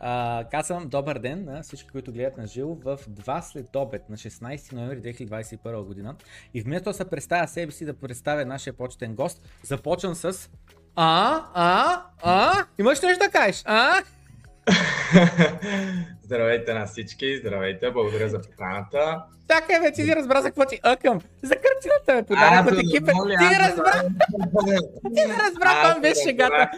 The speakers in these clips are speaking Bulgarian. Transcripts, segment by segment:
А, казвам добър ден на всички, които гледат на живо в 2 след обед на 16 ноември 2021 година. И вместо да се представя себе си да представя нашия почетен гост, започвам с А, а, а, имаш нещо да кажеш? А? здравейте на всички, здравейте, благодаря за поканата. Така е, вече си разбра за какво тиъкъм. За картината ме подарък от екипа. Ти разбра! Ти разбра, това беше шегата.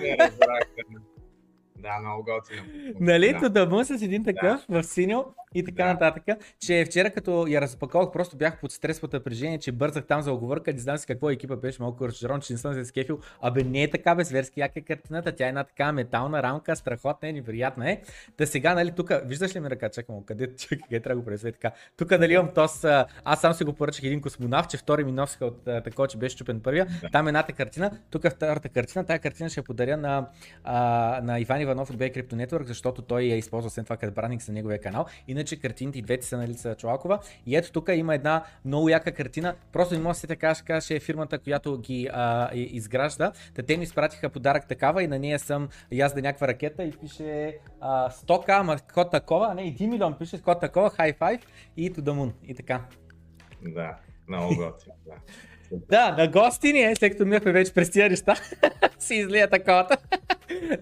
Да, много готино. Нали, да. да с един такъв да. в синьо и така нататък, че вчера като я разпаковах, просто бях под стрес под напрежение, че бързах там за оговорка, не знам си какво екипа беше малко разчарован, че не съм се скефил. Абе не е така безверски, як е картината, тя е една така метална рамка, страхотна е, неприятна е. Та сега, нали, тук, виждаш ли ми ръка, чакам, къде, чакай, къде трябва да го пресве така. Тук, нали, имам тос, аз сам си го поръчах един космонавт, че втори ми носиха от такова, че беше чупен първия. Да. Там е едната картина, тук е втората картина, тая картина ще я подаря на, а, на Иван Иванов от Bay Crypto Network, защото той я използва след това като браник за неговия канал. Иначе картините и двете са на лица Чолакова. И ето тук има една много яка картина. Просто не може да се така, ще кажа, е фирмата, която ги а, изгражда. Та те ми изпратиха подарък такава и на нея съм язда някаква ракета и пише а, 100к, ама код такова, а не 1 милион пише код такова, high five и to the moon. И така. Да, много готино. Да. На гости ни е, след като минахме вече през тия неща, си излия такова.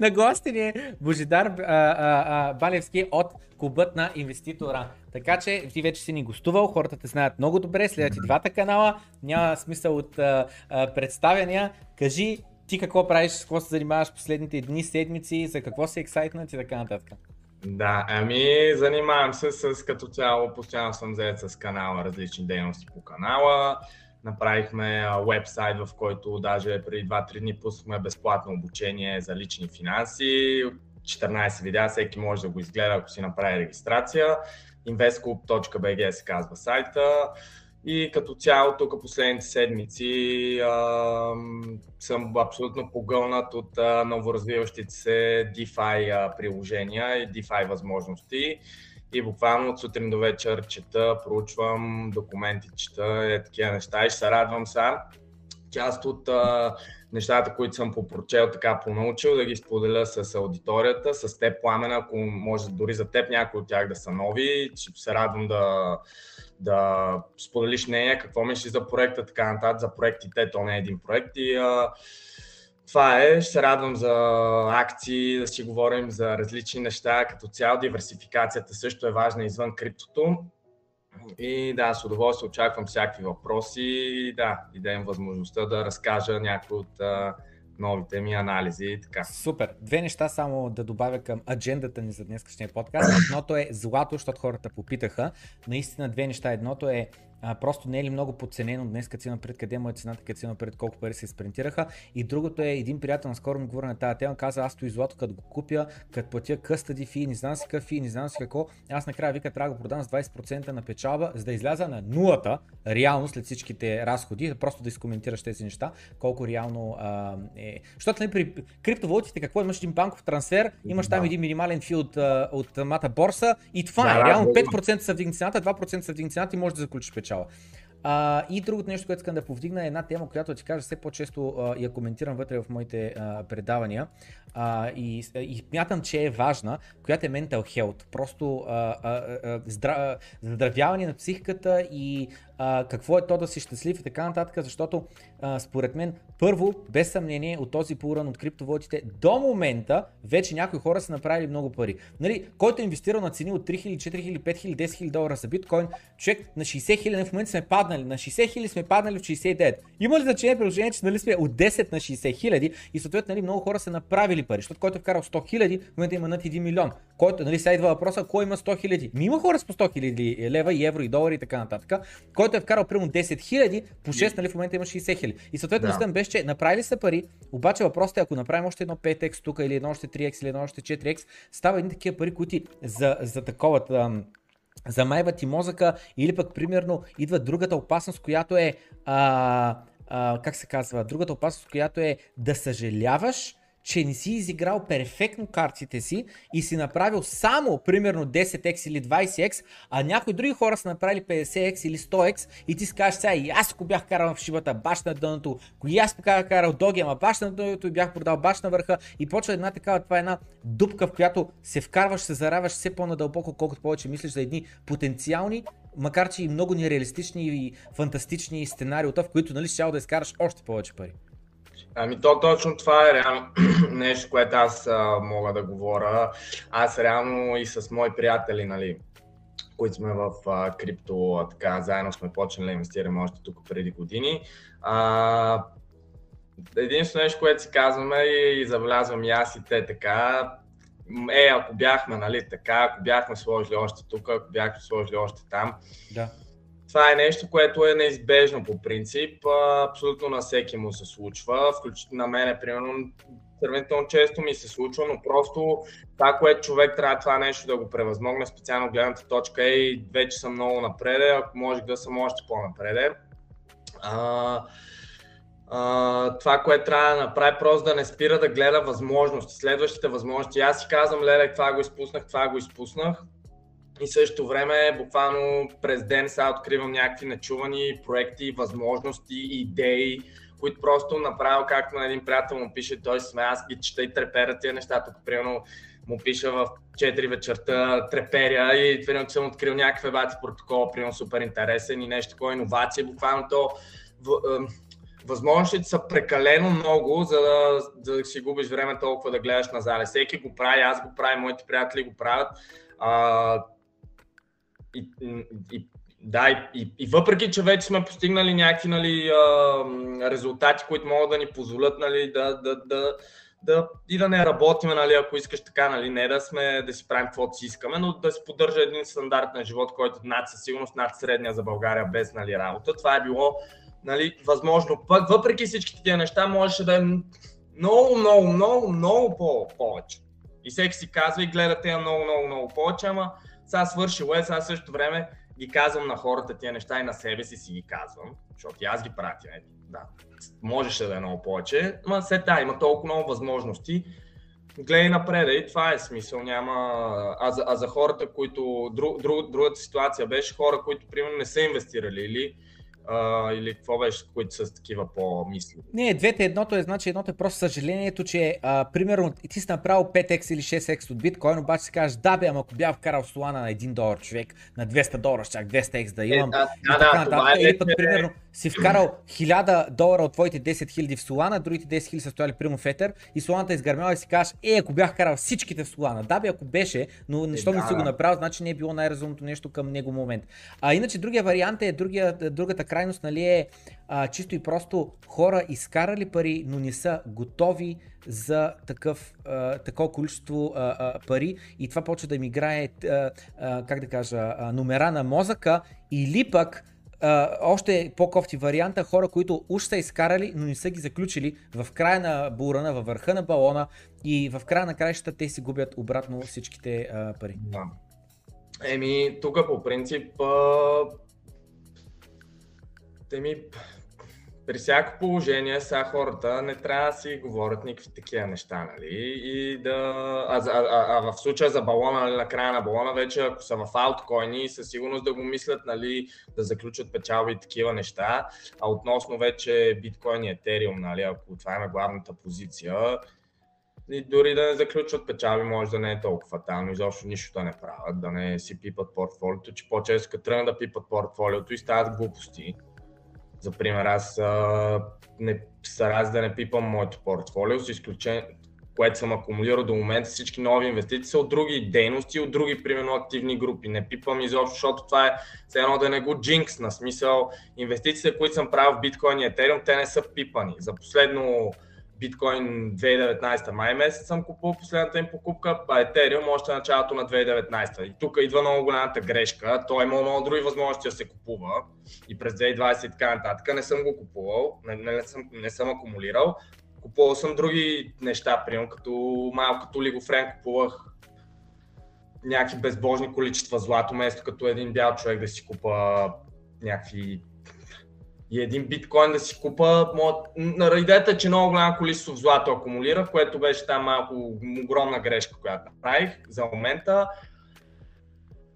на гости ни е Божидар а, а, а, Балевски от клубът на инвеститора. Така че ти вече си ни гостувал, хората те знаят много добре, следят и двата канала, няма смисъл от а, а, представяния. Кажи ти какво правиш, с какво се занимаваш последните дни, седмици, за какво си ексайтнат и така нататък. Да, ами занимавам се с като цяло, постоянно съм заед с канала, различни дейности по канала. Направихме вебсайт, в който даже преди 2-3 дни пуснахме безплатно обучение за лични финанси. 14 видеа, всеки може да го изгледа, ако си направи регистрация. investclub.bg се казва сайта. И като цяло тук последните седмици а, съм абсолютно погълнат от а, новоразвиващите се DeFi а, приложения и DeFi възможности и буквално от сутрин до вечер чета, проучвам документи, чета е, такива неща. И се радвам сега. Част от а, нещата, които съм попрочел, така понаучил, да ги споделя с аудиторията, с теб, Пламена, ако може дори за теб някои от тях да са нови, ще се радвам да, да споделиш нея, какво мислиш за проекта, така нататък, за проектите, то не е един проект. И а, това е. Ще се радвам за акции, да си говорим за различни неща. Като цяло диверсификацията също е важна извън криптото. И да, с удоволствие очаквам всякакви въпроси и да, и да имам възможността да разкажа някои от а, новите ми анализи и така. Супер. Две неща само да добавя към аджендата ни за днескашния подкаст. Едното е злато, защото хората попитаха. Наистина две неща. Едното е а, просто не е ли много подценено днес, като има пред къде му е цената, като има пред колко пари се спринтираха. И другото е, един приятел наскоро ми говори на тази тема, каза, аз стои злато, като го купя, като платя къстади фи, не знам си какъв фи, не знам си какво. Аз накрая вика, трябва да го продам с 20% на печалба, за да изляза на нулата, реално след всичките разходи, просто да изкоментираш тези неща, колко реално а, е. Защото нали, при криптовалутите, какво имаш един банков трансфер, имаш там един минимален фи от, от самата борса и това да, е. Реално 5% са вдигни цената, 2% са вдигни цената и можеш да заключиш печалба печала. А, и другото нещо, което искам да повдигна е една тема, която ти кажа все по-често а, я коментирам вътре в моите а, предавания а, и, и мятам, че е важна, която е mental health. Просто а, а, а, здра, здравяване на психиката и а, какво е то да си щастлив и така нататък, защото а, според мен първо, без съмнение, от този поран от криптовалутите до момента вече някои хора са направили много пари. Нали, който е инвестирал на цени от 3000, 4000, 5000, 10 000 долара за биткоин, човек на 60 000 в момента сме паднали, на 60 000 сме паднали в 69. Има ли значение приложение, че нали сме от 10 на 60 000 и съответно нали, много хора са направили пари, защото който е вкарал 100 000, в момента има над 1 милион. Който, нали, сега идва въпроса, кой има 100 000? Ми има хора с по 100 000 лева и евро и долари и така нататък. Който е вкарал примерно 10 000, по 6, нали, в момента има 60 000. И съответно да. беше, че направили са пари, обаче въпросът е, ако направим още едно 5x тук или едно още 3x или едно още 4x, става едни такива пари, които за, за такова замайва ти мозъка или пък примерно идва другата опасност, която е а, а, как се казва, другата опасност, която е да съжаляваш, че не си изиграл перфектно картите си и си направил само примерно 10x или 20x, а някои други хора са направили 50x или 100x и ти си кажеш сега и аз ако бях карал в шибата баш на дъното, кои аз бях карал доги, ама баш на дъното и бях продал баш на върха и почва една такава, това е една дупка, в която се вкарваш, се заравяш все по-надълбоко, колкото повече мислиш за едни потенциални макар че и много нереалистични и фантастични сценариота, в които нали, ще да изкараш още повече пари. Ами то точно това е реално нещо, което аз а, мога да говоря. Аз реално и с мои приятели, нали, които сме в а, крипто, а, така, заедно сме почнали да инвестираме още тук преди години. А, единствено нещо, което си казваме и забелязвам и аз и те така, е, ако бяхме, нали, така, ако бяхме сложили още тук, ако бяхме сложили още там. Да. Това е нещо, което е неизбежно по принцип. Абсолютно на всеки му се случва. Включително на мене, примерно, сравнително често ми се случва, но просто това, което човек трябва това нещо да го превъзмогне, специално гледната точка е и вече съм много напреде, ако може да съм още по-напреде. А, Uh, това, което трябва да направи, просто да не спира да гледа възможности, следващите възможности. Аз си казвам, леле, това го изпуснах, това го изпуснах. И също време, буквално през ден сега откривам някакви начувани проекти, възможности, идеи, които просто направил, както на един приятел му пише, той сме, аз ги чета и треперя тия неща, тук примерно му пиша в 4 вечерта треперя и примерно съм открил някакъв ебати протокол, примерно супер интересен и нещо такова иновация, буквално то възможностите са прекалено много, за да, да си губиш време толкова да гледаш на зале. Всеки го прави, аз го правя, моите приятели го правят. А, и, и, да, и, и въпреки, че вече сме постигнали някакви нали, резултати, които могат да ни позволят нали, да, да, да, да, и да не работим, нали, ако искаш така, нали, не да сме да си правим каквото си искаме, но да се поддържа един стандарт на живот, който над със сигурност над средния за България без нали, работа. Това е било нали, възможно. Пък, въпреки всички тези неща, можеше да е много, много, много, много по- повече. И всеки си казва и гледа тези много, много, много повече, ама сега свършило е, сега също време ги казвам на хората тия неща и на себе си си ги казвам, защото и аз ги правя тия да, можеше да е много повече, но след това има толкова много възможности, гледай напред и това е смисъл, няма... А за, а за хората, които... Друг, друг, другата ситуация беше хора, които примерно не са инвестирали или а, или какво беше, които са такива по-мисли? Не, двете едното е, значи едното е просто съжалението, че а, примерно ти си направил 5x или 6x от биткоин, обаче си кажеш, да бе, ама ако бях вкарал Солана на 1 долар човек, на 200 долара, чак 200x да имам. Е, да, да, да, това е или пък, примерно, си вкарал 1000 долара от твоите 10 000 в Солана, другите 10 000 са стояли прямо в Етер и Соланата е изгърмяла и си кажеш, е, ако бях карал всичките в Солана, да бе, ако беше, но нещо е, не си го направил, значи не е било най-разумното нещо към него момент. А иначе другия вариант е, другия, другата крайност нали, е а, чисто и просто хора изкарали пари, но не са готови за такъв, а, такова количество а, а, пари и това почва да им играе, а, а, как да кажа, а, номера на мозъка или пък Uh, още по-кофти варианта, хора, които уж са изкарали, но не са ги заключили в края на бурана, във върха на балона и в края на краищата те си губят обратно всичките uh, пари. Еми, тук по принцип Еми, при всяко положение сега хората не трябва да си говорят никакви такива неща, нали? И да... а, а, а, а в случая за балона, нали, на края на балона, вече ако са в алткоини, със сигурност да го мислят, нали, да заключат печалби и такива неща. А относно вече биткоин и етериум, нали, ако това е главната позиция, и дори да не заключват печалби, може да не е толкова фатално, изобщо нищо да не правят, да не си пипат портфолиото, че по-често като тръгнат да пипат портфолиото и стават глупости за пример, аз а, не старая да не пипам моето портфолио, с изключение, което съм акумулирал до момента, всички нови инвестиции са от други дейности, от други, примерно, активни групи. Не пипам изобщо, защото това е все едно да не го джинкс, на смисъл инвестициите, които съм правил в биткоин и етериум, те не са пипани. За последно биткоин 2019 май месец съм купувал последната им покупка, а Ethereum още началото на 2019. И тук идва много голямата грешка. Той има много други възможности да се купува и през 2020 и така нататък. Не съм го купувал, не, не, съм, не съм акумулирал. Купувал съм други неща, примерно като малко като Лигофрен купувах някакви безбожни количества злато, вместо като един бял човек да си купа някакви И един биткоин да си купа, идеята е, че много голямо количество злато акумулира, което беше там малко огромна грешка, която направих за момента.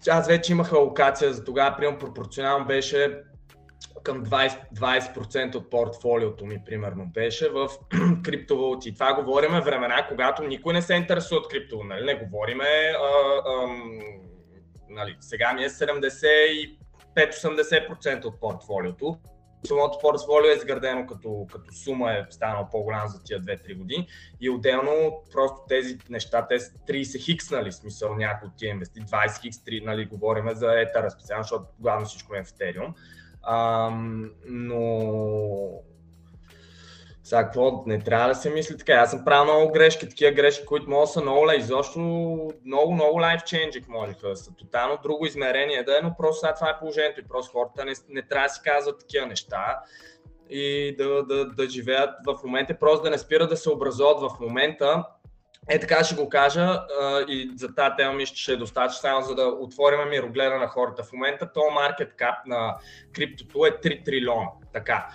Аз вече имах локация за тогава, примерно пропорционално беше към 20%, 20% от портфолиото ми, примерно, беше в криптовалути. Това говориме времена, когато никой не се интересува от криптовалути. Нали? Не говориме. Нали, сега ми е 75-80% от портфолиото. Самото портфолио е изградено като, като сума е станал по-голям за тия 2-3 години и отделно просто тези неща, те са 30 хикс, нали, смисъл някои от тия инвести, 20 хикс, 3, нали, говориме за етера специално, защото главно всичко е в Ethereum. Ам, но сега какво, не трябва да се мисли така. Аз съм правил много грешки, такива грешки, които могат да са много лай, изобщо много, много life changing можеха да са. Тотално друго измерение да е, но просто сега това е положението и просто хората не, не трябва да си казват такива неща и да, да, да живеят в момента, просто да не спират да се образуват в момента. Е така ще го кажа и за тази тема ми ще е достатъчно, само за да отворим мирогледа на хората. В момента то маркет кап на криптото е 3 трилиона. Така.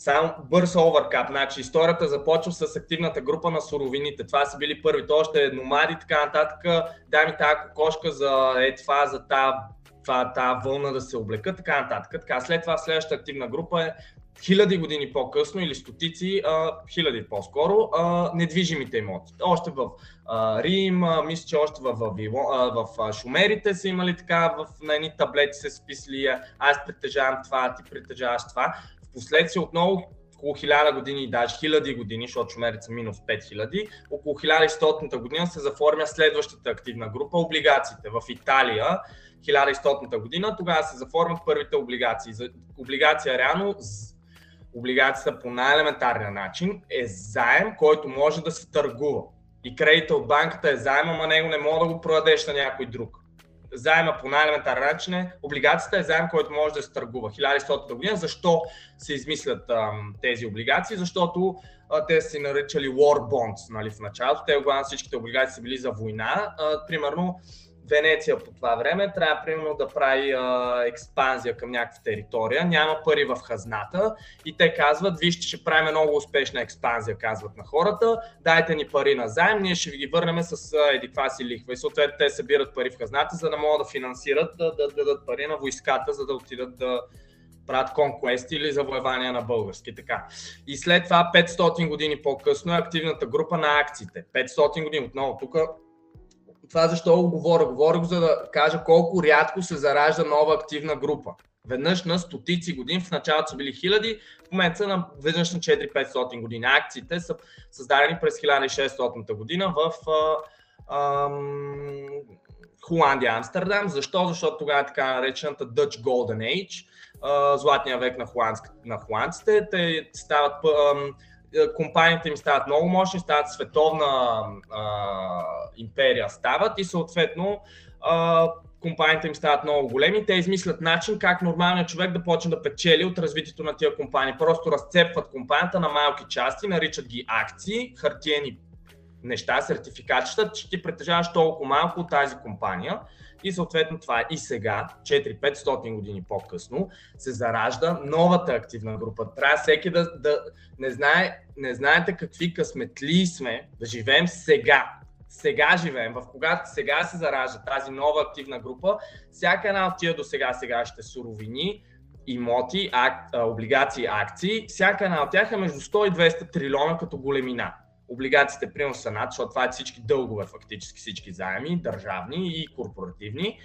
Само бърз оверкап. Значи историята започва с активната група на суровините. Това са били първите, още номади, така нататък. Дай ми тази кокошка за е това, за тази това, тази вълна да се облека, така нататък. Така, след това следващата активна група е хиляди години по-късно или стотици, а, хиляди по-скоро, а, недвижимите имоти. Още в а, Рим, а, мисля, че още в, в, в, в Шумерите са имали така, в, на едни таблети се списали, аз притежавам това, ти притежаваш това. Впоследствие отново около 1000 години, даже хиляди години, защото шумерите са минус 5000, около 1100 година се заформя следващата активна група, облигациите. В Италия 1100 година, тогава се заформят първите облигации. Облигация реално облигацията по най-елементарния начин е заем, който може да се търгува. И кредита от банката е заем, ама него не мога да го продадеш на някой друг. Заема по най-елементарен начин е, облигацията е заем, който може да се търгува. 1100 година. Защо се измислят ам, тези облигации? Защото а, те са наричали war bonds нали, в началото. Те, главно всичките облигации са били за война. А, примерно, Венеция по това време трябва примерно да прави а, експанзия към някаква територия, няма пари в хазната и те казват, вижте, ще правим много успешна експанзия, казват на хората, дайте ни пари на заем, ние ще ви ги върнем с едиква си лихва и съответно те събират пари в хазната, за да могат да финансират, да, да дадат пари на войската, за да отидат да правят конквести или завоевания на български. Така. И след това 500 години по-късно е активната група на акциите. 500 години отново тук това защо го говоря? Говоря го за да кажа колко рядко се заражда нова активна група. Веднъж на стотици години, в началото са били хиляди, в момента са на, веднъж на 4-500 години. Акциите са създадени през 1600 година в а, а, Холандия, Амстердам. Защо? Защото тогава е така наречената Dutch Golden Age, а, златния век на, на холандците. Те стават е, компаниите им стават много мощни, стават световна а, империя стават и съответно а, компаниите им стават много големи. Те измислят начин как нормалният човек да почне да печели от развитието на тия компании. Просто разцепват компанията на малки части, наричат ги акции, хартиени неща, сертификатчета, че ти притежаваш толкова малко от тази компания и съответно това е и сега, 4-500 години по-късно, се заражда новата активна група. Трябва всеки да, да не, знае, не знаете какви късметли сме, да живеем сега. Сега живеем, в когато сега се заражда тази нова активна група, всяка една от тия до сега сегашните суровини, имоти, ак, облигации, акции, всяка една от тях е между 100 и 200 трилиона като големина облигациите примерно са над, защото това е всички дългове фактически, всички заеми, държавни и корпоративни,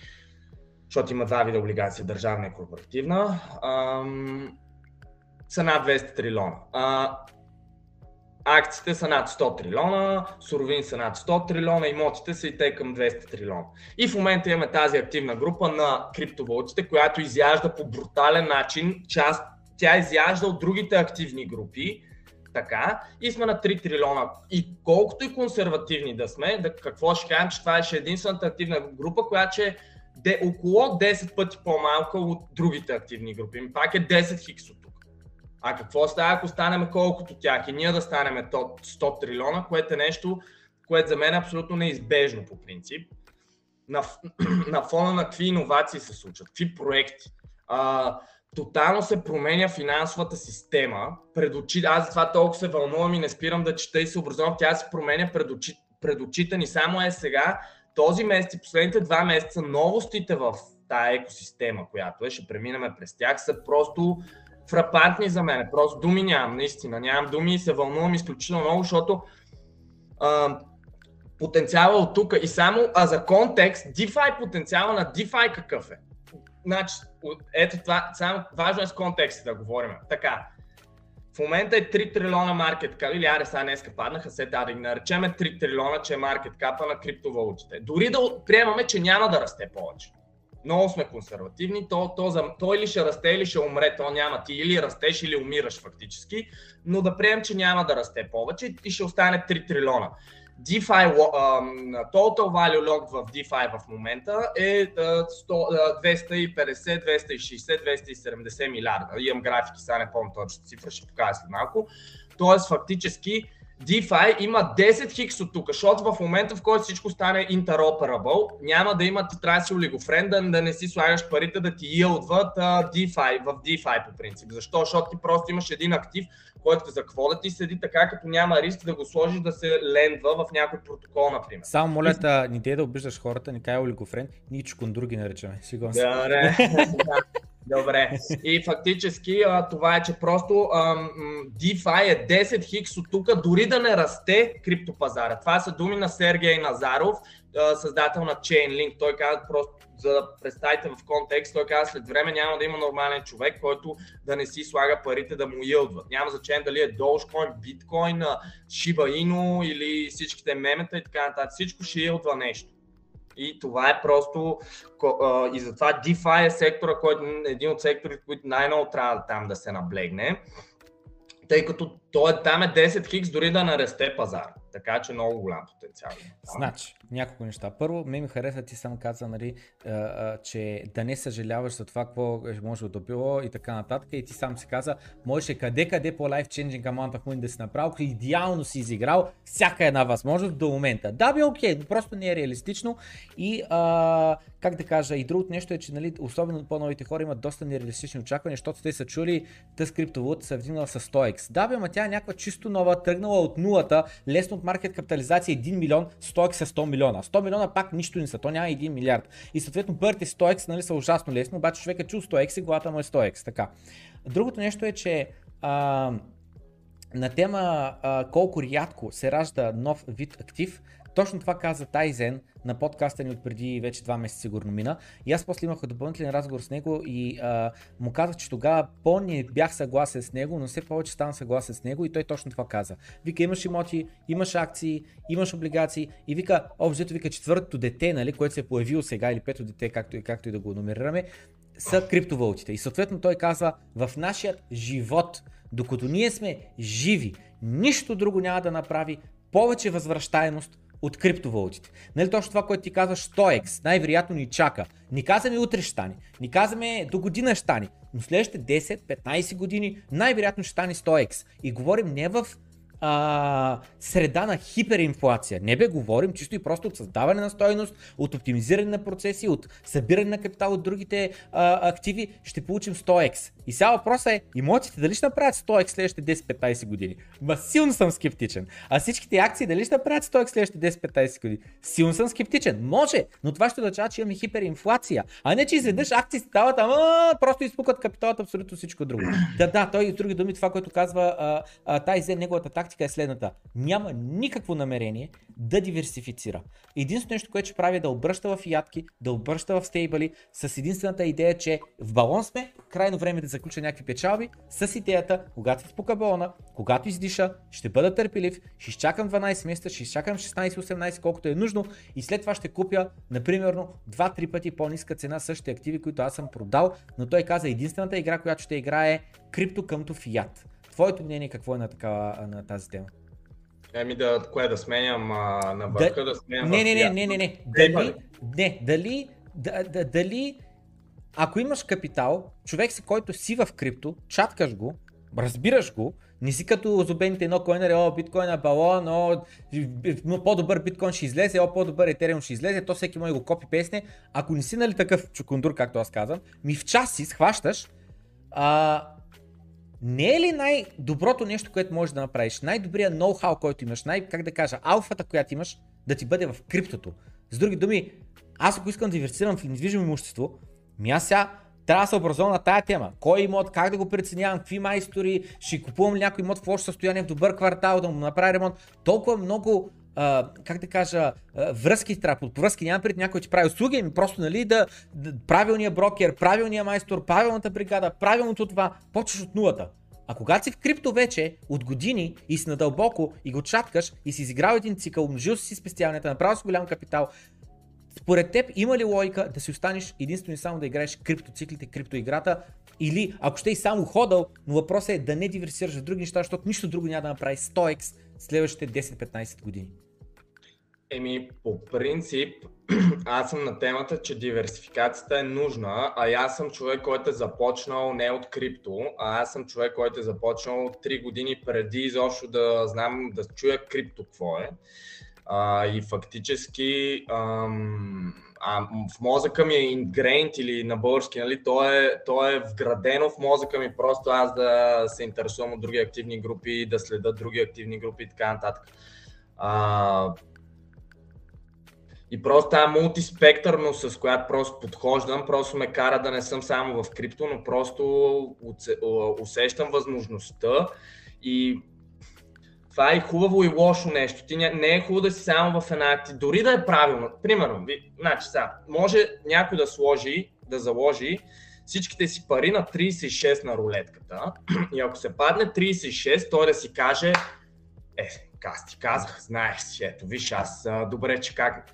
защото има два вида облигации, държавна и корпоративна, ам, са над 200 трилиона. А, акциите са над 100 трилиона, суровини са над 100 трилиона, имотите са и те към 200 трилиона. И в момента имаме тази активна група на криптовалутите, която изяжда по брутален начин част, тя изяжда от другите активни групи, така и сме на 3 трилиона. И колкото и консервативни да сме, да, какво ще кажем, че това е единствената активна група, която е де, около 10 пъти по-малка от другите активни групи. Пак е 10 хикс от тук. А какво става, ако станем колкото тях и ние да станем 100 трилиона, което е нещо, което за мен е абсолютно неизбежно по принцип. На, на фона на какви иновации се случват, какви проекти. А, тотално се променя финансовата система. Пред очи... Аз това толкова се вълнувам и не спирам да чета и се образувам. Тя се променя пред, очи... пред очите ни. Само е сега, този месец и последните два месеца, новостите в тая екосистема, която е, ще преминаме през тях, са просто фрапантни за мен. Просто думи нямам, наистина. Нямам думи и се вълнувам изключително много, защото а, потенциала от тук и само, а за контекст, DeFi потенциала на DeFi какъв е? Значи, ето това, само важно е с контекста да говорим. Така, в момента е 3 трилиона маркет кап, или аре сега днеска паднаха, се да ги наречем 3 трилиона, че е маркет капа на криптовалутите. Дори да приемаме, че няма да расте повече. Много сме консервативни, то, то, то, то или ще расте, или ще умре, то няма. Ти или растеш, или умираш фактически, но да приемем, че няма да расте повече и ще остане 3 трилиона. DeFi, Total Value Locked в DeFi в момента е 250, 260, 270 милиарда. Имам графики, сега не помня точно цифра, ще покажа след малко. Тоест фактически DeFi има 10 хикс от тук, защото в момента в който всичко стане interoperable, няма да има, ти трябва да си олигофрен, да, не си слагаш парите да ти йилдват uh, DeFi, в DeFi по принцип. Защо? Защото ти просто имаш един актив, който за какво да ти седи така, като няма риск да го сложиш да се лендва в някой протокол, например. Само моля да не те да обиждаш хората, не кай олигофрен, ние чукундур ги наричаме. Сигурно. Добре. Добре. И фактически това е, че просто DeFi е 10 хикс от тук, дори да не расте криптопазара. Това са думи на Сергей Назаров, създател на Chainlink. Той каза просто за да представите в контекст, той каза след време няма да има нормален човек, който да не си слага парите да му йълдват. Няма значение дали е Dogecoin, Bitcoin, Shiba Inu или всичките мемета и така нататък. Всичко ще йълдва нещо. И това е просто, и затова DeFi е сектора, който е един от секторите, които най-много трябва там да се наблегне, тъй като той, там е 10 хикс дори да нарасте пазар. Така че много голям потенциал. Значи, няколко неща. Първо, ме ми хареса, ти сам каза, нали, че да не съжаляваш за това, какво може да било и така нататък. И ти сам си каза, можеше къде-къде по Life Changing Amount of Money да си направил, идеално си изиграл всяка една възможност до момента. Да, бе, окей, но просто не е реалистично. И а, как да кажа, и другото нещо е, че нали, особено по-новите хора имат доста нереалистични очаквания, защото те са чули тази криптовалута се вдигнала с 100x. Да, бе, ма тя е някаква чисто нова, тръгнала от нулата, лесно маркет капитализация 1 милион, 100x е 100 милиона. 100 милиона пак нищо не са, то няма 1 милиард. И съответно първите 100x нали, са ужасно лесно, обаче човека чул 100x и главата му е 100x. Така. Другото нещо е, че а, на тема а, колко рядко се ражда нов вид актив, точно това каза Тайзен на подкаста ни от преди вече два месеца сигурно мина. И аз после имах допълнителен разговор с него и а, му казах, че тогава по-не бях съгласен с него, но все повече ставам съгласен с него и той точно това каза. Вика, имаш имоти, имаш акции, имаш облигации и вика, общо вика четвъртото дете, нали, което се е появило сега или пето дете, както, както и да го номерираме, са криптовалутите. И съответно той казва, в нашия живот, докато ние сме живи, нищо друго няма да направи повече възвръщаемост от криптовалутите. Нали точно това, което ти казваш, 100x, най-вероятно ни чака. Ни казваме утре ще стане, ни казваме до година ще стане, но следващите 10-15 години най-вероятно ще стане 100x. И говорим не в а, среда на хиперинфлация. Не бе говорим чисто и просто от създаване на стойност, от оптимизиране на процеси, от събиране на капитал от другите а, активи, ще получим 100x. И сега въпросът е, имотите дали ще направят 100x следващите 10-15 години? Ма силно съм скептичен. А всичките акции дали ще направят 100x следващите 10-15 години? Силно съм скептичен. Може, но това ще означава, че имаме хиперинфлация. А не, че изведнъж акции стават, ама просто изпукат капиталът абсолютно всичко друго. Да, да, той с други думи това, което казва а, а, Тайзе, неговата тактика е следната. Няма никакво намерение да диверсифицира. Единственото нещо, което ще прави е да обръща в ядки, да обръща в стейбъли, с единствената идея, че в балон сме, крайно време да заключа някакви печалби, с идеята, когато се спука балона, когато издиша, ще бъда търпелив, ще изчакам 12 месеца, ще изчакам 16-18, колкото е нужно и след това ще купя, например, 2-3 пъти по-ниска цена същите активи, които аз съм продал, но той каза единствената игра, която ще играе е крипто къмто фиат. Твоето мнение какво е на, такава, на тази тема? Еми да, кое да сменям а, на върха, да, да сменям Не, не, не, не, не, не. Дали, не, дали, да, да, дали, ако имаш капитал, човек си, който си в крипто, чаткаш го, разбираш го, не си като зубените едно коинери, о, биткоин е балон, о, по-добър биткоин ще излезе, о, по-добър етериум ще излезе, то всеки може го копи песне. Ако не си нали такъв чукундур, както аз казвам, ми в час си схващаш, А, не е ли най-доброто нещо, което можеш да направиш, най-добрият ноу-хау, който имаш, най- как да кажа, алфата, която имаш, да ти бъде в криптото? С други думи, аз ако искам да диверсирам в недвижимо имущество, ми аз сега трябва да се образувам на тая тема. Кой имот, как да го преценявам, какви майстори, ще купувам ли някой имот в лошо състояние, в добър квартал, да му направя ремонт. Толкова много Как да кажа, връзки трябва, под връзки няма пред някой, че прави услуги, ами просто нали, да, да правилния брокер, правилния майстор, правилната бригада, правилното това, почваш от нулата. А когато си в крипто вече от години и си надълбоко и го чаткаш и си изиграл един цикъл, умножил си спестяванията, направил си голям капитал, според теб има ли логика да си останеш единствено и само да играеш криптоциклите, криптоиграта или ако ще и само ходал, но въпросът е да не диверсираш в други неща, защото нищо друго няма да направи 100x следващите 10-15 години? Еми, по принцип, аз съм на темата, че диверсификацията е нужна, а аз съм човек, който е започнал не от крипто, а аз съм човек, който е започнал 3 години преди изобщо да знам, да чуя крипто какво е. А, и фактически ам, а, в мозъка ми е ingrained или на български, нали, то, е, то е вградено в мозъка ми просто аз да се интересувам от други активни групи, да следа други активни групи и така нататък. А, и просто тази мултиспектърност, с която просто подхождам, просто ме кара да не съм само в крипто, но просто усещам възможността и това е хубаво и лошо нещо. Ти не, е хубаво да си само в една акти, дори да е правилно. Примерно, ви, значи сега, може някой да сложи, да заложи всичките си пари на 36 на рулетката и ако се падне 36, той да си каже, е, аз ти казах, знаеш си, ето, виж, аз добре, че как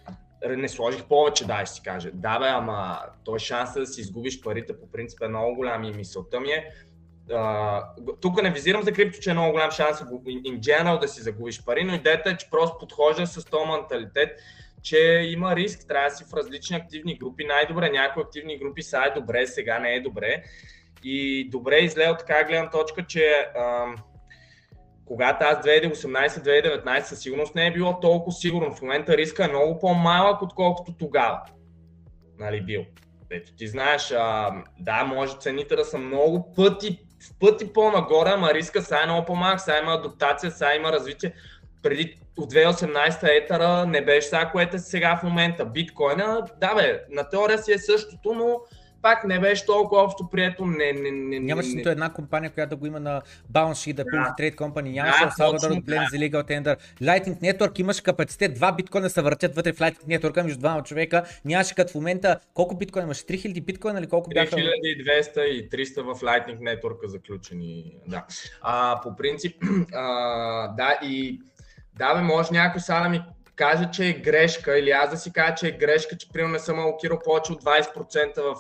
не сложих повече, да, ще си каже. Да, бе, ама той шанса да си изгубиш парите по принцип е много голям и мисълта ми е, тук не визирам за крипто, че е много голям шанс in general да си загубиш пари, но идеята е, че просто подхожда с този менталитет, че има риск, трябва да си в различни активни групи. Най-добре, някои активни групи са е добре, сега не е добре. И добре изле от така гледна точка, че ам, когато аз 2018-2019 със сигурност не е било толкова сигурно. В момента риска е много по-малък, отколкото тогава. Нали, бил. Ето ти знаеш, а, да, може цените да са много пъти в пъти по-нагоре, ама риска сега е много по-малък, сега има адаптация, сега има развитие. Преди от 2018 етара не беше сега, което е сега в момента. Биткоина, да бе, на теория си е същото, но пак не беше толкова общо прието. Не, не, не, Нямаше нито една компания, която да го има на Balance Sheet, да yeah. Trade Company, нямаше yeah, Salvador да Blend за Legal Tender. Lightning Network имаше капацитет, два биткоина се въртят вътре в Lightning Network между двама човека. Нямаше като в момента, колко биткоина имаше? 3000 биткоина или колко бяха? 3200 и 300 в Lightning Network заключени. Да. А, по принцип, а, да, и да, бе, може някой сега да ми каже, че е грешка или аз да си кажа, че е грешка, че примерно не съм алокирал повече от 20% в,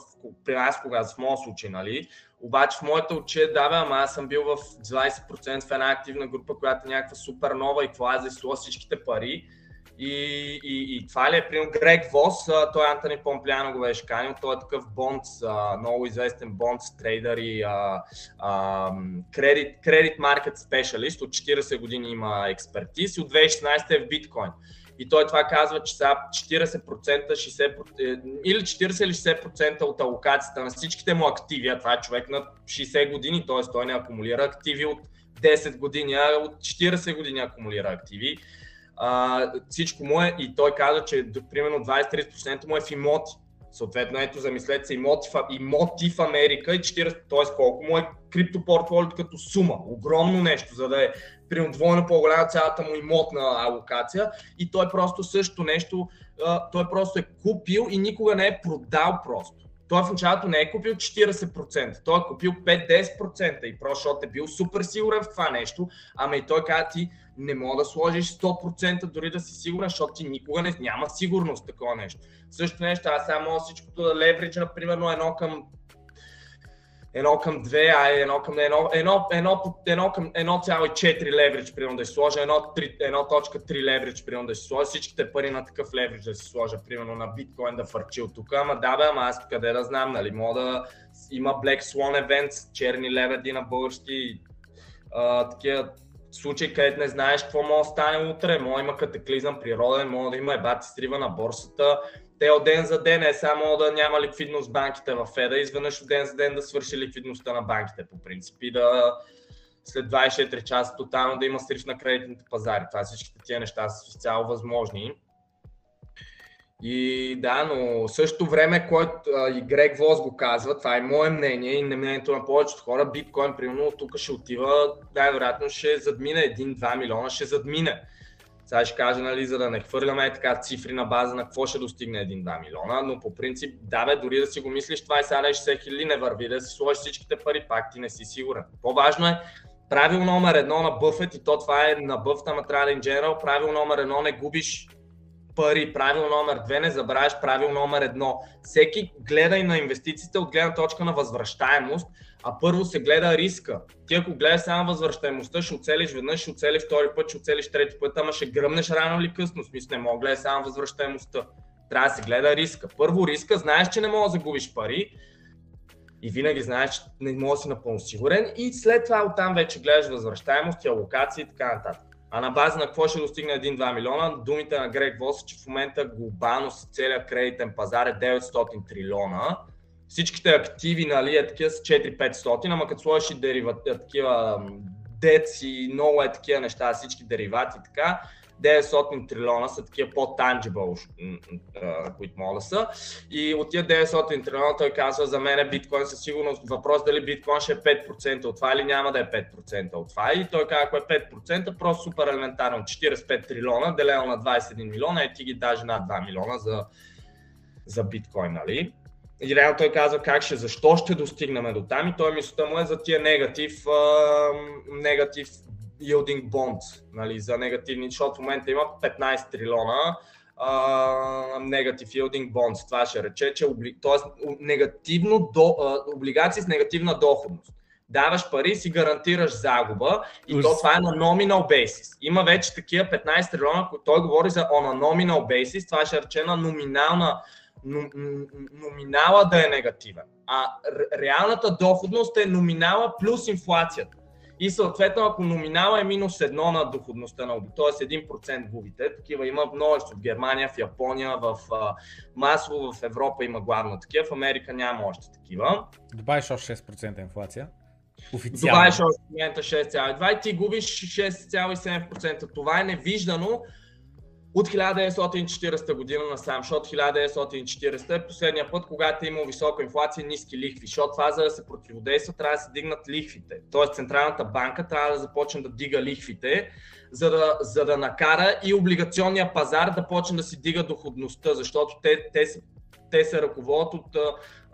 при нас, кога, в моят случай, нали? Обаче в моята очи е, да, бе, ама аз съм бил в 20% в една активна група, която е някаква супер нова и това е за всичките пари. И, и, и това ли е, примерно, Грег Вос, той Антони Помпляно го беше канил, той е такъв бонд, много известен бонд трейдър и кредит маркет спешалист, от 40 години има експертиз и от 2016 е в биткоин. И той това казва, че са 40%, 60%, или 40 или 60% от алокацията на всичките му активи, а това е човек на 60 години, т.е. той не акумулира активи от 10 години, а от 40 години акумулира активи. А, всичко му е и той каза, че примерно 20-30% му е в имоти. Съответно, ето замислете се имоти в, имоти в Америка и 40, т.е. колко му е криптопортфолиото като сума. Огромно нещо, за да е примерно двойно по-голяма цялата му имотна алокация и той просто също нещо, той просто е купил и никога не е продал просто. Той в началото не е купил 40%, той е купил 5-10% и просто защото е бил супер сигурен в това нещо, ама и той каза ти не мога да сложиш 100% дори да си сигурен, защото ти никога не, няма сигурност такова нещо. Също нещо, аз само всичкото да левридж, например, едно към едно към 2, а едно към едно, едно, едно, едно към 1,4 левридж, примерно да си сложа, 1.3 левридж, примерно да си сложа, всичките пари на такъв левридж да си сложа, примерно на биткоин да фърчи от тук, ама да бе, ама аз къде да знам, нали, мога да има Black Swan Events, черни лебеди на български, а, такива случаи, където не знаеш какво може да стане утре, може да има катаклизъм природен, може да има ебати стрива на борсата, Те от ден за ден е само да няма ликвидност банките в Феда, изведнъж от ден за ден да свърши ликвидността на банките по принцип и да след 24 часа тотално да има срив на кредитните пазари. Това всичките тия неща са изцяло възможни. И да, но в същото време, който и Грег Вос го казва, това е мое мнение и не мнението на повечето хора, биткоин примерно тук ще отива, най-вероятно ще задмине 1-2 милиона, ще задмине. Сега ще кажа, нали, за да не хвърляме така цифри на база на какво ще достигне 1-2 милиона, но по принцип, да бе, дори да си го мислиш, това е сега 60 хиляди, не върви да си сложиш всичките пари, пак ти не си сигурен. По-важно е правил номер едно на Бъфет и то това е на Бъфт, ама трябва General, правил номер едно не губиш пари, правил номер две, не забравяш правил номер едно. Всеки гледа и на инвестициите от гледна точка на възвръщаемост, а първо се гледа риска. Ти ако гледаш само възвръщаемостта, ще оцелиш веднъж, ще оцелиш втори път, ще оцелиш трети път, ама ще гръмнеш рано или късно. Смисъл не мога да гледаш само възвръщаемостта. Трябва да се гледа риска. Първо риска, знаеш, че не мога да загубиш пари, и винаги знаеш, че не можеш да си напълно сигурен и след това оттам вече гледаш възвръщаемост, алокации и така нататък. А на база на какво ще достигне 1-2 милиона, думите на Грег Вос, че в момента глобално с целият кредитен пазар е 900 трилиона. Всичките активи нали, е такива с 4-500, ама като сложиш и деривати, такива дец и много е такива неща, всички деривати и така, 900 трилиона са такива по-танgible, които могат да са. И от тия 900 трилиона той казва, за мен е биткоин със сигурност въпрос дали биткоин ще е 5% от това или няма да е 5% от това. И той казва, ако е 5%, просто супер елементарно, 45 трилиона, делено на 21 милиона, е ти ги даже над 2 милиона за, за биткоин, нали? И реално той казва как ще, защо ще достигнем до там и той мисълта му е за тия негатив, негатив yielding bonds, нали, за негативни, защото в момента има 15 трилиона негатив yielding bonds. Това ще рече, че т.е. негативно до, uh, облигации с негативна доходност. Даваш пари, си гарантираш загуба и то това е на nominal basis. Има вече такива 15 трилиона, той говори за on a nominal basis, това ще рече на номинална номинала да е негативен. А реалната доходност е номинала плюс инфлацията. И съответно, ако номинала е минус едно на доходността на т.е. 1% губите, такива има множество в Германия, в Япония, в масово в Европа има главно такива, в Америка няма още такива. Добавиш още 6% инфлация. Официално. Добавиш още 6,2 и ти губиш 6,7%. Това е невиждано от 1940 година насам, защото 1940 е последния път, когато е имал висока инфлация и ниски лихви, защото това за да се противодейства трябва да се дигнат лихвите. Тоест Централната банка трябва да започне да дига лихвите, за да, за да накара и облигационния пазар да почне да си дига доходността, защото те, те, се, те се ръководят от,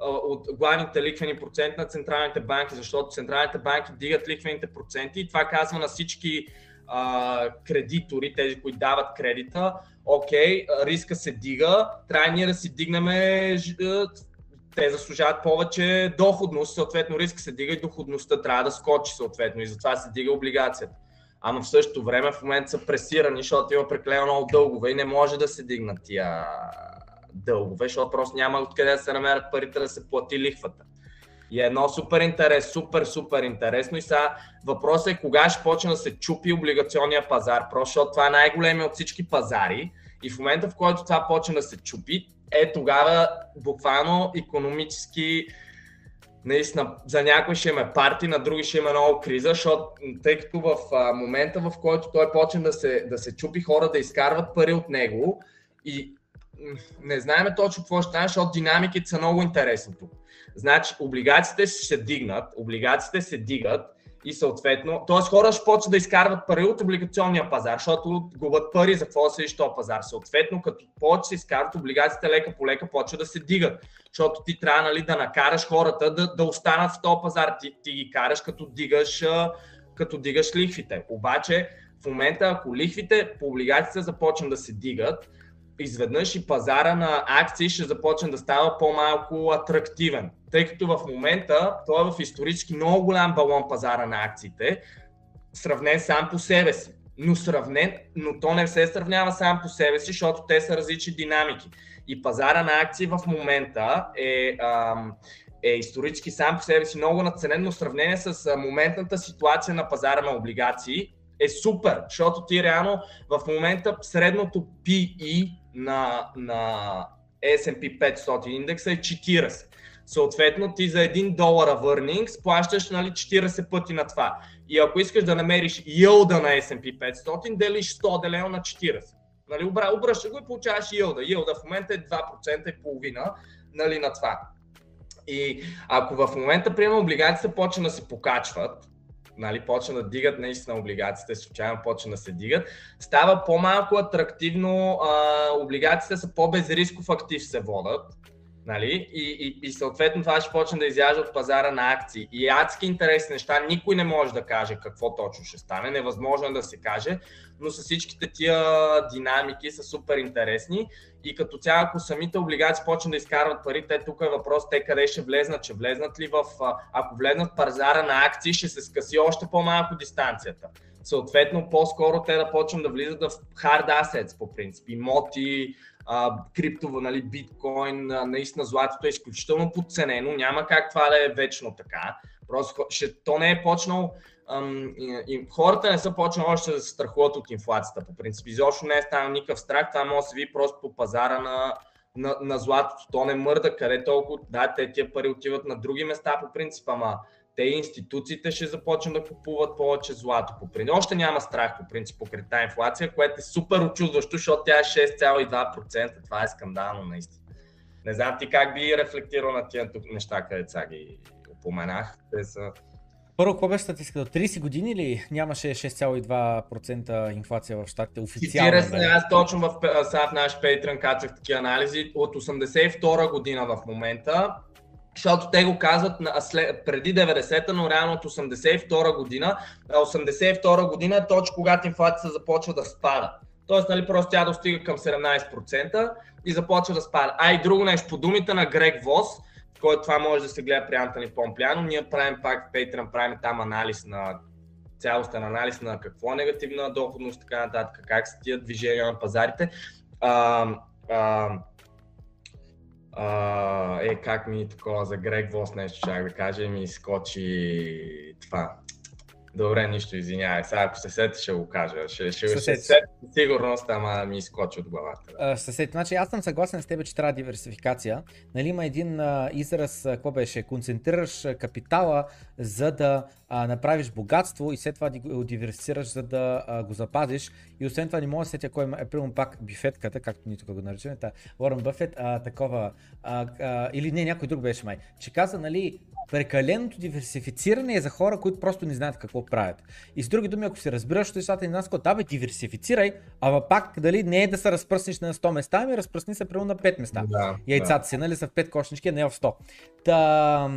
от главните лихвени проценти на централните банки, защото централните банки дигат лихвените проценти и това казва на всички а, кредитори, тези, които дават кредита, окей, риска се дига, трябва ние да си дигнем, те заслужават повече доходност, съответно риска се дига и доходността трябва да скочи съответно и затова се дига облигацията. Ама в същото време в момента са пресирани, защото има преклено много дългове и не може да се дигнат тия дългове, защото просто няма откъде да се намерят парите да се плати лихвата. И е едно супер интерес, супер, супер интересно. И сега въпросът е кога ще почне да се чупи облигационния пазар, просто защото това е най-големия от всички пазари. И в момента, в който това почне да се чупи, е тогава буквално економически наистина за някой ще има парти, на други ще има много криза, защото тъй като в а, момента, в който той почне да се, да се чупи хора да изкарват пари от него и не знаеме точно какво ще стане, защото динамиките са много интересни тук. Значи, облигациите ще се дигнат, облигациите се дигат и съответно, т.е. хора ще почват да изкарват пари от облигационния пазар, защото губят пари за какво да седиш този пазар. Съответно, като повече се изкарват, облигациите лека по лека почват да се дигат, защото ти трябва нали, да накараш хората да, да останат в този пазар. Ти, ти ги караш като дигаш, като дигаш лихвите. Обаче, в момента, ако лихвите по облигациите започнат да се дигат, изведнъж и пазара на акции ще започне да става по-малко атрактивен. Тъй като в момента той е в исторически много голям балон пазара на акциите, сравнен сам по себе си. Но, сравнен, но то не се сравнява сам по себе си, защото те са различни динамики. И пазара на акции в момента е, ам, е исторически сам по себе си много надценен, но в сравнение с моментната ситуация на пазара на облигации е супер, защото ти реално в момента средното PE на, на S&P 500 индекса е 40. Съответно, ти за 1 долара earnings плащаш нали, 40 пъти на това. И ако искаш да намериш йълда на S&P 500, делиш 100 делено на 40. Нали, обръщаш го и получаваш йълда. Йълда в момента е 2% и половина нали, на това. И ако в момента, примерно, облигациите почнат да се покачват, нали, почна да дигат наистина облигациите, случайно почна да се дигат, става по-малко атрактивно, а, облигациите са по-безрисков актив се водат, Нали? И, и, и съответно това ще почне да изяжда от пазара на акции. И адски интересни неща, никой не може да каже какво точно ще стане, невъзможно е да се каже, но с всичките тия динамики са супер интересни и като цяло, ако самите облигации почнат да изкарват пари, те тук е въпрос, те къде ще влезнат, ще влезнат ли в, ако влезнат в пазара на акции, ще се скъси още по-малко дистанцията. Съответно, по-скоро те да почнат да влизат в hard assets, по принцип, имоти, а, криптово, нали, биткоин, а, наистина златото е изключително подценено, няма как това да е вечно така. Просто ще, то не е почнал, ам, и, и, хората не са почнали още да се страхуват от инфлацията, по принцип. Изобщо не е станал никакъв страх, това може да се види просто по пазара на, на, на златото. То не мърда, къде толкова, да, те тия пари отиват на други места по принцип, ама те институциите ще започнат да купуват повече злато. По принцип. Още няма страх по принцип покрай тази инфлация, което е супер очудващо, защото тя е 6,2%. Това е скандално наистина. Не знам ти как би рефлектирал на тия неща, където сега ги упоменах. Те са... Първо, какво беше статистика? От 30 години ли нямаше 6,2% инфлация в щатите официално? 40, аз точно в, сега в наш Patreon качах такива анализи. От 82 година в момента защото те го казват преди 90-та, но реално от 82 година. 82 година е точно когато инфлацията започва да спада. Тоест, нали, просто тя достига към 17% и започва да спада. А и друго нещо, по думите на Грег Вос, който това може да се гледа при Антони Помпляно, ние правим пак в Patreon, правим там анализ на цялостен анализ на какво е негативна доходност, така нататък, как са тия движения на пазарите. А, а, а, е, как ми такова за Грег Вос нещо чак да кажа, ми скочи това. Добре, нищо, извинявай. Сега ако се сети, ще го кажа. Ще, ще, ще се сети сигурност, ама ми изкочи от главата. Ще сети. Значи аз съм съгласен с теб, че трябва диверсификация. Нали има един а, израз, какво беше? Концентрираш капитала, за да а, направиш богатство и след това го диверсифицираш, за да а, го запазиш. И освен това не мога да сетя кой е, примерно пак бифетката, както ние тук го наричаме, та, Уорън Бъфет, а, такова, а, а, или не, някой друг беше май, че каза, нали, прекаленото диверсифициране е за хора, които просто не знаят какво правят. И с други думи, ако се разбираш нещата и нас, да бе, диверсифицирай, ама пак дали не е да се разпръснеш на 100 места, ами разпръсни се примерно на 5 места. Да, Яйцата да. си, нали, са в 5 кошнички, а не в 100. Та,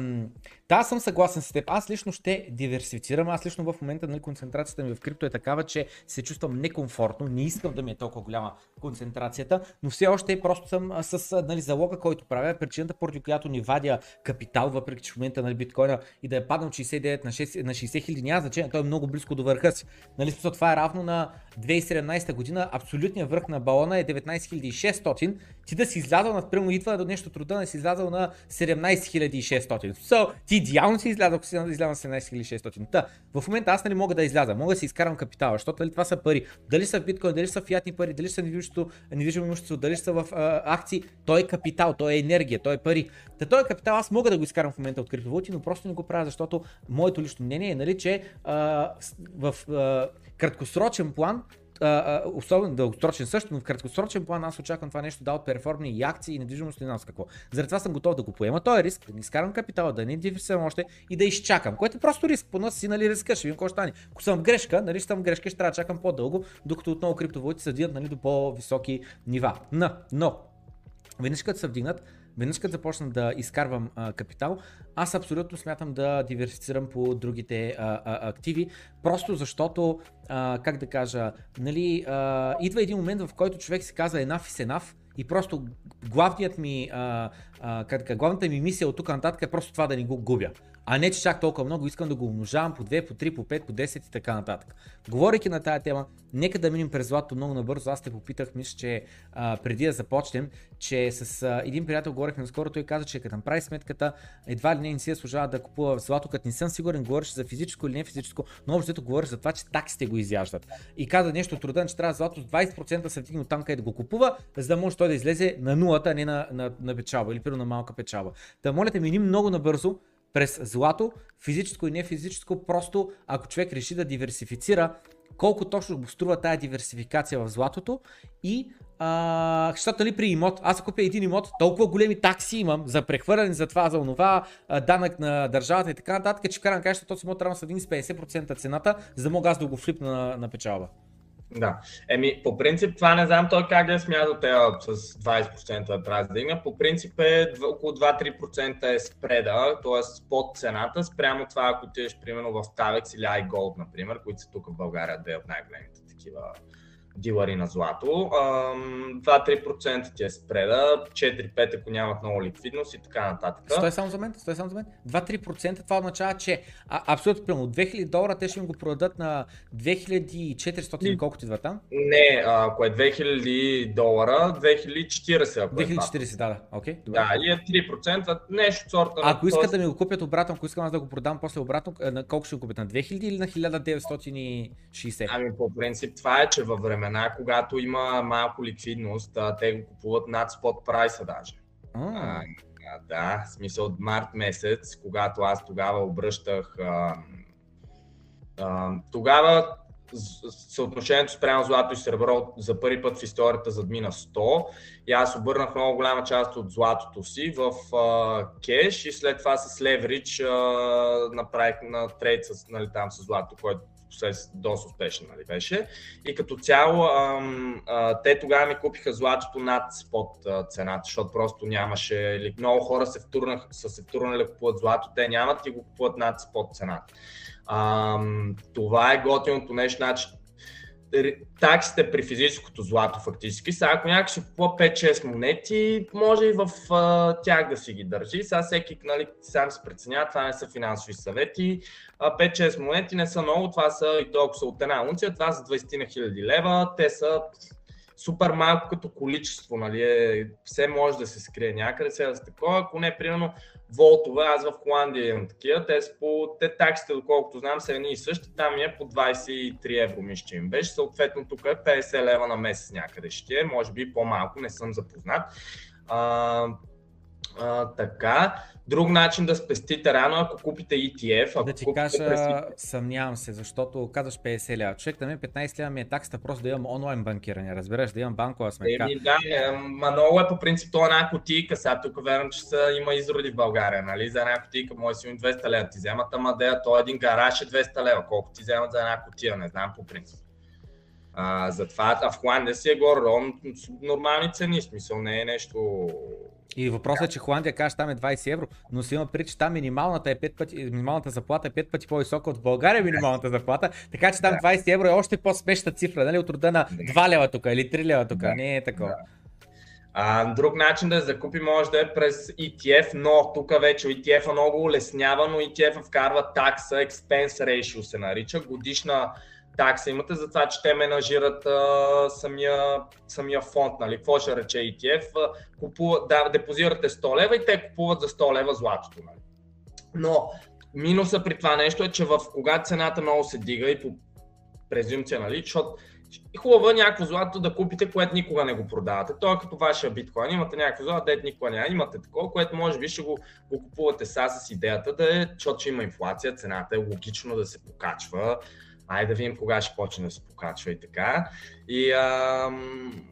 да, съм съгласен с теб. Аз лично ще диверсифицирам. Аз лично в момента нали, концентрацията ми в крипто е такава, че се чувствам некомфортно. Не искам да ми е толкова голяма концентрацията, но все още просто съм с нали, залога, който правя. Причината, поради която ни вадя капитал, въпреки че в момента нали, биткоина и да е паднал 69 на 6, на 60 хиляди, няма значение. Той е много близко до върха си. Нали, смисъл, това е равно на 2017 година. Абсолютният върх на балона е 19 600. Ти да си излязал на примерно идва до нещо труда, да си излязал на 17 600. So, ти идеално си изляза, ако си изляза на 17600. Та, в момента аз нали мога да изляза, мога да си изкарам капитала, защото нали, това са пари. Дали са в биткоин, дали са фиатни пари, дали са недвижимо имущество, дали са в а, акции, той е капитал, той е енергия, той е пари. Та той е капитал, аз мога да го изкарам в момента от криптовалути, но просто не го правя, защото моето лично мнение е, нали, че а, в а, краткосрочен план особено дългосрочен също, но в краткосрочен план аз очаквам това нещо да отперформне и акции и недвижимост и нас какво. Заради това съм готов да го поема. Той е риск, да не изкарам капитала, да не диверсифицирам още и да изчакам, което е просто риск. По нас си нали риска, ще видим какво ще стане. Ако съм в грешка, нали съм в грешка, ще трябва да чакам по-дълго, докато отново криптовалути се нали, до по-високи нива. Но, но, веднъж като се вдигнат, веднъж като започна да изкарвам а, капитал, аз абсолютно смятам да диверсифицирам по другите а, а, активи, просто защото, а, как да кажа, нали, а, идва един момент, в който човек си казва enough is enough и просто главният ми а, а, как, главната ми мисия от тук нататък е просто това да не го губя. А не, че чак толкова много искам да го умножавам по 2, по 3, по 5, по 10 и така нататък. Говорейки на тази тема, нека да минем през злато много набързо. Аз те попитах, мисля, че а, преди да започнем, че с а, един приятел говорихме наскоро, той каза, че като направи сметката, едва ли не, не си служава да купува злато, като не съм сигурен, говориш за физическо или не физическо, но общото говориш за това, че таксите го изяждат. И каза нещо труден, че трябва злато с 20% се вдигне от там, където го купува, за да може той да излезе на нулата, а не на, на, на печалба или на малка печалба. Да моля те, миним много набързо, през злато, физическо и не физическо, просто ако човек реши да диверсифицира, колко точно го струва тази диверсификация в златото и а, защото нали при имот, аз купя един имот, толкова големи такси имам за прехвърляне, за това, за онова, данък на държавата и така нататък, че в крайна на краща този имот трябва да се 50% цената, за да мога аз да го флипна на, на печалба. Да. Еми, по принцип това не знам той как да е смятал те с 20% да трябва да. По принцип е около 2-3% е спреда, т.е. под цената, спрямо това, ако ти примерно в Tavex или iGold, например, които са тук в България, две от най-големите такива дилари на злато. 2-3% ти е спреда, 4-5 ако нямат много ликвидност и така нататък. Стой само за мен, стой само за мен. 2-3% това означава, че а, абсолютно примерно 2000 долара те ще им го продадат на 2400 или колко ти идва там? Не, ако е 2000 долара, 2040 ако 2040, е да, да, окей. Okay, да, и е 3%, нещо от сорта. Ако искат да ми го купят обратно, ако искам аз да го продам после обратно, на колко ще го купят? На 2000 или на 1960? Ами по принцип това е, че във време времена, когато има малко ликвидност, те го купуват над спот прайса даже. А, да, в смисъл от март месец, когато аз тогава обръщах. А, а, тогава съотношението спрямо злато и сребро за първи път в историята задмина 100 и аз обърнах много голяма част от златото си в а, кеш и след това с леврич а, направих на трейд с, нали, там с злато, който доста успешен нали, беше. И като цяло ам, а, те тогава ми купиха златото над спот цената, защото просто нямаше, или много хора се втурнах, са се втурнали да купуват злато, те нямат и го купуват над спот цената. Ам, това е готиното нещо, значи таксите при физическото злато фактически. Сега ако някой си купува 5-6 монети, може и в а, тях да си ги държи. Сега всеки нали, сам се преценява, това не са финансови съвети. 5-6 монети не са много, това са и толкова са от една унция, това са 20 на хиляди лева. Те са супер малко като количество, нали, е, все може да се скрие някъде, сега за такова, ако не, примерно, волтове, аз в Холандия имам такива, те, по, те таксите, доколкото знам, са едни и същи, там е по 23 евро, мисля, че им беше, съответно тук е 50 лева на месец някъде ще е, може би по-малко, не съм запознат. А, а, така, Друг начин да спестите рано, ако купите ETF. Ако да ти кажа, през... съмнявам се, защото казваш 50 лева. Човек да ми 15 лева ми е таксата просто да имам онлайн банкиране, разбираш, да имам банкова сметка. Еми, да, е, ма много е по принцип това една кутийка. Сега тук верно, че са, има изроди в България, нали? За една кутийка може си 200 лева. Ти вземат, ама да, то един гараж е 200 лева. Колко ти вземат за една кутия, не знам по принцип. А, затова а в Холандия си е горе нормални цени, смисъл не е нещо и въпросът е, че Холандия каже, там е 20 евро, но си има преди, че там минималната, е 5 пъти, минималната заплата е 5 пъти по-висока от България минималната заплата, така че там 20 евро е още по-смешна цифра, нали, от рода на 2 лева тук или 3 лева тук, не е такова. А, друг начин да закупи може да е през ETF, но тук вече ETF е много улеснява, но ETF вкарва такса, expense ratio се нарича, годишна такса имате за това, че те менажират а, самия, самия фонд. Нали? Какво ще рече ETF? Купува, да, депозирате 100 лева и те купуват за 100 лева златото. Нали? Но минуса при това нещо е, че в когато цената много се дига и по презумпция, нали, защото хубаво е някакво злато да купите, което никога не го продавате. То е като вашия биткоин. Имате някакво злато, дете никога няма. Имате такова, което може би ще го, го купувате сега с идеята да е, защото има инфлация, цената е логично да се покачва Айде да видим кога ще почне да се покачва и така. И ам,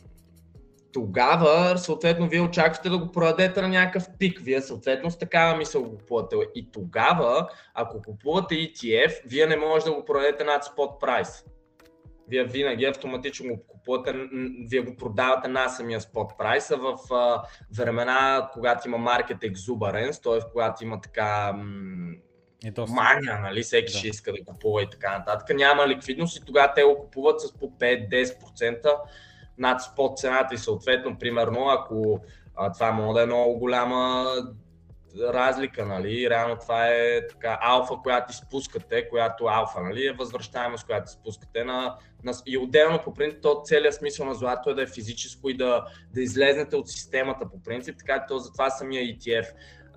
тогава, съответно, вие очаквате да го продадете на някакъв пик. Вие, съответно, с такава мисъл го купувате. И тогава, ако купувате ETF, вие не можете да го продадете над спот прайс. Вие винаги автоматично го купувате, вие го продавате на самия спот прайс, в а, времена, когато има маркет exuberance, т.е. когато има така м- е доста. мания, нали? Всеки да. ще иска да купува и така нататък. Няма ликвидност и тогава те го купуват с по 5-10% над спот цената и съответно, примерно, ако а, това може да е много голяма разлика, нали? Реално това е така алфа, която изпускате, която алфа, нали? Е възвръщаемост, която изпускате на, на... и отделно по принцип, то целият смисъл на злато е да е физическо и да, да излезнете от системата по принцип, така че затова самия ETF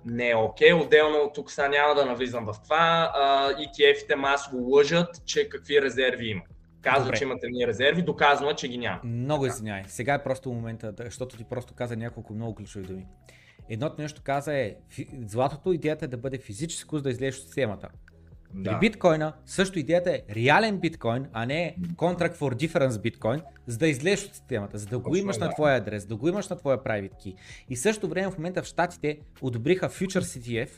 не е окей. Okay. Отделно тук сега няма да навлизам в това. ETF-ите масово лъжат, че какви резерви има. Казва, Добре. че имате ни резерви, доказва, че ги няма. Много извинявай. Сега е просто момента, защото ти просто каза няколко много ключови думи. Едното нещо каза е, златото идеята е да бъде физическо, за да излезеш от системата. Да. При биткоина също идеята е реален биткоин, а не contract for difference биткоин, за да излезеш от системата, за да го имаш да. на твоя адрес, да го имаш на твоя private key. И също време в момента в Штатите одобриха Future CTF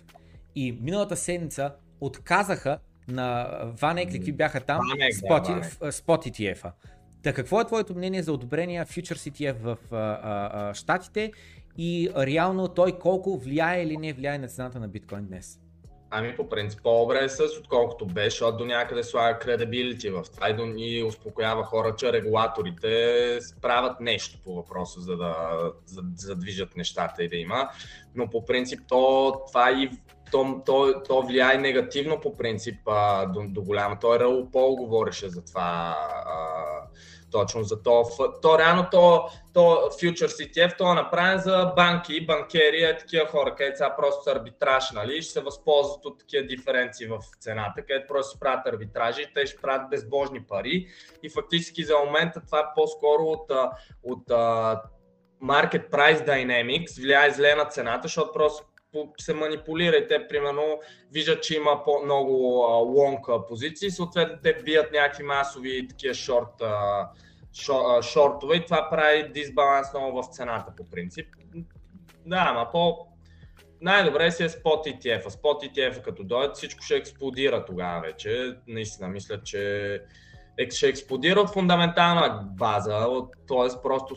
и миналата седмица отказаха на Ванек, какви бяха там, Spot, да, Spot ETF-а. Та какво е твоето мнение за одобрения Future CTF в а, а, а, Штатите и реално той колко влияе или не влияе на цената на биткоин днес? Ами по принцип по-добре е с отколкото беше, защото до някъде слага кредабилити в това и, до, и успокоява хора, че регулаторите правят нещо по въпроса, за да, за, за нещата и да има. Но по принцип то, това и то, то, то влияе негативно по принцип а, до, до голяма. Той Раул Пол говореше за това а, точно за то. То реално то, то Futures ETF, то е направен за банки, банкери, е такива хора, където сега просто са арбитраж, нали, ще се възползват от такива диференции в цената, където просто ще правят арбитражи, те ще правят безбожни пари и фактически за момента това е по-скоро от, от, Market Price Dynamics влияе зле на цената, защото просто се манипулира и те, примерно, виждат, че има по-много лонг позиции, съответно те бият някакви масови такива шорт, шортове и това прави дисбаланс много в цената по принцип. Да, ама по, най-добре си е спот ETF. Спот ETF като дойдат всичко ще експлодира тогава вече. Наистина мисля, че ще експлодира от фундаментална база, т.е. просто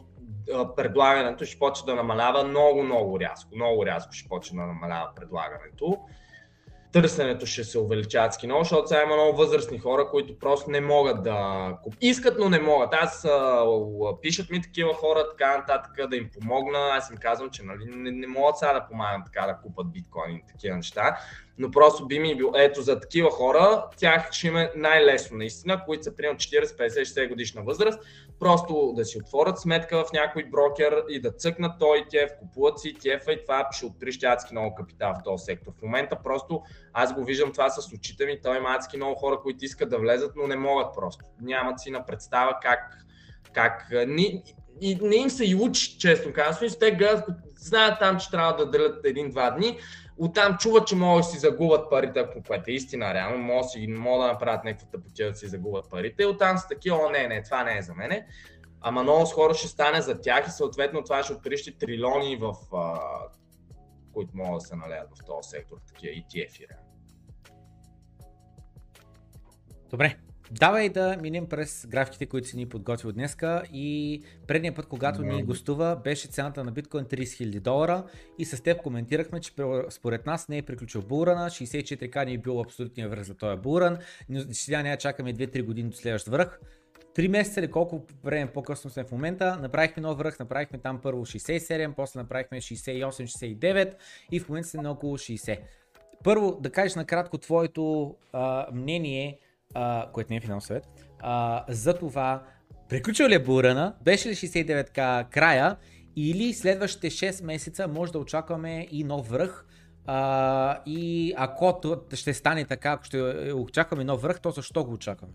предлагането ще почне да намалява много, много рязко. Много рязко ще почне да намалява предлагането. Търсенето ще се увеличава адски много, защото сега има много възрастни хора, които просто не могат да искат, но не могат. Аз а, пишат ми такива хора, така нататък, да им помогна. Аз им казвам, че нали, не, не могат сега да помагам така да купат биткоини и такива неща но просто би ми бил, ето за такива хора, тях ще има най-лесно наистина, които са примерно 40, 50, 60 годишна възраст, просто да си отворят сметка в някой брокер и да цъкнат той ETF, купуват си ETF и това ще отрища адски много капитал в този сектор. В момента просто аз го виждам това с очите ми, той има адски много хора, които искат да влезат, но не могат просто. Нямат си на представа как, как ни, и не им се и учи, честно казвам. Те гледат, знаят там, че трябва да делят един-два дни, Оттам чуват, че могат да си загубят парите, ако което е истина, реално, могат, си, могат да направят някаква тъпотия да си загубят парите. Оттам са такива, о, не, не, това не е за мене. Ама много скоро ще стане за тях и съответно това ще отрищи трилиони, в, а, които могат да се налеят в този сектор, такива ETF-и. Добре, Давай да минем през графиките, които си ни подготвил днеска. И предния път, когато ни гостува, беше цената на биткоин 30 000 долара. И с теб коментирахме, че според нас не е приключил булрана, 64к не е бил абсолютния връх за този булран, сега няма чакаме 2-3 години до следващ връх. Три месеца или колко време по-късно сме в момента, направихме нов връх, направихме там първо 67, после направихме 68-69 и в момента сме на около 60. Първо да кажеш накратко твоето а, мнение а, което не е финал съвет, а, за това приключил ли е Бурана, беше ли 69к края или следващите 6 месеца може да очакваме и нов връх, а, и ако ще стане така, ако ще очакваме нов връх, то защо го очакваме?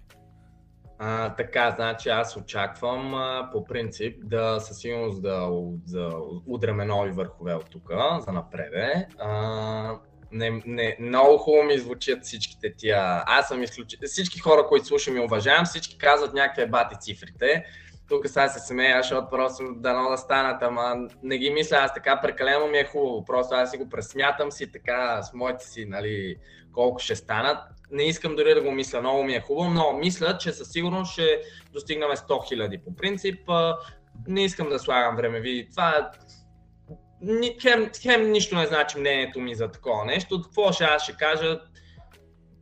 А, така, значи аз очаквам а, по принцип да със сигурност да, да удреме нови върхове от тук за напреде. А, не, не, много хубаво ми звучат всичките тия. Аз съм изключително. Всички хора, които слушам и уважавам, всички казват някакви бати цифрите. Тук сега се смея, защото просто дано да станат, ама не ги мисля аз така, прекалено ми е хубаво. Просто аз си го пресмятам си така с моите си, нали, колко ще станат. Не искам дори да го мисля, много ми е хубаво, но мисля, че със сигурност ще достигнем 100 хиляди по принцип. Не искам да слагам времеви. Това хем, хем нищо не значи мнението ми за такова нещо. Какво ще аз ще кажа,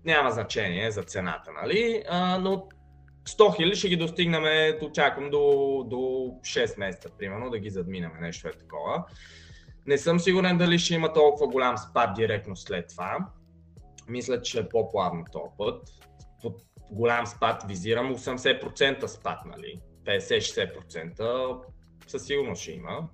няма значение за цената, нали? А, но 100 хиляди ще ги достигнем, очаквам до, до 6 месеца, примерно, да ги задминем, нещо е такова. Не съм сигурен дали ще има толкова голям спад директно след това. Мисля, че е по-плавно този път. Под голям спад визирам 80% спад, нали? 50-60% със сигурност ще има.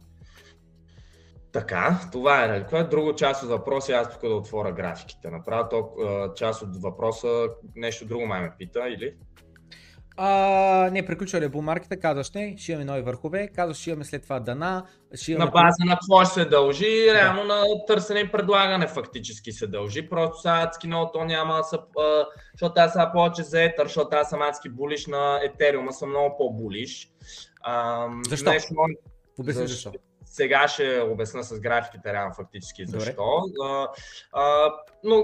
Така, това е. Нали? Това е друго част от въпроса. Аз тук да отворя графиките. Направо то, част от въпроса, нещо друго май ме пита, или? А, не, приключва ли маркета, казваш не, ще имаме нови върхове, казваш ще имаме след това дана. Ще имаме... На база на какво ще се дължи, реално да. на търсене и предлагане фактически се дължи. Просто сега адски много то няма, са, защото аз сега повече за етър, защото аз съм адски булиш на Етериума, съм много по-булиш. А, защо? Нещо, Обясни защо. Сега ще обясна с графиките реално фактически защо. А, а, но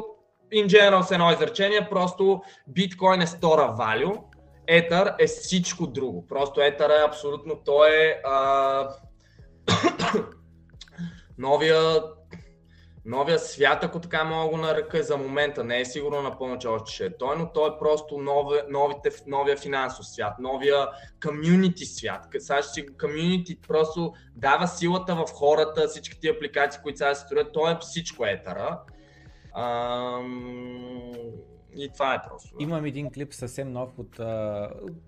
in general с едно изречение, просто биткоин е стора value, Етър е всичко друго. Просто Етър е абсолютно, той е а... новия, новия свят, ако така мога го нарека за момента. Не е сигурно напълно, че още ще е той, но той е просто нови, новите, новия финансов свят, новия комьюнити свят. Сега ще комьюнити просто дава силата в хората, всички ти апликации, които сега се строят, той е всичко етъра. Ам и това е просто. Да. Имам един клип съвсем нов от,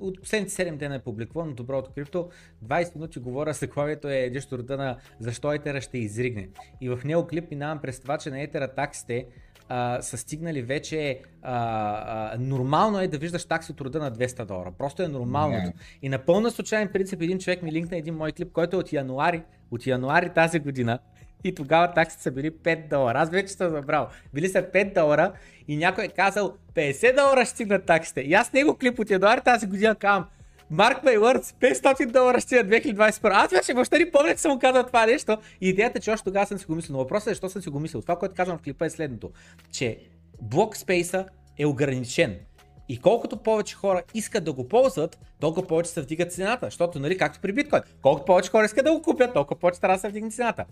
от последните 7 дена е публикуван, доброто крипто. 20 минути говоря, заглавието е нещо рода на защо етера ще изригне. И в него клип минавам през това, че на етера таксите а, са стигнали вече. А, а, нормално е да виждаш такси от рода на 200 долара. Просто е нормално. Yeah. И на пълна случайен принцип един човек ми линкна един мой клип, който е от януари, от януари тази година. И тогава таксите са били 5 долара. Аз вече съм забрал. Били са 5 долара и някой е казал 50 долара ще стигнат таксите. И аз него клип от януари тази година казвам Mark my words, 500 долара ще 2021. Аз вече въобще не помня, че съм му казал това нещо. И идеята, че още тогава съм си го мислил. Но въпросът е, защо съм си го мислил. Това, което казвам в клипа е следното. Че блокспейса е ограничен. И колкото повече хора искат да го ползват, толкова повече се вдига цената. Защото, нали, както при биткоин, колкото повече хора искат да го купят, толкова повече трябва да се вдигне цената.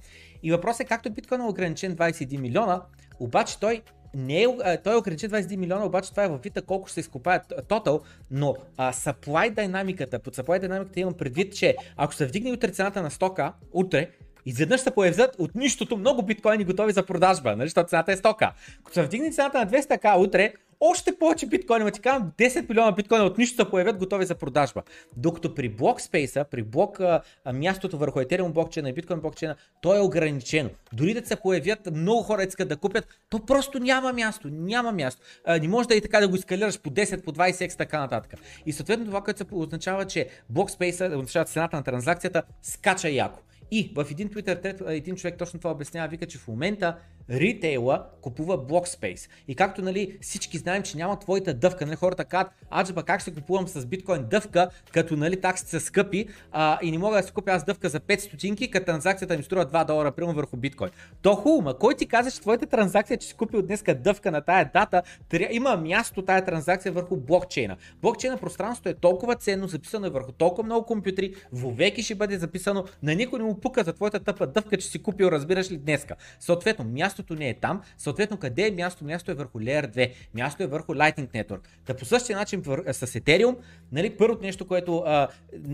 И въпросът е, както биткоин е ограничен 21 милиона, обаче той не е, той е ограничен 21 милиона, обаче това е във вида колко ще се изкупаят тотал, но а, supply динамиката, под supply динамиката имам предвид, че ако се вдигне утре цената на стока, утре, изведнъж се появят от нищото много биткоини готови за продажба, нали, защото цената е стока. Ако се вдигне цената на 200к утре, още повече биткоини, ти казвам 10 милиона биткоина от нищо се появят готови за продажба. Докато при блокспейса, при блок а, мястото върху Ethereum блокчейна и биткоин блокчейна, то е ограничено. Дори да се появят много хора искат да купят, то просто няма място, няма място. А, не може да и така да го ескалираш по 10, по 20 екс, така нататък. И съответно това, което се означава, че блокспейса, означава цената на транзакцията, скача яко. И в един Twitter един човек точно това обяснява, вика, че в момента ритейла купува блокспейс. И както нали, всички знаем, че няма твоята дъвка, нали, хората казват, аджаба как ще купувам с биткоин дъвка, като нали, таксите са скъпи а, и не мога да си купя аз дъвка за 5 стотинки, като транзакцията ми струва 2 долара, примерно върху биткоин. То хубаво, кой ти каза, че твоята транзакция, че си купил днеска дъвка на тая дата, тря... има място тая транзакция върху блокчейна. Блокчейна пространството е толкова ценно, записано е върху толкова много компютри, вовеки ще бъде записано, на никой не му пука за твоята тъпа дъвка, че си купил, разбираш ли днеска. Съответно, мястото не е там. Съответно, къде е място? Място е върху Layer 2. Място е върху Lightning Network. Та по същия начин с Ethereum, нали, първото нещо, което а,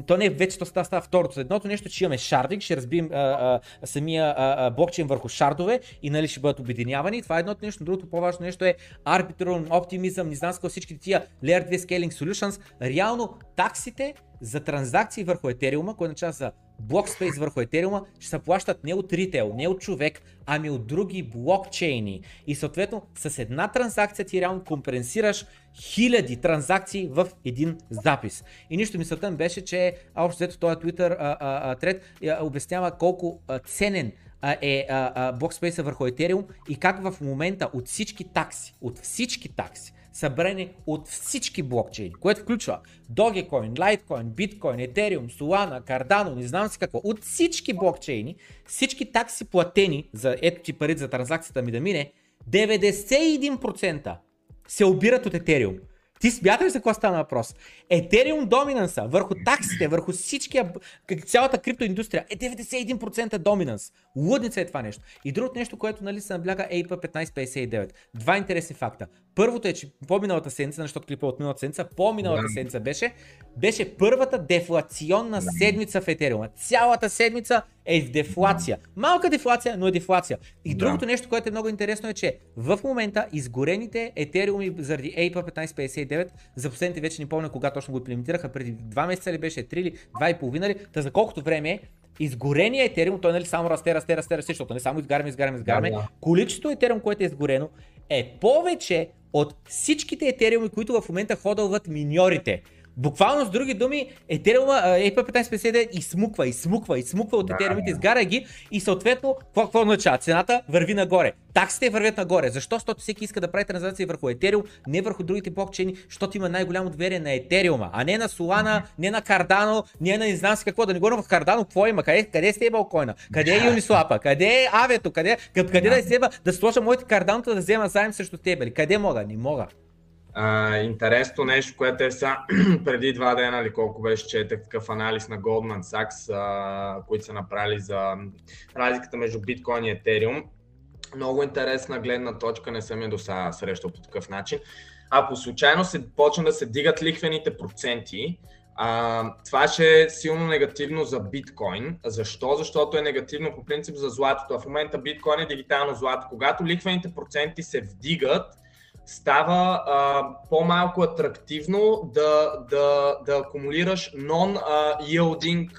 то не е вече, то става, става второто. Едното нещо, че имаме шардинг, ще разбием а, а, самия а, блокчейн върху шардове и нали, ще бъдат обединявани. Това е едното нещо. Другото по-важно нещо е Arbitrum, Optimism, не знам всички тия Layer 2 Scaling Solutions. Реално таксите за транзакции върху Ethereum, което означава за блокспейс върху Ethereum, ще се плащат не от ритейл, не от човек, ами от други блокчейни. И съответно с една транзакция ти реално компенсираш хиляди транзакции в един запис. И нищо мисълта ми беше, че общо взето този Twitter а, а, а, тред а, обяснява колко а, ценен е блокспейса върху Ethereum и как в момента от всички такси, от всички такси, събрани от всички блокчейни, което включва Dogecoin, Litecoin, Bitcoin, Ethereum, Solana, Cardano, не знам си какво, от всички блокчейни, всички такси платени за ето ти пари за транзакцията ми да мине, 91% се обират от Ethereum. Ти смяташ за какво стана въпрос? Етериум доминанса върху таксите, върху всички, цялата криптоиндустрия е 91% доминанс. Лудница е това нещо. И другото нещо, което нали се набляга е APA 1559. Два интересни факта. Първото е, че по-миналата седмица, защото клипа от миналата седмица, по-миналата седмица беше, беше първата дефлационна седмица в Етериум. Цялата седмица е дефлация. Малка дефлация, но е дефлация. И Да. другото нещо, което е много интересно е, че в момента изгорените етериуми заради APA 1559 за последните вече не помня кога точно го имплементираха, преди 2 месеца ли беше, 3 или 2,5 ли, та за колкото време е, изгорения етериум, той нали само расте, расте, расте, расте, защото не само изгаряме, изгаряме, изгаряме. Да, да. Количеството етериум, което е изгорено, е повече от всичките етериуми, които в момента ходълват миньорите. Буквално с други думи, етериума, AP1559 изсмуква, изсмуква, изсмуква от да. изгаря ги и съответно, какво, какво означава? Цената върви нагоре. Таксите вървят нагоре. Защо? Защото всеки иска да прави транзакции върху етериум, не върху другите блокчейни, защото има най-голямо доверие на етериума, а не на Solana, не на Cardano, не на не знам си какво. Да не говорим в Cardano, какво има? Къде, къде е стейблкоина? Къде е Uniswap? Къде е Авето? Къде, къде, да иззема, да сложа моите Cardano да взема заем срещу стебели? Къде мога? Не мога. А, интересно нещо, което е са, преди два дена или колко беше, четах такъв анализ на Goldman Sachs, а, които са направили за разликата между биткоин и етериум. Много интересна гледна точка, не съм я до сега срещал по такъв начин. Ако случайно се почна да се дигат лихвените проценти, а, това ще е силно негативно за биткоин. Защо? Защото е негативно по принцип за златото. А в момента биткоин е дигитално злато. Когато лихвените проценти се вдигат, става а, по-малко атрактивно да, да, да акумулираш non-yielding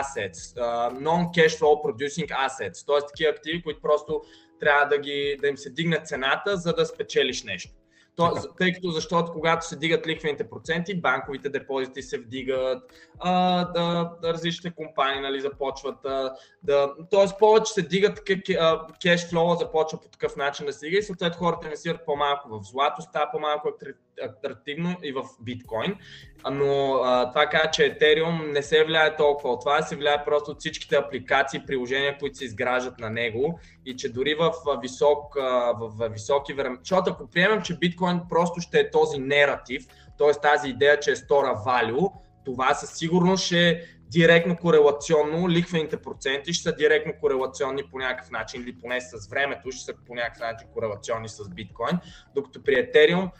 assets, non-cash flow producing assets, т.е. такива активи, които просто трябва да, ги, да им се дигне цената, за да спечелиш нещо. То, тъй като защото когато се дигат лихвените проценти, банковите депозити се вдигат, а, да, да различните компании нали, започват а, да... Тоест повече се дигат кешфлоу, започва по такъв начин да се дига и съответно хората инвестират по-малко в злато, става по-малко атрактивно и в биткоин. Но а, това казва, че Ethereum не се влияе толкова от това, се влияе просто от всичките апликации, приложения, които се изграждат на него и че дори в, висок, в, в високи времена, защото ако приемем, че биткоин просто ще е този нератив, т.е. тази идея, че е стора value, това със сигурност ще е директно корелационно, лихвените проценти ще са директно корелационни по някакъв начин или поне с времето ще са по някакъв начин корелационни с биткоин, докато при Ethereum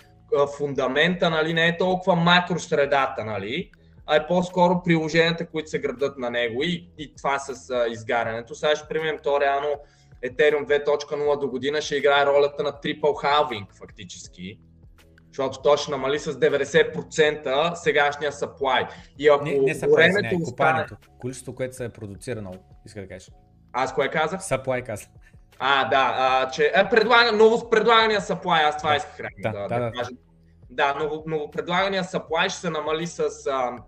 фундамента нали, не е толкова макросредата, нали, а е по-скоро приложенията, които се градат на него и, и това с а, изгарянето. Сега ще примем то реално Ethereum 2.0 до година ще играе ролята на triple halving фактически, защото то ще намали с 90% сегашния supply. И ако Не, не supply, времето не, остане... Количеството, което се е продуцирано, иска да кажеш. Аз кое казах? Supply каза. А, да, а, че е предлага, ново предлагания supply, аз това Да, исках да, да, да, да, кажа. Да, ново, новопредлагания supply ще се намали с а,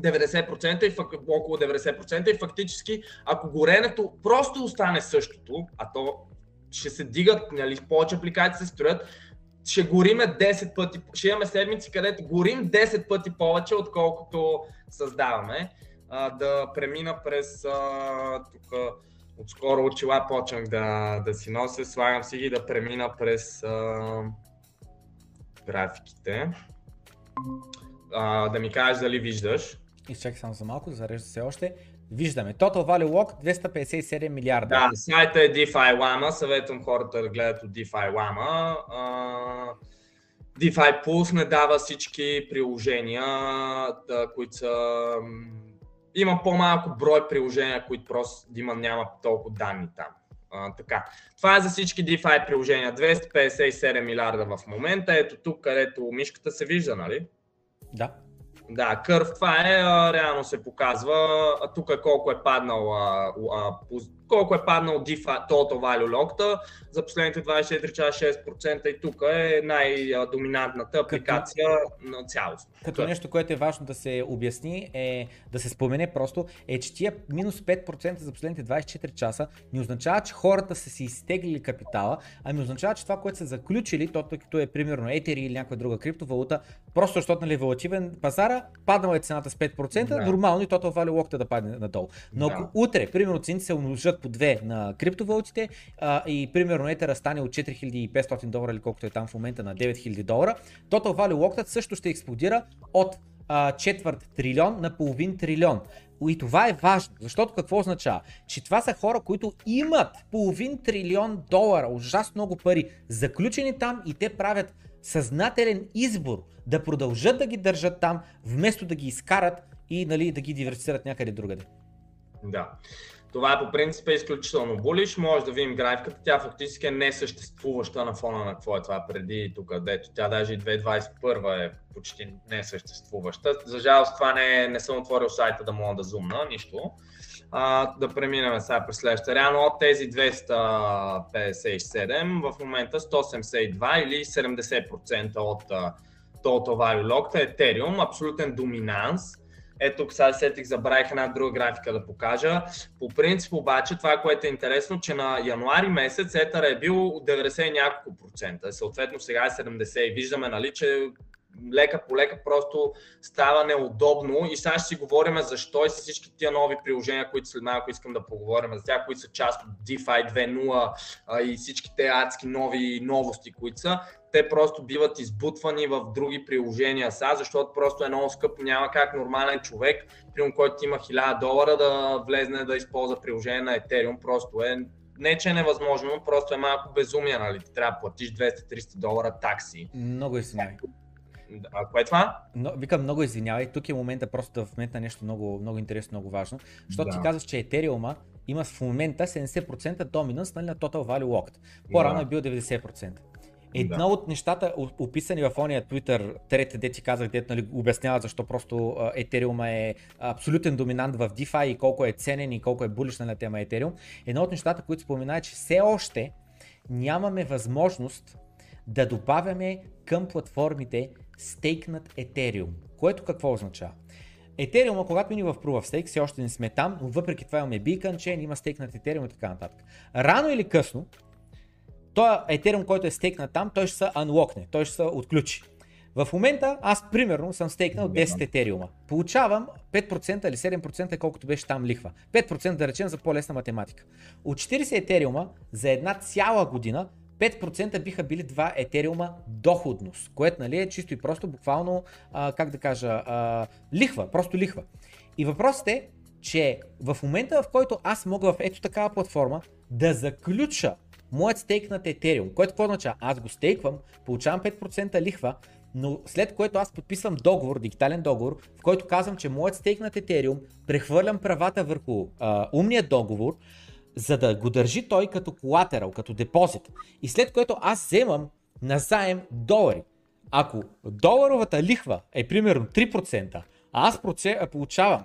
90% и фак, около 90% и фактически, ако горенето просто остане същото, а то ще се дигат, нали, повече апликации се строят, ще гориме 10 пъти, ще имаме седмици, където горим 10 пъти повече, отколкото създаваме. А, да премина през а, тук отскоро очила почнах да, да си нося, слагам си ги да премина през а, графиките. А, да ми кажеш дали виждаш. Изчакай само за малко, зарежда се още. Виждаме. Total Value Lock 257 милиарда. Да, сайта е DeFi Lama, съветвам хората да гледат от DeFi Lama. А, DeFi Pulse не дава всички приложения, да, които са... Има по-малко брой приложения, които просто има, няма толкова данни там. А, така. Това е за всички DeFi приложения. 257 милиарда в момента. Ето тук, където мишката се вижда, нали? Да. Да, кърв, това е, а, реално се показва, а, тук е колко е паднал, а, а, колко е паднал DeFi, Total Value Locked за последните 24 часа 6% и тук е най-доминантната апликация на цялост. Като нещо, което е важно да се обясни, е да се спомене просто, е, че тия минус 5% за последните 24 часа не означава, че хората са си изтеглили капитала, ами означава, че това, което са заключили, то тъй като е примерно Ether или някаква друга криптовалута, просто защото нали, е волативен пазара, паднала е цената с 5%, Да. нормално и Total Value Locked да падне надолу. Но Да. ако утре, примерно цените се умножат по 2 на криптовалутите а, и примерно Ether стане от 4500 долара или колкото е там в момента на 9000 долара, Total Value Locked също ще експлодира от а, четвърт трилион на половин трилион. И това е важно, защото какво означава? Че това са хора, които имат половин трилион долара, ужасно много пари, заключени там и те правят съзнателен избор да продължат да ги държат там, вместо да ги изкарат и нали, да ги диверсифицират някъде другаде. Да. Това по принцип е изключително булиш. Може да видим графиката. Тя фактически е несъществуваща на фона на какво е това преди тук, дето тя даже и 2021 е почти несъществуваща. За жалост това не, не съм отворил сайта да мога да зумна, нищо. А, да преминем сега през следващата. Реално от тези 257 в момента 182 или 70% от Total Value Locked е Ethereum, абсолютен доминанс. Ето тук сега сетих, забравих една друга графика да покажа. По принцип обаче това, което е интересно, че на януари месец Ether е бил 90 няколко процента, съответно сега е 70 и виждаме, нали, че лека по лека просто става неудобно. И сега ще си говорим защо и с всички тия нови приложения, които след малко искам да поговорим за тях, които са част от DeFi 2.0 и всичките адски нови новости, които са, те просто биват избутвани в други приложения са, защото просто е много скъпо. Няма как нормален човек, примерно, който има 1000 долара да влезне да използва приложение на Ethereum. Просто е не, че е невъзможно, просто е малко безумие, нали? Ти трябва да платиш 200-300 долара такси. Много извинявай. А кое е това? Но, викам, много извинявай. Тук е момента просто да вметна нещо много, много интересно, много важно. Защото да. ти казваш, че Ethereum има в момента 70% доминанс нали, на Total Value Locked. По-рано да. е бил 90%. Едно да. от нещата, описани в ония Twitter, трете, де ти казах, дете нали, обяснява защо просто Ethereum е абсолютен доминант в DeFi и колко е ценен и колко е булишна на тема Ethereum. Едно от нещата, които спомена е, че все още нямаме възможност да добавяме към платформите стейкнат Ethereum. Което какво означава? Ethereum, когато мини в Proof of Stake, все още не сме там, но въпреки това имаме Beacon Chain, има стейкнат Ethereum и така нататък. Рано или късно, той Ethereum, който е стейкнат там, той ще се unlockне, той ще се отключи. В момента аз примерно съм стейкнал 10 етериума. Получавам 5% или 7% колкото беше там лихва. 5% да речем за по-лесна математика. От 40 етериума за една цяла година 5% биха били 2 етериума доходност, което нали, е чисто и просто буквално, а, как да кажа, а, лихва, просто лихва. И въпросът е, че в момента в който аз мога в ето такава платформа да заключа моят стейк на Ethereum, което какво означава? Аз го стейквам, получавам 5% лихва, но след което аз подписвам договор, дигитален договор, в който казвам, че моят стейк на Ethereum прехвърлям правата върху а, умния договор, за да го държи той като колатерал, като депозит. И след което аз вземам на заем долари. Ако доларовата лихва е примерно 3%, а аз получавам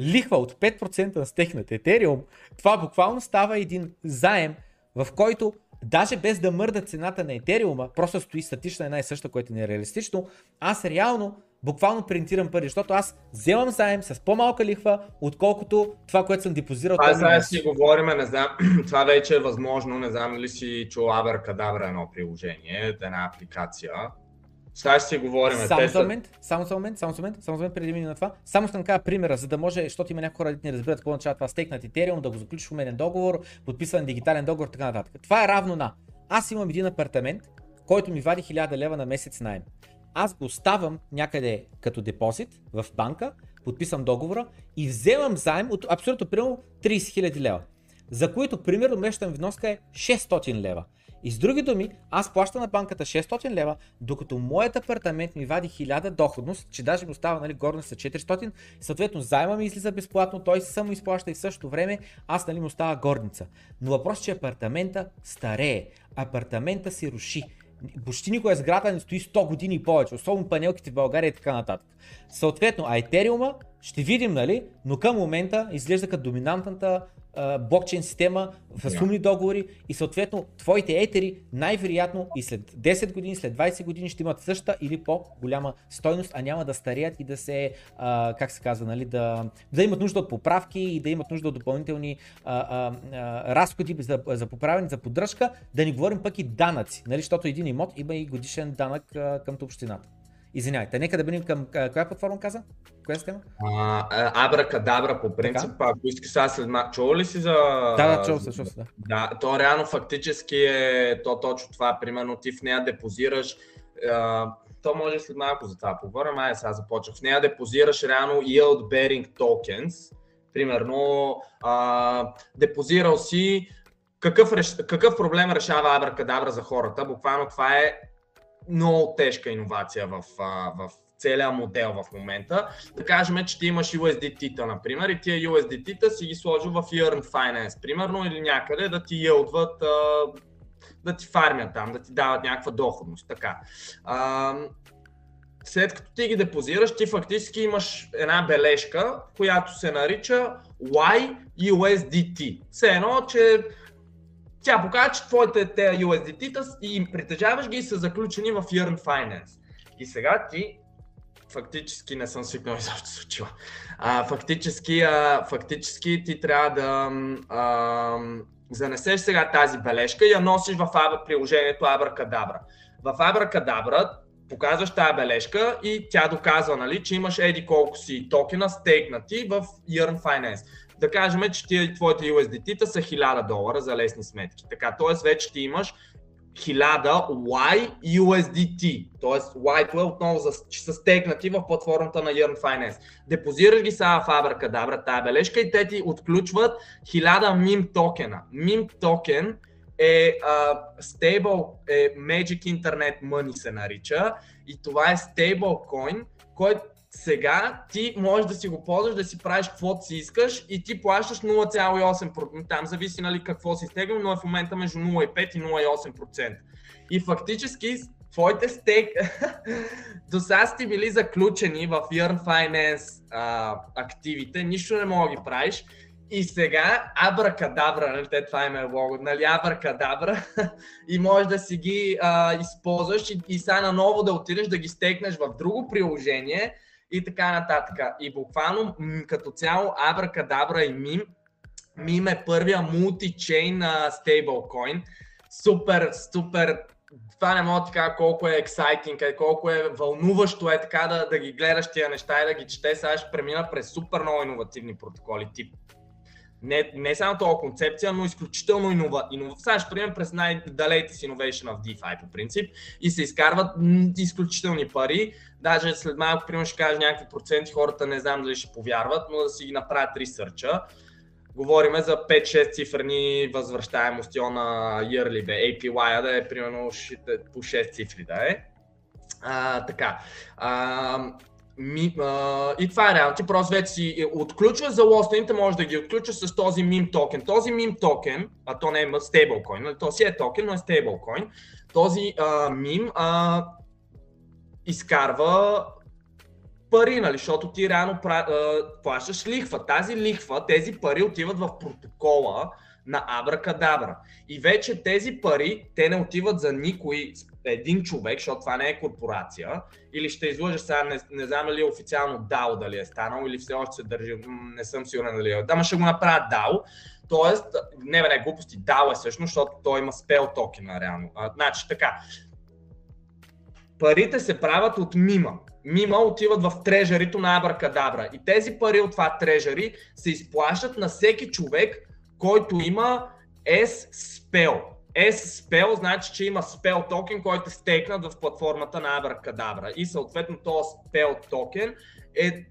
лихва от 5% на стехнат Етериум, това буквално става един заем, в който даже без да мърда цената на Етериума, просто стои статична една и съща, което не е реалистично, аз реално буквално принтирам пари, защото аз вземам заем с по-малка лихва, отколкото това, което съм депозирал. Аз сега си говорим, не знам, това вече е възможно, не знам ли си чул Abracadabra едно приложение, една апликация, сега ще си говорим. Само за момент, само за момент, само за момент, само за момент преди на това. Само ще кажа примера, за да може, защото има някои хора, да не разберат какво означава това стейк на Ethereum, да го заключиш в уменен договор, подписван дигитален договор, така нататък. Това е равно на. Аз имам един апартамент, който ми вади 1000 лева на месец найем. Аз го оставам някъде като депозит в банка, подписвам договора и вземам заем от абсолютно примерно 30 000 лева, за които примерно месечна вноска е 600 лева. И с други думи, аз плащам на банката 600 лева, докато моят апартамент ми вади 1000 доходност, че даже ми остава нали, горно са 400, съответно заема ми излиза безплатно, той се само изплаща и в същото време аз нали, му остава горница. Но въпросът е, че апартамента старее, апартамента се руши. Почти никоя сграда не стои 100 години и повече, особено панелките в България и така нататък. Съответно, а Етериума ще видим, нали, но към момента изглежда като доминантната блокчейн система в умни договори и съответно твоите етери най-вероятно и след 10 години, след 20 години ще имат същата или по-голяма стойност, а няма да стареят и да се, а, как се казва, нали, да, да имат нужда от поправки и да имат нужда от допълнителни а, а, а, разходи за, за поправяне, за поддръжка, да не говорим пък и данъци, нали, защото един имот има и годишен данък а, към общината. Извинявайте, нека да бъдем към коя платформа каза? Коя система? Абра Кадабра по принцип, така? ако искаш сега след Чува ли си за... Да, да, чул се, чул се, да. Да, то реално фактически е то точно това, примерно ти в нея депозираш то може след малко за това поговорим, ай сега започвам. В нея депозираш реално yield bearing tokens, примерно а, депозирал си какъв, реш... какъв проблем решава Абракадабра за хората. Буквално това е много тежка иновация в, в целият модел в момента. Да кажем, че ти имаш USDT-та, например, и тия USDT-та си ги сложил в Earn Finance, примерно, или някъде да ти елдват, да ти фармят там, да ти дават някаква доходност. Така. След като ти ги депозираш, ти фактически имаш една бележка, която се нарича YUSDT. Все едно, че тя показва, че твоите те USDT-та и им притежаваш ги и са заключени в Earn Finance. И сега ти фактически не съм свикнал изобщо се случила. А, фактически, а, фактически ти трябва да а, занесеш сега тази бележка и я носиш в приложението Abracadabra. В Abracadabra показваш тази бележка и тя доказва, нали, че имаш еди колко си токена стейкнати в Earn Finance. Да кажем, че ти, твоите USDT-та са 1000 долара за лесни сметки. Така, т.е. вече ти имаш 1000 Y USDT. Т.е. Y-то е отново, за, че са стекнати в платформата на Earn Finance. Депозираш ги сега в Abracadabra, тази бележка и те ти отключват 1000 MIM токена. MIM токен е стейбл, е Magic Internet Money се нарича и това е стейблкоин, който сега ти можеш да си го ползваш, да си правиш каквото си искаш и ти плащаш 0,8%. Там зависи нали, какво си стегнал, но е в момента между 0,5 и 0,8%. И фактически твоите стек до сега сте били заключени в Earn Finance а, активите, нищо не мога да ги правиш и сега абракадабра, нали, те това им е лого, нали, абракадабра и можеш да си ги а, използваш и, и сега наново да отидеш да ги стекнеш в друго приложение и така нататък. И буквално като цяло абракадабра и мим, мим е първия мултичейн стейблкоин. Супер, супер това не мога кажа колко е ексайтинг, колко е вълнуващо е така да, да ги гледаш тия неща и да ги четеш. Сега ще премина през супер много иновативни протоколи, тип не, не само това концепция, но изключително инова. инова. Ще приемем през най-далейте си innovation в DeFi по принцип и се изкарват изключителни пари. Даже след малко, примерно, ще кажа някакви проценти, хората не знам дали ще повярват, но да си ги направят ресърча. Говориме за 5-6 цифрени възвръщаемости на yearly, бе. APY да е примерно по 6 цифри да е. А, така. А, ми, а, и това е реално. Ти просто вече си отключваш за лостените, може да ги отключиш с този мим токен. Този мим токен, а то не е стейблкоин, нали? то си е токен, но е стейблкоин. Този а, мим а, изкарва пари, нали, защото ти реално плащаш лихва. Тази лихва, тези пари отиват в протокола на Абракадабра. И вече тези пари, те не отиват за никой един човек, защото това не е корпорация, или ще излъжа сега, не, не знам ли официално DAO дали е станал, или все още се държи, не съм сигурен дали е. Да, ще го направят DAO. Тоест, не не, глупости, DAO е всъщност, защото той има спел токена реално. А, значи така, парите се правят от мима. Мима отиват в трежерито на Абракадабра. И тези пари от това трежери се изплащат на всеки човек, който има S-Spell. S-Spell значи, че има Spell токен, който е стейкнат в платформата на Abracadabra. И съответно този Spell токен е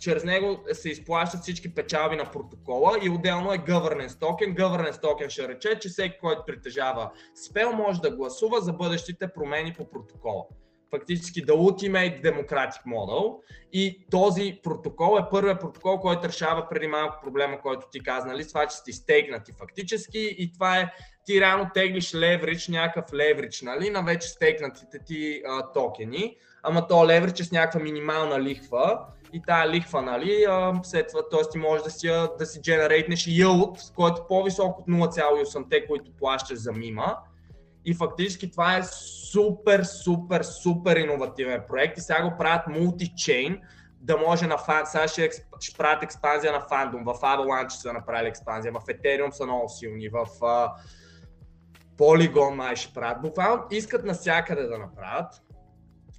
чрез него се изплащат всички печалби на протокола и отделно е governance токен. Governance токен ще рече, че всеки, който притежава спел, може да гласува за бъдещите промени по протокола фактически The Ultimate Democratic Model. И този протокол е първият протокол, който решава преди малко проблема, който ти каза, нали, това, че сте стегнати фактически и това е ти реално теглиш леврич, някакъв леврич, нали, на вече стегнатите ти а, токени, ама то леврич е с някаква минимална лихва. И тая лихва, нали, а, след това, т.е. ти можеш да си, да си генерейтнеш yield, който е по-висок от 0,8, които плащаш за мима и фактически това е супер, супер, супер иновативен проект и сега го правят мултичейн, да може на фан... сега ще, експ... ще правят експанзия на фандом, в Avalanche са направили експанзия, в Ethereum са много силни, в uh, Polygon май ще правят. Буквално искат навсякъде да направят.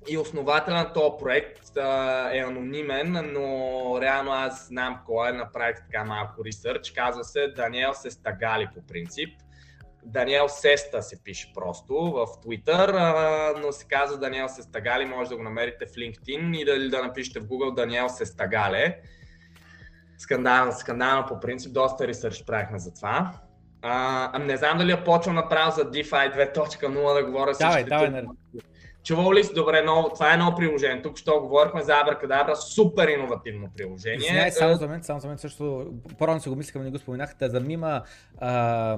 И основателя на този проект uh, е анонимен, но реално аз знам кой е, направих така малко ресърч. Казва се Даниел Сестагали по принцип. Даниел Сеста се пише просто в Twitter, но се казва Даниел Сестагали, може да го намерите в LinkedIn и да, да напишете в Google Даниел Сестагале. Скандално, скандално по принцип, доста ресърч правихме за това. А, не знам дали я почвам направо за DeFi 2.0 да говоря давай, давай, нали. Чувал ли си? Добре, но това е ново приложение. Тук що говорихме за Абракадабра, супер иновативно приложение. Не, само за мен, само за мен също, по-рано си го мислех, не го споменах, за мима а,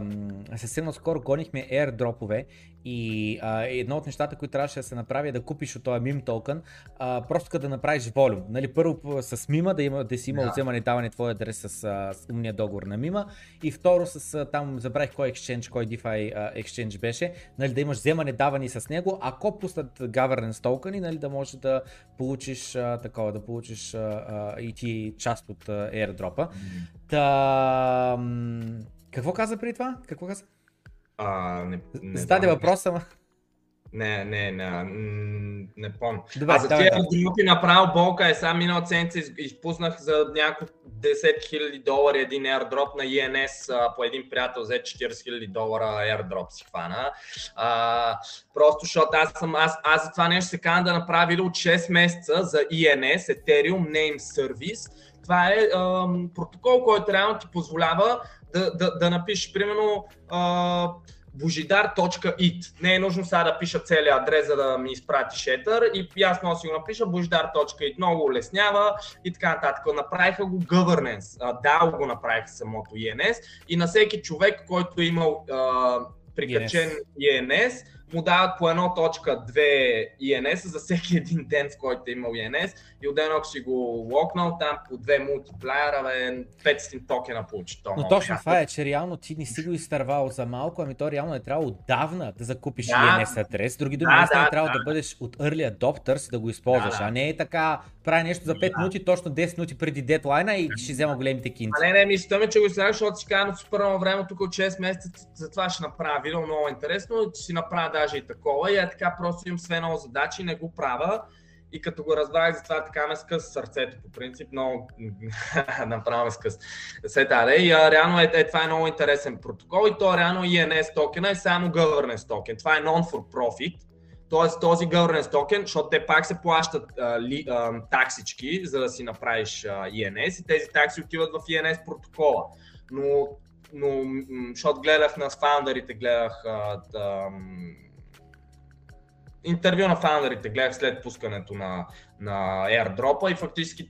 съвсем скоро гонихме airdroпове и а, едно от нещата, които трябваше да се направи е да купиш от този мим токен, а, просто като да направиш волюм. Нали, първо с мима да, има, да си имал yeah. вземане даване твой адрес с, а, с умния договор на мима и второ с а, там забравих кой exchange, кой DeFi а, exchange беше, нали, да имаш вземане даване с него, ако пуснат governance токени, нали, да можеш да получиш а, такова, да получиш а, а, и ти част от а, airdropa. Та, какво каза преди това? Какво каза? А, не, не Зададе въпроса, не, не, не, не помня. Добре, а за тези групи направо болка е сам минал седмица изпуснах за няколко 10 000 долари един airdrop на ENS по един приятел взе 40 000 долара airdrop си хвана. А, просто защото аз съм, аз, аз за това нещо се кана да направя видео от 6 месеца за ENS, Ethereum Name Service. Това е ам, протокол, който реално ти позволява да, да, да напишеш примерно а, božidar.it. Не е нужно сега да пиша целият адрес, за да ми изпрати шетър и аз мога да си го напиша božidar.it. Много улеснява и така нататък. Направиха го governance. DAO го направиха самото ENS и на всеки човек, който е имал а, прикачен ENS, ENS му дават по 1.2 ENS за всеки един ден, в който е имал ENS и отделно ако си го локнал там по две мултиплеера, бе, 500 токена получи. То, Но точно това е, че реално ти не си го изтървал за малко, ами то реално е трябвало отдавна да закупиш да, ENS адрес. Други думи, да, да, е трябвало да, да, бъдеш от early adopters да го използваш, да, да. а не е така, прави нещо за 5 да. минути, точно 10 минути преди дедлайна и ще взема големите кинти. А не, не, мисля ми, че го изследваш, защото си казвам супер много време, тук от 6 месеца, затова ще направя видео много интересно, че си направя даже и такова и е така просто имам све много задачи, не го правя и като го разбрах, затова така ме скъс сърцето по принцип, много направо ме скъс. Сета, и а, реално е, е, това е много интересен протокол и то реално ENS токена е само governance токен. Това е non-for-profit, т.е. този governance токен, защото те пак се плащат а, ли, а, таксички, за да си направиш а, ENS и тези такси отиват в ENS протокола. Но, но защото гледах на фаундърите, гледах а, а, интервю на фаундърите гледах след пускането на, на airdrop и фактически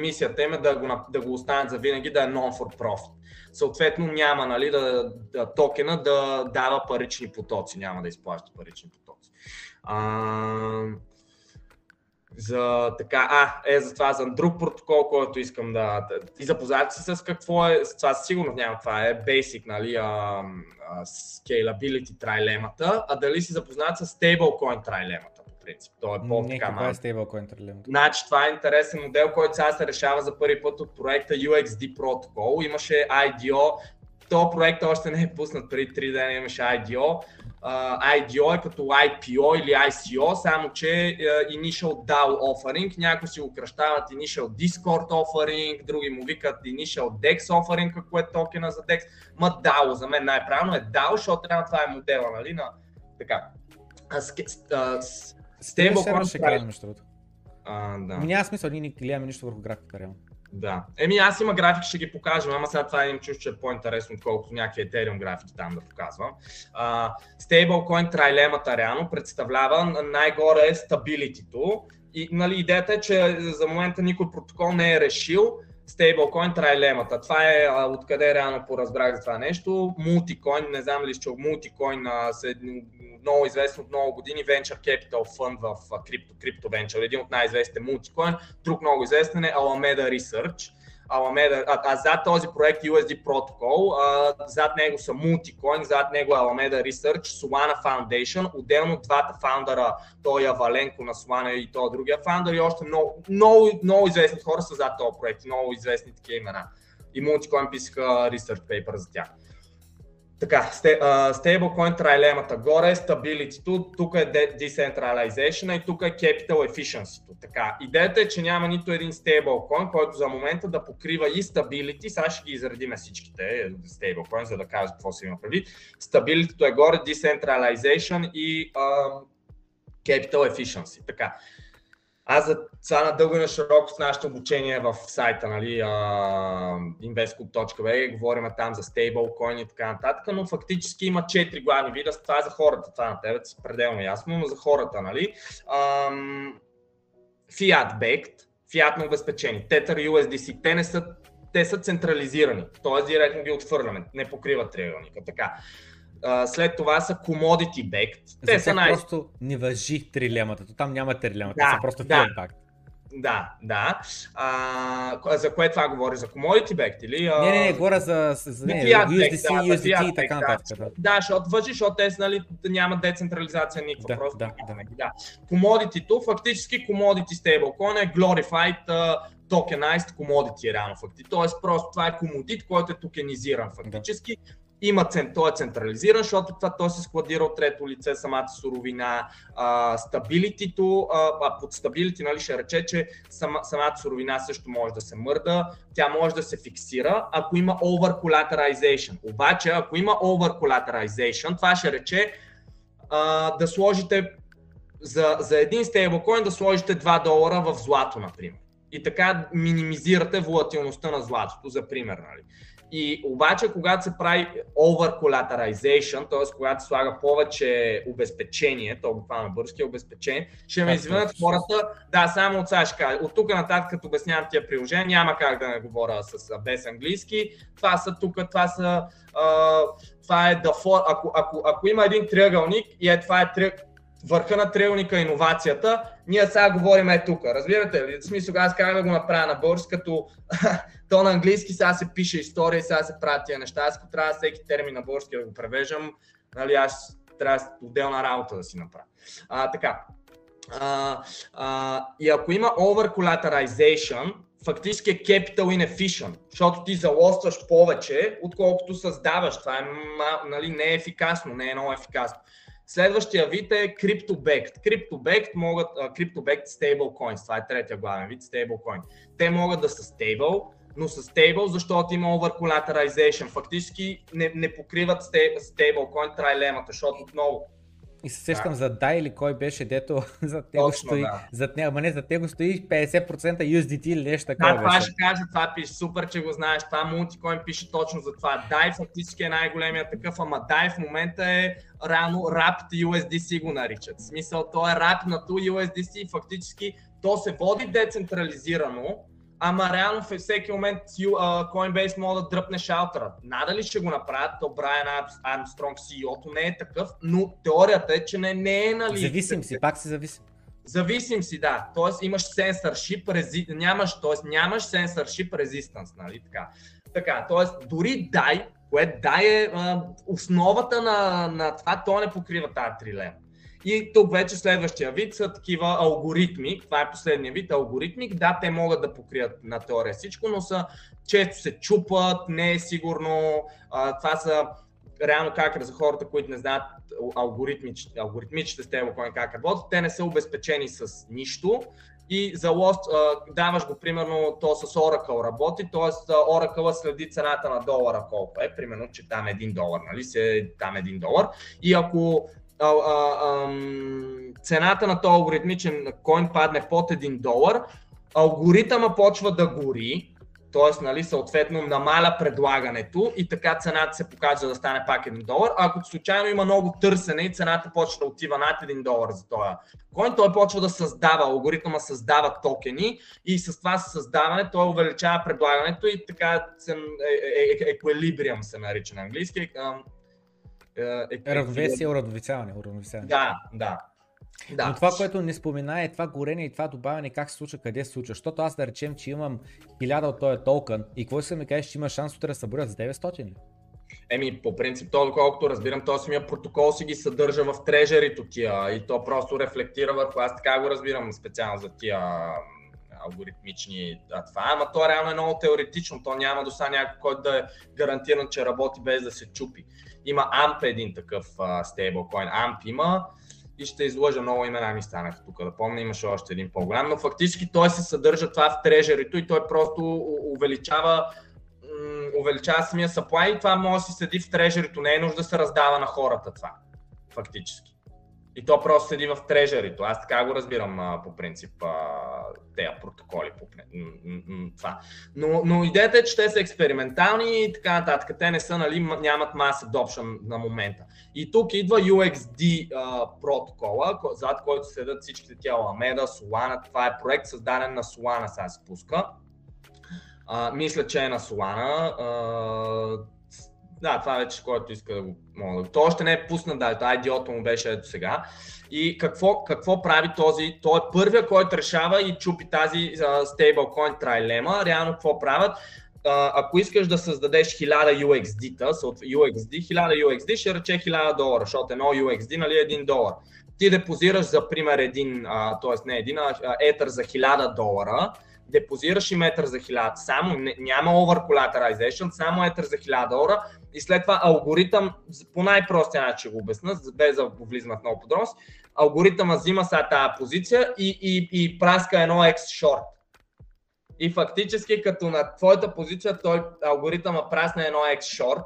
мисията им е да го, да го останат за винаги да е non-for profit. Съответно няма нали, да, да, токена да дава парични потоци, няма да изплаща парични потоци. А, за така, а, е за това, за друг протокол, който искам да... И запознат си с какво е, с това сигурно няма, това е basic, нали, а, а, scalability трайлемата, а дали си запознат с stablecoin трайлемата, по принцип. То е по-така Не, е stablecoin трайлемата? Значи, това е интересен модел, който сега се решава за първи път от проекта UXD Protocol. Имаше IDO, то проект още не е пуснат преди 3 дена, имаше IDO IDO е като IPO или ICO, само че Initial DAO Offering, някои си го кръщават Initial Discord Offering, други му викат Initial DEX Offering, какво е токена за DEX, ма DAO за мен най-правилно е DAO, защото трябва това е модела, нали, на така. Стейблкоин ще кажем, между другото. Няма смисъл, ние не гледаме нищо върху графика, реално. Да. Еми аз има графики, ще ги покажем, ама сега това им чуш, че е по-интересно, отколкото някакви Ethereum графики там да показвам. Uh, Stablecoin трайлемата реално представлява най-горе е стабилитито. И нали, идеята е, че за момента никой протокол не е решил стейблкоин трайлемата. Това е откъде реално поразбрах за това нещо. Мултикоин, не знам ли ще мултикоин се много известен от много години Venture Capital Fund в крипто, крипто Venture, един от най-известните мултикоин. Друг много известен е Alameda Research. Alameda, а, а зад този проект USD Protocol, а, зад него са Multicoin, зад него е Alameda Research, Solana Foundation, отделно двата фаундъра, той е Валенко на Solana и той другия фаундър и още много, много, много известни хора са зад този проект, много известни такива имена. И Multicoin писаха research paper за тях. Така, стейблкоин трайлемата. Горе е stability, тук е decentralization и тук е capital efficiency. Така, идеята е, че няма нито един стейблкоин, който за момента да покрива и stability. Сега ще ги изредим всичките стейблкоин, за да кажа какво си има предвид. Stability е горе, decentralization и uh, capital efficiency. Така. Аз за сега на дълго и на широко с нашето обучение в сайта, нали, investclub.bg, говорим там за стейблкоин и така нататък, но фактически има четири главни вида, това е за хората, това на тебе си пределно ясно, но за хората, нали, Fiat Backed, Fiat обезпечени, Tether USDC, те не са, те са централизирани, т.е. директно ги отвърляме, не покриват триъгълника, така след това са commodity backed. Те са най- просто не въжи трилемата. Там няма трилемата, да, са просто да. backed. Да, да. А, за кое това говори? За commodity backed или? Не, не, не, говоря за, за не, USDC, да, USDT и така нататък. Да, да защото въжи, защото те нали, няма децентрализация никаква. Да, просто да, да. да. Commodity-то, фактически commodity stablecoin е glorified uh, tokenized commodity реално факти. Тоест просто това е комодит, който е токенизиран фактически. Да има, той е централизиран, защото това той се складира от трето лице, самата суровина, стабилитито, а, под стабилити нали, ще рече, че сама, самата суровина също може да се мърда, тя може да се фиксира, ако има over collateralization. Обаче, ако има over collateralization, това ще рече а, да сложите за, за един стейблкоин да сложите 2 долара в злато, например. И така минимизирате волатилността на златото, за пример. Нали. И обаче, когато се прави over collateralization, т.е. когато слага повече обезпечение, то буквално бързки е обезпечение, ще ме извинят хората, да, само от сега ще кажа. От тук нататък, като обяснявам тия приложения, няма как да не говоря с, без английски. Това са тук, това са, а, това е the ако, ако, ако има един триъгълник и е, това е триъгълник, върха на триъгълника иновацията, ние сега говорим е тук. Разбирате ли? В смисъл, аз как да го направя на български, като то на английски сега се пише история и сега се правят тия неща. Аз ако трябва всеки термин на български да го превеждам, нали, аз трябва отделна работа да си направя. А, така. А, а, и ако има over collateralization, фактически е capital inefficient, защото ти залостваш повече, отколкото създаваш. Това е, нали, не е ефикасно, не е много ефикасно. Следващия вид е CryptoBacked. CryptoBacked могат, uh, CryptoBacked stablecoins, това е третия главен вид, stablecoin. Те могат да са stable, но са stable, защото има over collateralization. Фактически не, не покриват stablecoin трайлемата, защото отново и се сещам да. за Дай или кой беше, дето зад него Точно, стои, да. зад него, не, зад него стои 50% USDT или нещо такова. Да, това ще кажа, това пише, супер, че го знаеш, това мултикоин пише точно за това. Дай фактически е най-големия такъв, ама Дай в момента е рано Wrapped USDC го наричат. В смисъл, то е рапнато USDC и фактически то се води децентрализирано, ама реално в всеки момент Coinbase може да дръпне шалтера. Надали ще го направят, то Брайан Армстронг, CEO-то не е такъв, но теорията е, че не, не е нали. Зависим си, пак си зависим. Зависим си, да. Тоест имаш censorship, рези... нямаш, тоест нямаш censorship resistance, нали така. Така, т.е. дори дай, което дай е а, основата на, на това, то не покрива тази трилема. И тук вече следващия вид са такива алгоритми. Това е последния вид алгоритмик. Да, те могат да покрият на теория всичко, но са често се чупат, не е сигурно. А, това са реално как за хората, които не знаят алгоритмичните, алгоритмичните стейблкоини как работят, те не са обезпечени с нищо и за Lost даваш го примерно то с Oracle работи, т.е. Oracle следи цената на долара колко е, примерно, че там е 1 долар, нали се там е 1 долар и ако а, а, а, цената на този алгоритмичен коин падне под 1 долар, алгоритъма почва да гори, т.е. Нали, съответно намаля предлагането и така цената се показва да стане пак 1 долар. Ако случайно има много търсене и цената почва да отива над 1 долар за този коин, той почва да създава, алгоритъма създава токени и с това създаване той увеличава предлагането и така еквилибриум се нарича на английски. Равновесие, уравновесяване. Да, да. Да. Но това, което не спомена е това горение и това добавяне, как се случва, къде се случва. Защото аз да речем, че имам 1000 от този токен и какво се ми кажеш, че има шанс утре да съборят за 900 ли? Еми, по принцип, то, доколкото разбирам, то самия протокол си ги съдържа в трежерито тия и то просто рефлектира върху, аз така го разбирам специално за тия алгоритмични а, това, ама то реално е много теоретично, то няма до сега някой, който да е гарантиран, че работи без да се чупи. Има AMP един такъв стейблкоин, AMP има, и ще изложа много имена ми станаха тук. Да помня, имаше още един по-голям, но фактически той се съдържа това в трежерито и той просто увеличава увеличава самия supply и това може да се седи в трежерито. Не е нужда да се раздава на хората това. Фактически. И то просто седи в трежерито. Аз така го разбирам а, по принцип а, тези протоколи. По, това. Но, но идеята е, че те са експериментални и така нататък. Те не са, нали, нямат маса adoption на момента. И тук идва UXD а, протокола, зад който седат всичките тия Alameda, Solana. Това е проект създаден на Solana, сега се пуска. А, мисля, че е на Solana. А, да, това вече който иска да го мога. То още не е пуснат, да, това идиота му беше ето сега. И какво, какво прави този? Той е първия, който решава и чупи тази stablecoin трайлема. Реално какво правят? Ако искаш да създадеш 1000 UXD-та, UXD, 1000 UXD ще рече 1000 долара, защото едно UXD нали, е 1 долар. Ти депозираш за пример един, т.е. не един, а етър за 1000 долара, депозираш и метър за 1000, само няма over collateralization, само етър за 1000 долара и след това алгоритъм, по най-простия начин го обясна, без да влизам в много подробности, алгоритъма взима сега тази позиция и, и, и праска едно X short. И фактически като на твоята позиция той алгоритъма прасне едно X short,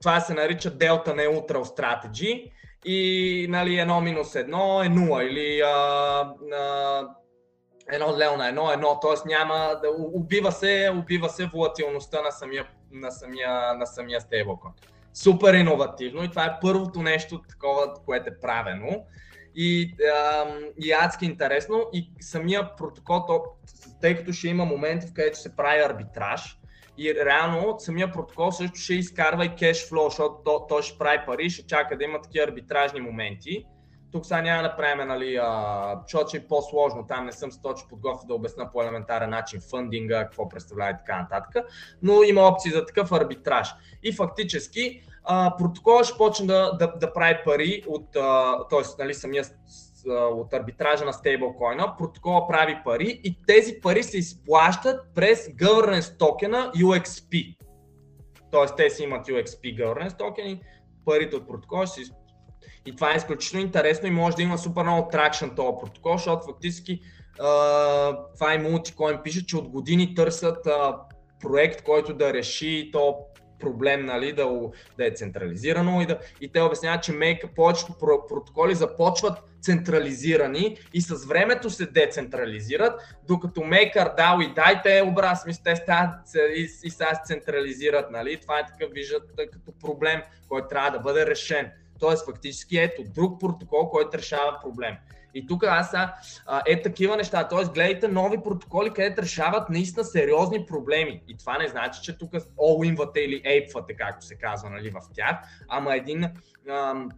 това се нарича Delta Neutral Strategy и нали, едно минус едно е нула или а, а, едно лео на едно, едно, т.е. няма, убива се, убива се волатилността на самия, на самия, на самия стейблкоин. Супер иновативно и това е първото нещо такова, което е правено. И, а, и адски интересно и самия протокол, то, тъй като ще има моменти, в където се прави арбитраж, и реално самия протокол също ще изкарва и кешфлоу, защото той то ще прави пари, ще чака да има такива арбитражни моменти. Тук сега няма да правим, нали, защото е по-сложно, там не съм се точно подготвил да обясна по елементарен начин фъндинга, какво представлява и така нататък, но има опции за такъв арбитраж. И фактически а, протоколът ще почне да, да, да прави пари от, т.е. Нали, самия от арбитража на стейблкоина, протокола прави пари и тези пари се изплащат през governance токена UXP. Тоест те си имат UXP governance токени, парите от протокола ще се и това е изключително интересно и може да има супер много тракшн този протокол, защото фактически uh, това и Multicoin пише, че от години търсят uh, проект, който да реши то проблем, нали, да, да е централизирано и, да, и те обясняват, че мейка, повечето протоколи започват централизирани и с времето се децентрализират, докато MakerDAO и DAI те образ, смисъл, те стават и, и сега се централизират, нали? Това е такъв виждат като проблем, който трябва да бъде решен. Тоест, фактически, ето, друг протокол, който решава проблем. И тук аз а, е такива неща. Тоест, гледайте нови протоколи, където решават наистина сериозни проблеми. И това не значи, че тук all или ейпвате, както се казва нали, в тях, ама един ам,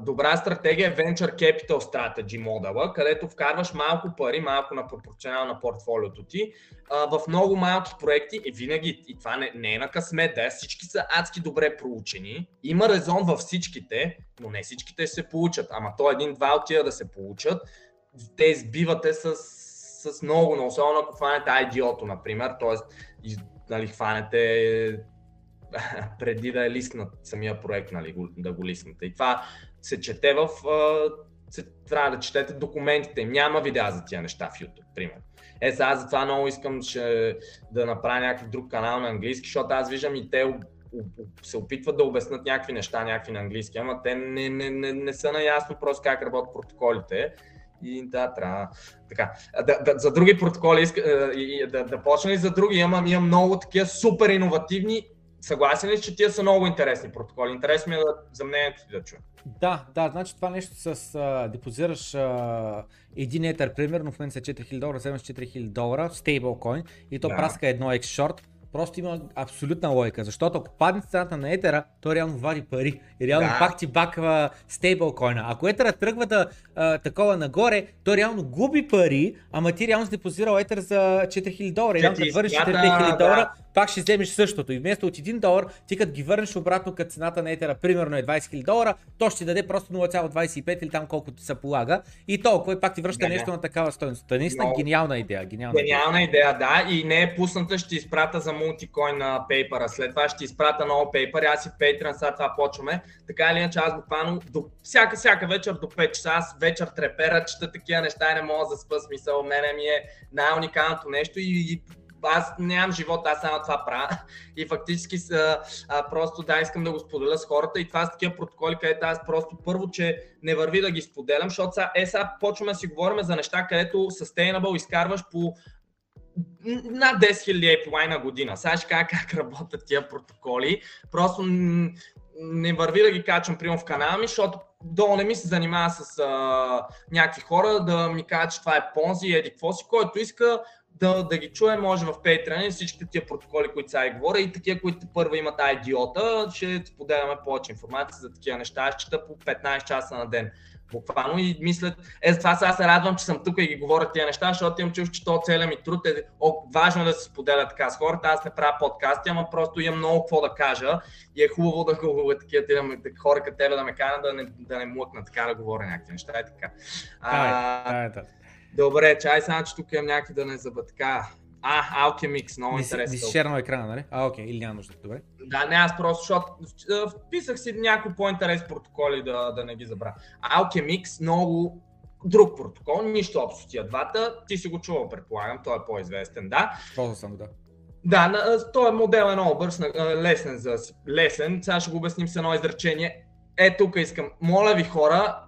добра стратегия е Venture Capital Strategy модела, където вкарваш малко пари, малко на пропорционално на портфолиото ти, в много малки проекти и винаги, и това не, не е на късмет, да, всички са адски добре проучени, има резон във всичките, но не всичките се получат, ама то един-два от тия да се получат, те избивате с, с много, но особено ако хванете IDO-то, например, т.е. нали, хванете преди да е листнат самия проект, нали, да го листнете. И това се чете в... Се, трябва да четете документите. Няма видеа за тия неща в YouTube, примерно. Е, сега аз затова много искам ще, да направя някакъв друг канал на английски, защото аз виждам и те се опитват да обяснат някакви неща, някакви на английски, ама те не, не, не, не са наясно просто как работят протоколите. И да, трябва. Така. Да, да, за други протоколи, иска, да, да почна и за други, имам, имам много такива супер иновативни Съгласен ли, че тия са много интересни протоколи? Интересно ми е да, за мнението ти да чуя. Да, да, значи това нещо с а, депозираш а, един етер, примерно в момента са 4000 долара, вземаш 4000 долара, стейблкоин и то да. праска едно X short, просто има абсолютна логика, защото ако падне цената на етера, то реално вади пари и реално да. пак ти баква стейблкоина. Ако етера тръгва да а, такова нагоре, то реално губи пари, ама ти реално си депозирал етер за 4000 долара. И като върнеш 4000 долара, пак ще вземеш същото. И вместо от 1 долар, ти като ги върнеш обратно, като цената на етера примерно е 20 000 долара, то ще ти даде просто 0,25 или там колкото ти се полага. И толкова и пак ти връща не, нещо не. на такава стоеност. Е наистина гениална идея. Гениална, гениална идея. идея, да. И не е пусната, ще изпрата за мултикоин на пейпера. След това ще изпрата много пейпер. Аз и Patreon, сега това почваме. Така или иначе, аз буквално до всяка, всяка вечер до 5 часа, аз вечер трепера, чета такива неща и не мога да спа смисъл. Мене ми е най-уникалното нещо и, и аз нямам живот, аз само това правя. И фактически са, а, просто да, искам да го споделя с хората и това са такива протоколи, където аз просто първо, че не върви да ги споделям, защото сега, е, сега почваме да си говорим за неща, където sustainable изкарваш по над 10 000 API на година. Сега ще кажа как работят тия протоколи. Просто не върви да ги качвам примерно в канала ми, защото долу не ми се занимава с а, някакви хора да ми кажат, че това е понзи, еди какво си, който иска да, да ги чуе, може в Patreon и всичките тия протоколи, които сега и говоря и такива, които първо имат идиота, ще споделяме повече информация за такива неща. Аз чета по 15 часа на ден буквално и мислят, е, това сега се радвам, че съм тук и ги говоря тия неща, защото имам чувство, че то целият ми труд е о, важно да се споделя така с хората. Аз не правя подкасти, ама просто имам много какво да кажа и е хубаво да говоря такива тия, хора като тебе да ме канат да не, да не млъкна така да говоря някакви неща и така. А, Добре, чай сега, че тук имам някакви да не забър. А, Alchemix, много интересно. Си шернал екрана, нали? А, окей, или няма нужда, добре. Да, не, аз просто, защото вписах си някои по-интерес протоколи да, да не ги забравя. Alchemix, много друг протокол, нищо общо с тия двата. Ти си го чувал, предполагам, той е по-известен, да. Ползвал съм, да. Да, той е модел е много бърз, лесен, за, лесен. Сега ще го обясним с едно изречение. Е, тук искам. Моля ви хора,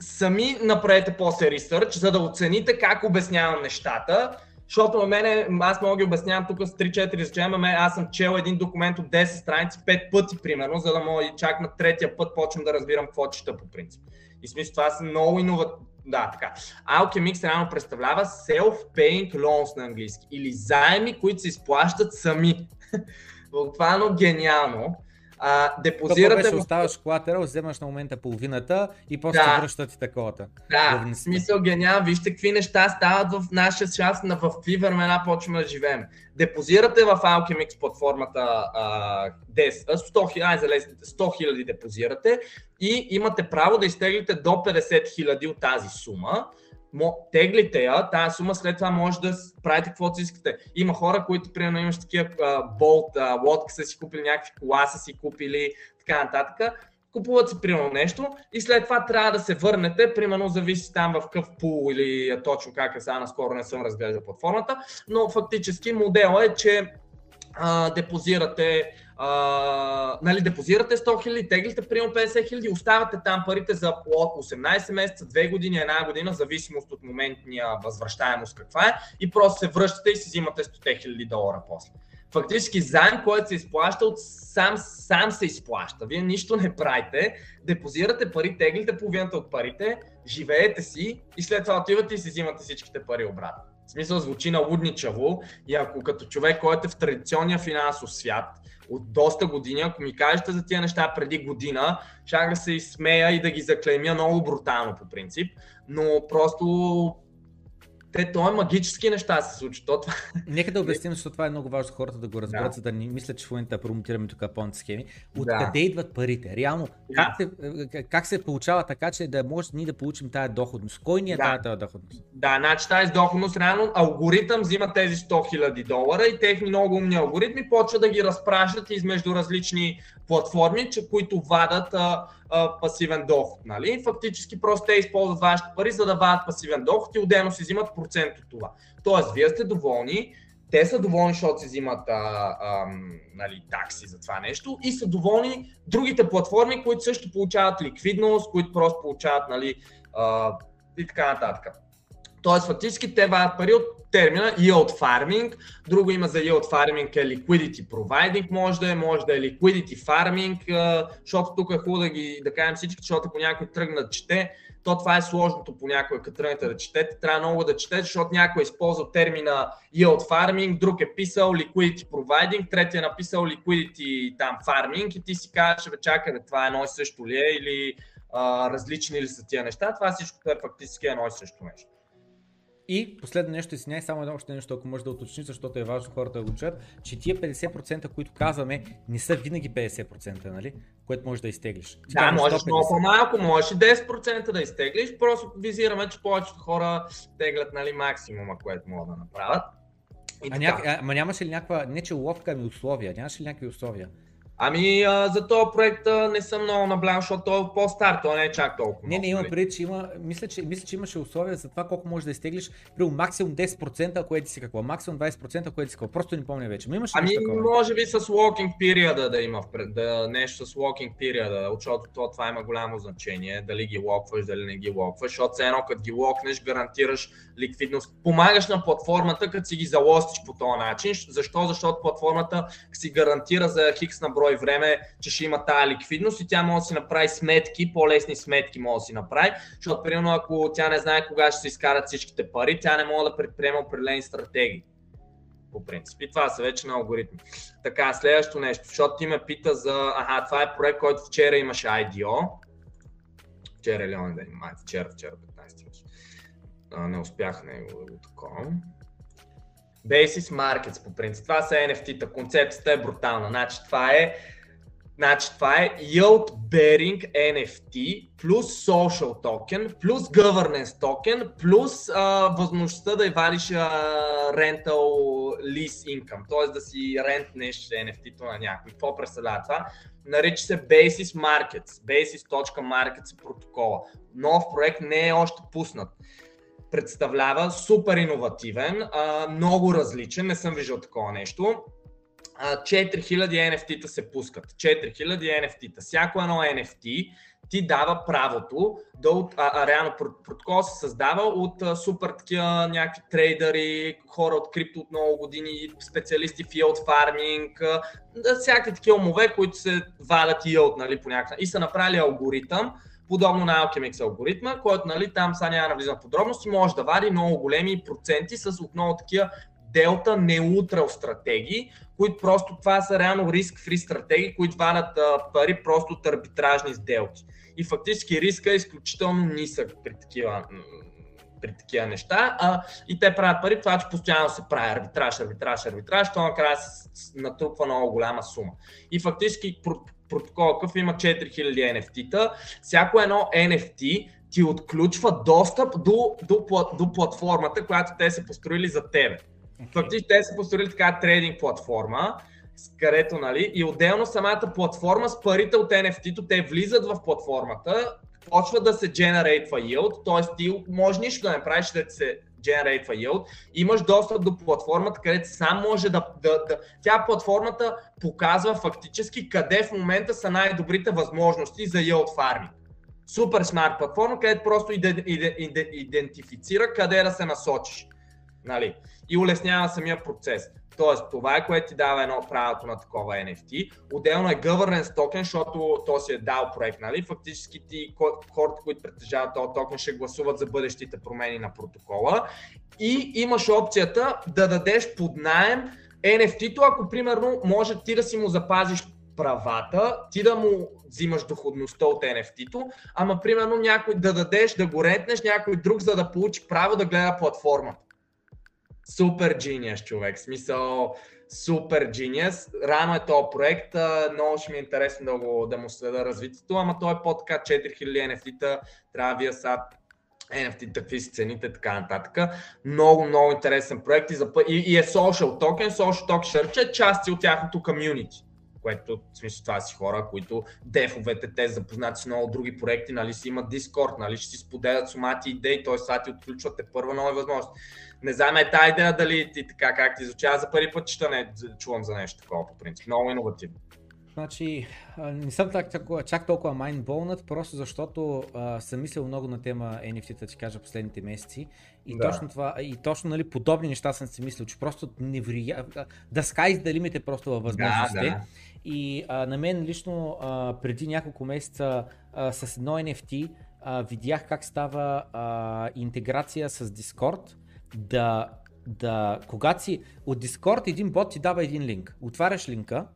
сами направете после ресърч, за да оцените как обяснявам нещата защото на мене, аз мога ги обяснявам тук с 3-4 изречения, аз съм чел един документ от 10 страници 5 пъти примерно, за да мога и чак на третия път почвам да разбирам какво чета по принцип. И смисъл това са много иновативни. Да, така. Alchemix реално представлява self-paying loans на английски или заеми, които се изплащат сами. Буквално гениално. А, депозирате. Беше, оставаш колатерал, вземаш на момента половината и после да. връщат и таковата. Да, в смисъл гениал. Вижте какви неща стават в нашия част, на в какви времена почваме да живеем. Депозирате в Alchemix платформата а, 10, 100 000, 100 000 депозирате и имате право да изтеглите до 50 000 от тази сума теглите я, тази сума след това може да правите каквото си искате. Има хора, които примерно имаш такива болт, лодка са си купили, някакви кола са си купили, така нататък. Купуват си примерно нещо и след това трябва да се върнете, примерно зависи там в къв пул или точно как е сега, наскоро не съм разглеждал платформата, но фактически модела е, че а, депозирате а, нали, депозирате 100 хиляди, теглите примерно 50 хиляди, оставате там парите за 18 месеца, 2 години, една година, зависимост от моментния възвръщаемост каква е и просто се връщате и си взимате 100 хиляди долара после. Фактически заем, който се изплаща, от сам, сам се изплаща. Вие нищо не правите, депозирате пари, теглите половината от парите, живеете си и след това отивате и си взимате всичките пари обратно. В смисъл звучи налудничаво и ако като човек, който е в традиционния финансов свят, от доста години, ако ми кажете за тия неща преди година, ще да се изсмея и да ги заклеймя много брутално по принцип, но просто те, то е магически неща се случват. То, това... Нека да обясним, защото това е много важно хората да го разберат, да. за да не мислят, че в момента промотираме тук понт схеми. Откъде да. идват парите? Реално, да. как, се, как се получава така, че да може ние да получим тази доходност? Кой ни е да. тази доходност? Да, значи тази доходност, реално алгоритъм взима тези 100 000 долара и техни много умни алгоритми почват да ги разпращат измежду различни платформи, че, които вадат а, а, пасивен доход. Нали? Фактически просто те използват вашите пари, за да вадат пасивен доход и отделно си взимат процент от това. Тоест, вие сте доволни, те са доволни, защото си взимат а, а, нали, такси за това нещо и са доволни другите платформи, които също получават ликвидност, които просто получават нали, а, и така нататък. Тоест, фактически те вадят пари от термина yield farming. Друго има за yield farming е liquidity providing, може да е, може да е liquidity farming, защото тук е хубаво да ги да кажем всички, защото ако някой тръгна да чете, то това е сложното понякога, като тръгнете да четете, трябва много да четете, защото някой е използвал термина yield farming, друг е писал liquidity providing, третия е написал liquidity там farming и ти си кажеш, бе чакай, това е едно и също ли е или а, различни ли са тия неща, това всичко е фактически едно и също нещо. И последно нещо, извиняй, само едно още нещо, ако може да уточни, защото е важно хората да го чуят, че тия 50%, които казваме, не са винаги 50%, нали? Което можеш да изтеглиш. Да, можеш много по-малко, можеш и 10% да изтеглиш, просто визираме, че повечето хора теглят нали, максимума, което могат да направят. И а, няк... а, ама нямаше ли някаква, не че ловка, ами условия, нямаше ли някакви условия? Ами а, за този проект а, не съм много наблял, защото той е по-стар, той не е чак толкова. Не, не, има преди, че има, мисля че, мисля, че имаше условия за това колко можеш да изтеглиш, при максимум 10%, ако еди си какво, максимум 20%, ако еди си какво, просто не помня вече. Но имаше ами, такова. може би с walking period да има, да, нещо с walking period, защото то, това има голямо значение, дали ги локваш, дали не ги локваш, защото все едно като ги локнеш, гарантираш ликвидност. Помагаш на платформата, като си ги залостиш по този начин. Защо? Защото платформата си гарантира за хикс на брой време, че ще има тази ликвидност и тя може да си направи сметки, по-лесни сметки може да си направи, защото примерно ако тя не знае кога ще се изкарат всичките пари, тя не може да предприема определени стратегии. По принцип. И това са вече на алгоритми. Така, следващото нещо, защото ти ме пита за... Аха, това е проект, който вчера имаше IDO. Вчера или он ден, май, вчера, вчера, 15 беше. Не успях него да го такова. Basis Markets по принцип. Това са NFT-та. Концепцията е брутална. Значи това е Значи това е Yield Bearing NFT плюс Social Token плюс Governance Token плюс а, възможността да вадиш а, Rental Lease Income, т.е. да си рентнеш NFT-то на някой. Какво представлява това? Нарича се Basis Markets. Basis.markets е протокола. Нов проект не е още пуснат представлява супер иновативен, много различен, не съм виждал такова нещо. 4000 NFT-та се пускат. 4000 NFT-та. Всяко едно NFT ти дава правото да от, а, а реално протокол се създава от а, супер такива някакви трейдери, хора от крипто от много години, специалисти в yield farming, а, всякакви такива умове, които се валят yield нали, по някакъв и са направили алгоритъм, подобно на Alchemix алгоритма, който нали, там сега няма да навлизам в подробности, може да вади много големи проценти с отново такива делта неутрал стратегии, които просто това са реално риск-фри стратегии, които валят а, пари просто от арбитражни сделки. И фактически риска е изключително нисък при такива, при такива неща. А, и те правят пари, това че постоянно се прави арбитраж, арбитраж, арбитраж, то накрая се натрупва много голяма сума. И фактически протокол какъв има 4000 NFT-та. Всяко едно NFT ти отключва достъп до, до, до платформата, която те са построили за тебе. Okay. Фактически те са построили така трейдинг платформа, където, нали, и отделно самата платформа с парите от NFT-то, те влизат в платформата, почва да се generate yield, т.е. ти може нищо да не правиш, да се generate yield, имаш достъп до платформата, където сам може да, да, да... Тя платформата показва фактически къде в момента са най-добрите възможности за yield farming. Супер смарт платформа, където просто идентифицира къде да се насочиш. Нали? И улеснява самия процес. Тоест, това е което ти дава едно правото на такова NFT. Отделно е governance токен, защото то си е дал проект, нали? Фактически ти, хората, които притежават този токен, ще гласуват за бъдещите промени на протокола. И имаш опцията да дадеш под найем NFT-то, ако примерно може ти да си му запазиш правата, ти да му взимаш доходността от NFT-то, ама примерно някой да дадеш, да го рентнеш някой друг, за да получи право да гледа платформата супер genius човек, смисъл супер genius. Рано е този проект, много ще ми е интересно да, го, да му следа развитието, ама той е по-така 4000 NFT-та, трябва вие са NFT, какви си цените, така нататък. Много, много интересен проект и, за, и, и е social token. Social token ще е части от тяхното комьюнити което в смисъл това си хора, които дефовете, те запознати с много други проекти, нали си имат Discord, нали ще си споделят сумати идеи, т.е. сега ти отключвате първа нова възможност. Не знам е тази идея дали ти така как ти звучава за първи път, че не чувам за нещо такова по принцип. Много иновативно. Значи, не съм так, чак толкова майнболнат, просто защото а, съм мислил много на тема NFT, да ти кажа, последните месеци. И да. точно това, и точно нали, подобни неща съм си мислил, че просто неврия... Да sky's the limit е просто във възможностите. Да, да. И а, на мен лично а, преди няколко месеца а, с едно NFT а, видях как става а, интеграция с Discord да, да, когато си от Discord един бот ти дава един линк. Отваряш линка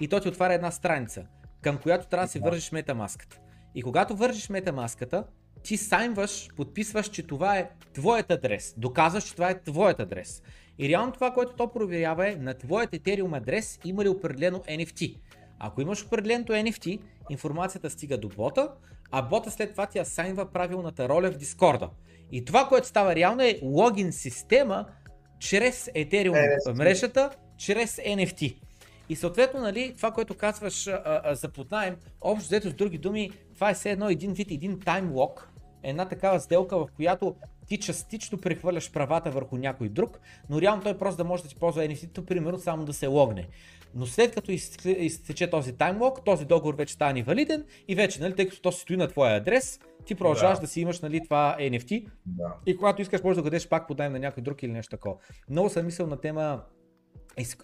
и то ти отваря една страница, към която трябва да си вържиш метамаската. И когато вържиш метамаската, ти сайнваш, подписваш, че това е твоят адрес. Доказваш, че това е твоят адрес. И реално това, което то проверява е на твоят Ethereum адрес има ли определено NFT. Ако имаш определеното NFT, информацията стига до бота, а бота след това ти асайнва правилната роля в Дискорда. И това, което става реално е логин система чрез Ethereum NFT. мрежата, чрез NFT. И съответно, нали, това, което казваш а, а, за поднаем, общо взето с други думи, това е все едно един вид, един таймлок, една такава сделка, в която ти частично прехвърляш правата върху някой друг, но реално той просто да може да ти ползва NFT-то, примерно само да се логне. Но след като изтече този таймлок, този договор вече стане валиден и вече, нали, тъй като то си стои на твоя адрес, ти продължаваш да. да си имаш нали, това NFT Да. и когато искаш можеш да го дадеш пак подаем на някой друг или нещо такова. Много съм мисъл на тема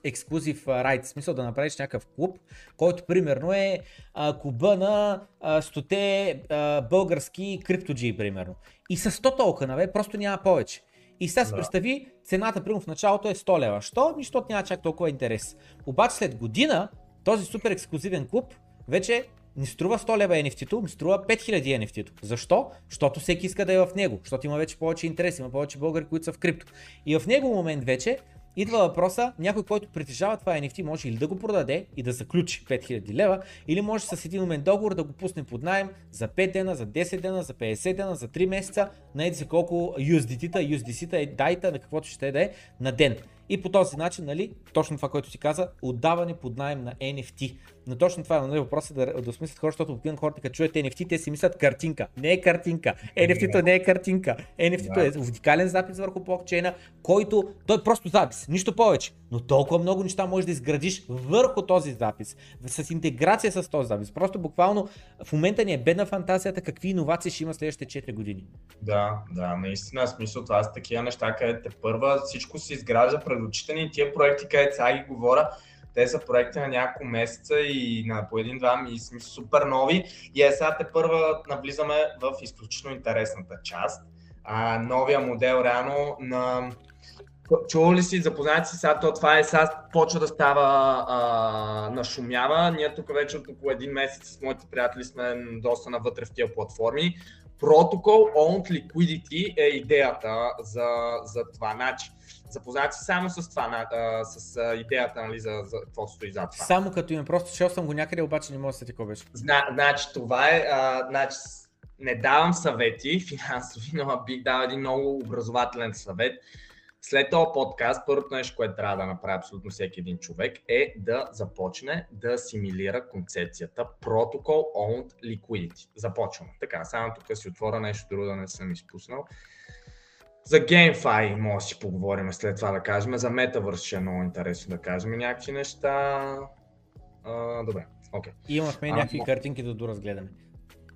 ексклюзив райт, смисъл да направиш някакъв клуб, който примерно е а, клуба на а, 100 а, български криптоджи, примерно. И с 100 токена, бе, просто няма повече. И сега си да. представи, цената примерно в началото е 100 лева. Що? Защото няма чак толкова интерес. Обаче след година този супер ексклюзивен клуб вече не струва 100 лева NFT-то, ми струва 5000 NFT-то. Защо? Защото всеки иска да е в него, защото има вече повече интерес, има повече българи, които са в крипто. И в него момент вече Идва въпроса, някой, който притежава това NFT, може или да го продаде и да заключи 5000 лева, или може с един момент договор да го пусне под найем за 5 дена, за 10 дена, за 50 дена, за 3 месеца, на се колко USDT-та, USDC-та, е дайта, на каквото ще да е на ден. И по този начин, нали, точно това, което си каза, отдаване под найем на NFT. Но точно това е нали, въпросът да, да осмислят хора, защото обикновено хората, като чуят NFT, те си мислят картинка. Не е картинка. NFT-то не е картинка. NFT-то е уникален запис върху блокчейна, който той е просто запис, нищо повече. Но толкова много неща можеш да изградиш върху този запис, с интеграция с този запис. Просто буквално в момента ни е бедна фантазията какви иновации ще има следващите 4 години. Да, да, наистина, смисъл това са такива неща, където първа всичко се изгражда пред очите ни тия проекти, където сега ги говоря, те са проекти на няколко месеца и на по един-два ми сме супер нови. И е сега те първа навлизаме в изключително интересната част. А, новия модел реално на Чува ли си, запознати си, сега то това е, сега почва да става а, нашумява. Ние тук вече от около един месец с моите приятели сме доста навътре в тия платформи. Protocol Owned Liquidity е идеята за, за това. Значи, запознати само с това, а, с а, идеята, нали, за, за какво стои зад това. Само като име, просто чел съм го някъде, обаче не мога да се ти беше. Зна, значи, това е, а, значи, не давам съвети финансови, но бих дал един много образователен съвет. След този подкаст, първото нещо, което трябва да направи абсолютно всеки един човек е да започне да асимилира концепцията Protocol Owned Liquidity. Започваме. Така, само тук си отворя нещо друго да не съм изпуснал. За GameFi може да си поговорим след това да кажем. За Metaverse ще е много интересно да кажем някакви неща. А, добре, окей. Okay. Имахме а, някакви но... картинки да доразгледаме.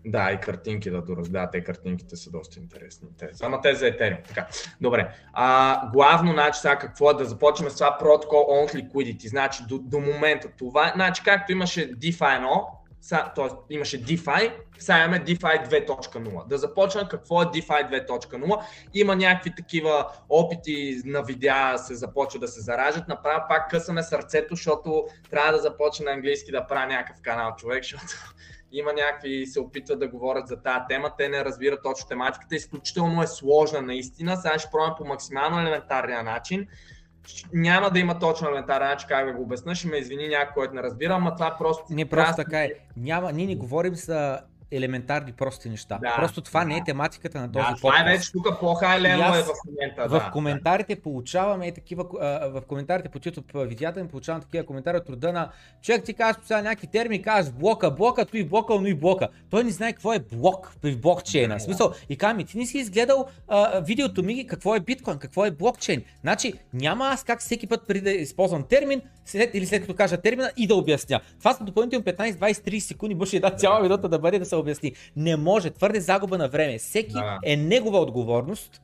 Да, и картинки да дораз. Да, те картинките са доста интересни. Те, само те за Ethereum. Така. Добре. А, главно, значи, сега какво е да започнем с това Protocol on Liquidity. Значи, до, до момента това, значи, както имаше DeFi 1, т.е. имаше DeFi, сега имаме DeFi 2.0. Да започна какво е DeFi 2.0. Има някакви такива опити на видеа се започва да се заражат. Направо пак късаме сърцето, защото трябва да започне на английски да правя някакъв канал човек, защото има някакви, се опитват да говорят за тази тема, те не разбират точно тематиката, изключително е сложна наистина, сега ще пробвам по максимално елементарния начин. Няма да има точно елементарен начин как да го обясня, ще ме извини някой, който не разбира, ама това просто... Не, просто така е. Няма, ние не говорим за елементарни прости неща. Да, Просто това да. не е тематиката на този да, подкаст. Това е вече тук по-хай е в момента. В да, коментарите да. получаваме такива, в коментарите по YouTube видеята ми получавам такива коментари от рода на човек ти казваш сега някакви термини, казваш блока, блока, той блока, но и блока. Той не знае какво е блок при блокчейна. Да, смисъл, и казвам, ти не си изгледал а, видеото ми какво е биткоин, какво е блокчейн. Значи няма аз как всеки път преди да използвам термин, след, или след като кажа термина и да обясня. Това са допълнително 15, 20, 30 секунди, може и да цяла видеота да бъде да се обясни. Не може, твърде загуба на време. Всеки да. е негова отговорност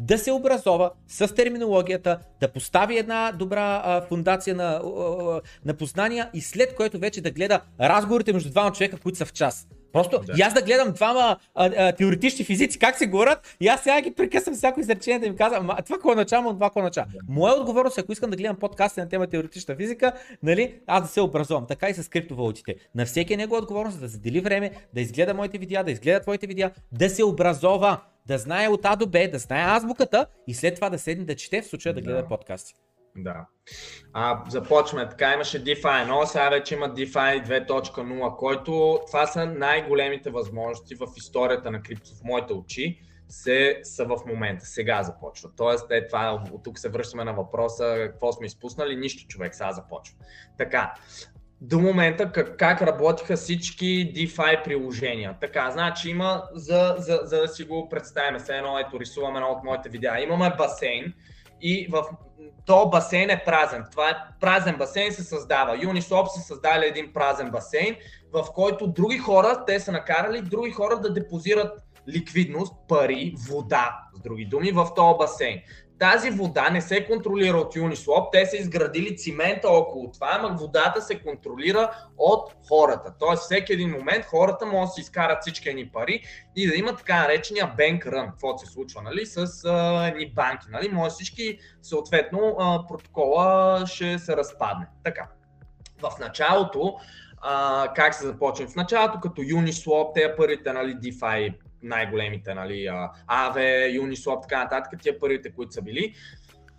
да се образова с терминологията, да постави една добра а, фундация на, а, на познания и след което вече да гледа разговорите между двама човека, които са в час. Просто да. и аз да гледам двама а, а, теоретични физици как се говорят и аз сега ги прекъсвам всяко изречение да им казвам, това какво означава, това какво означава. Да. Моя отговорност, ако искам да гледам подкасти на тема теоретична физика, нали, аз да се образувам. Така и с криптовалутите. На всеки е негова отговорност да задели време, да изгледа моите видеа, да изгледа твоите видеа, да се образова, да знае от А до Б, да знае азбуката и след това да седне да чете, в случая да гледа да. подкасти. Да. А, започваме. Така имаше DeFi 1, сега вече има DeFi 2.0, който това са най-големите възможности в историята на крипто в моите очи. се, са в момента, сега започват. Тоест, е, това, тук се връщаме на въпроса какво сме изпуснали, нищо човек сега започва. Така, до момента как, как работиха всички DeFi приложения. Така, значи има, за, за, за да си го представим, все едно, ето рисуваме едно от моите видеа, имаме басейн и в то басейн е празен. Това е празен басейн се създава. Uniswap са създали един празен басейн, в който други хора, те са накарали други хора да депозират ликвидност, пари, вода, с други думи, в този басейн. Тази вода не се контролира от Uniswap, те са изградили цимента около това, ама водата се контролира от хората. Тоест всеки един момент хората могат да си изкарат всички ни пари и да има така наречения bank run, какво се случва нали, с а, едни банки. Нали? Може всички, съответно, а, протокола ще се разпадне. Така. В началото, а, как се започне? В началото, като Uniswap, те първите нали, DeFi най-големите, нали, Aave, Uniswap, така нататък, тия първите, които са били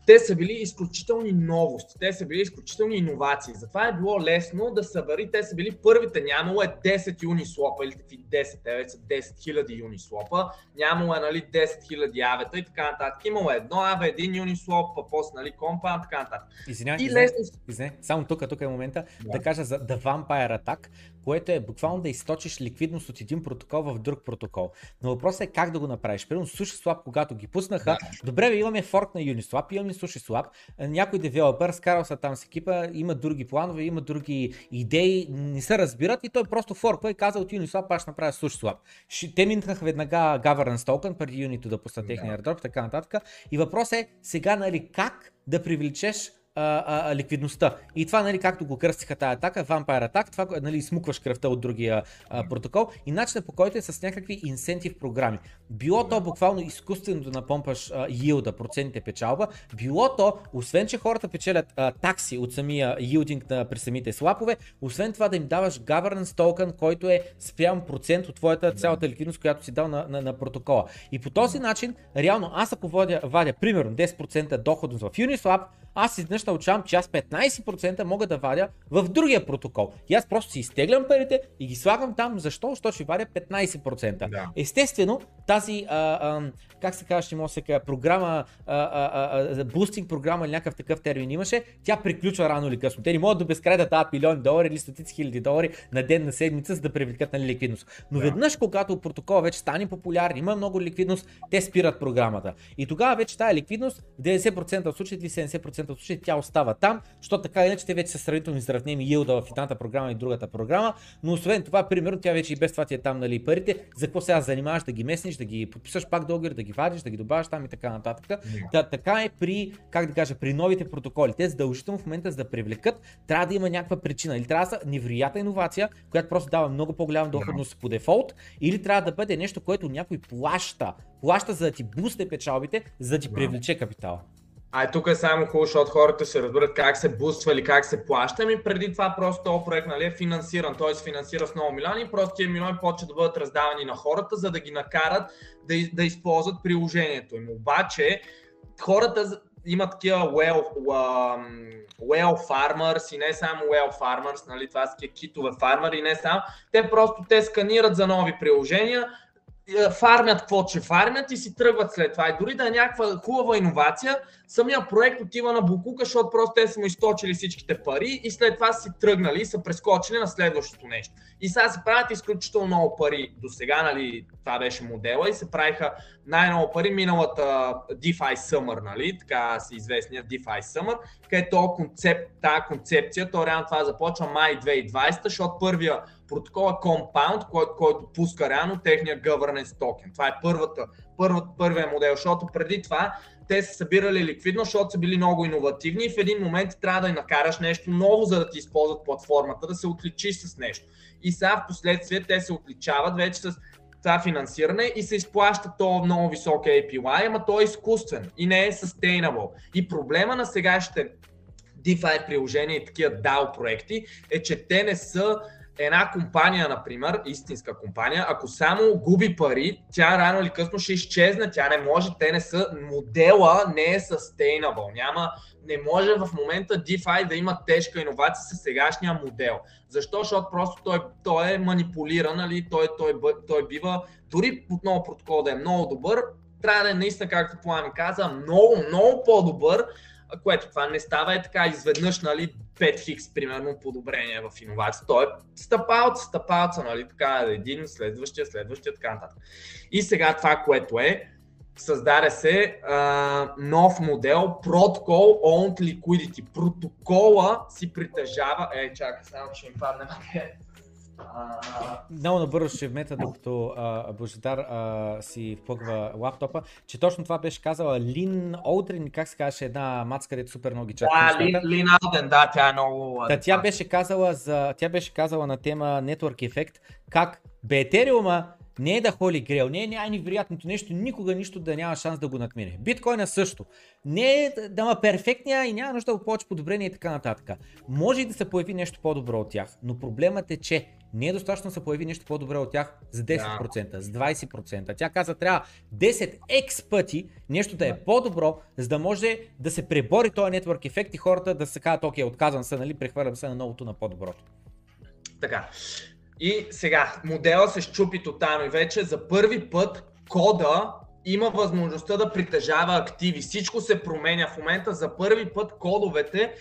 те са били изключителни новости, те са били изключителни иновации. Затова е било лесно да събери, те са били първите, нямало е 10 Uniswap или такви 10, те вече са 10 000 Uniswap, нямало е нали, 10 000 авета и така нататък. Имало е едно аве, един Uniswap, а после нали, Compound, така нататък. Извинявай, и лесно... извиня, само тук, тук е момента да. да кажа за The Vampire Attack, което е буквално да източиш ликвидност от един протокол в друг протокол. Но въпросът е как да го направиш. Примерно SushiSwap, когато ги пуснаха, да. добре, бе, имаме форк на Uniswap, имаме SushiSwap, някой девелопър скарал са там с екипа, има други планове, има други идеи, не се разбират и той просто форква и каза от Uniswap аз ще направя SushiSwap. Те минаха веднага governance token преди юнито да пуснат техния airdrop, така нататък. И въпросът е сега, нали, как да привлечеш а, а, ликвидността. И това, нали, както го кръстиха тази атака, Vampire Attack, това, нали, смукваш кръвта от другия а, протокол и начинът по който е с някакви инсентив програми. Било то буквално изкуствено да напомпаш а, yield, процентите печалба, било то, освен че хората печелят а, такси от самия yielding на, при самите слапове, освен това да им даваш governance token, който е спрям процент от твоята цялата ликвидност, която си дал на, на, на протокола. И по този начин, реално, аз ако водя, вадя примерно 10% доходност в Uniswap, аз изведнъж научавам, че аз 15% мога да вадя в другия протокол. И аз просто си изтеглям парите и ги слагам там. Защо? Защото ще вадя 15%. Да. Естествено, тази, а, а, как се казва, ще може се програма, а, а, а, бустинг програма или някакъв такъв термин имаше, тя приключва рано или късно. Те не могат да безкрай да дават милиони долари или стотици хиляди долари на ден, на седмица, за да привлекат на нали, ликвидност. Но да. веднъж, когато протокол вече стане популярен, има много ликвидност, те спират програмата. И тогава вече тази ликвидност, 90% от случаите или 70% от случаите, тя остава там, защото така иначе те вече са сравнително изравнени йилда в едната програма и другата програма, но освен това, примерно, тя вече и без това ти е там нали, парите, за какво сега занимаваш да ги месниш, да ги подписаш пак договор, да ги вадиш, да ги добавяш там и така нататък. Та, така е при, как да кажа, при новите протоколи. Те задължително в момента за да привлекат, трябва да има някаква причина. Или трябва да са невероятна иновация, която просто дава много по-голяма доходност по дефолт, или трябва да бъде нещо, което някой плаща. Плаща за да ти бусте печалбите, за да ти привлече капитала. А тук е само хубаво, защото хората се разберат как се буства или как се плаща. Ами преди това просто този проект нали, е финансиран, т.е. финансира с много милиони и просто тия милиони почват да бъдат раздавани на хората, за да ги накарат да, да използват приложението им. Обаче хората имат такива well, well farmers и не само well farmers, нали, това са китове фармери и не само. Те просто те сканират за нови приложения, е, фармят какво че фармят и си тръгват след това. И дори да е някаква хубава иновация, самия проект отива на Букука, защото просто те са му източили всичките пари и след това си тръгнали и са прескочили на следващото нещо. И сега се правят изключително много пари. До сега, нали, това беше модела и се правиха най-много пари миналата DeFi Summer, нали, така си известния DeFi Summer, където концепт, тази концепция, то реално това започва май 2020, защото първия протокол е Compound, който, който пуска реално техния governance токен. Това е първата, първата, първия модел, защото преди това те са събирали ликвидно, защото са били много иновативни и в един момент трябва да накараш нещо ново, за да ти използват платформата, да се отличиш с нещо. И сега в последствие те се отличават вече с това финансиране и се изплаща то много висок API, ама то е изкуствен и не е sustainable. И проблема на сегашните DeFi приложения и такива DAO проекти е, че те не са една компания, например, истинска компания, ако само губи пари, тя рано или късно ще изчезне, тя не може, те не са, модела не е sustainable, няма, не може в момента DeFi да има тежка иновация с сегашния модел. Защо? Защото просто той, той е манипулиран, нали? той, той, той бива, дори отново протокол да е много добър, трябва да е наистина, както Пламен каза, много, много по-добър, което това не става е така изведнъж, нали, 5 хикс, примерно, подобрение в иновация. Той е стъпалца, стъпалца, нали, така, един, следващия, следващия, така нататък. И сега това, което е, създаде се а, нов модел Protocol Owned Liquidity. Протокола си притежава... Е, чакай, само че ми падне много набързо ще вмета, докато Божидар си впъгва лаптопа, че точно това беше казала Лин Олдрин, как се казваше една мацка, където супер много ги чака. Да, Лин, Лин Алден, да, тя е много... Да, тя беше казала, за, тя беше казала на тема Network Effect, как бе Етериума не е да холи грел, не е най-невероятното нещо, никога нищо да няма шанс да го надмине. Биткоина също. Не е да ма перфектния и няма нужда да повече подобрение и така нататък. Може и да се появи нещо по-добро от тях, но проблемът е, че не е достатъчно да се появи нещо по-добре от тях с 10%, да. с 20%. Тя каза, трябва 10x пъти нещо да е по-добро, за да може да се пребори този нетворк ефект и хората да се казват, окей, отказвам се, нали, прехвърлям се на новото, на по-доброто. Така. И сега, модела се щупи тотално и вече за първи път кода има възможността да притежава активи. Всичко се променя. В момента за първи път кодовете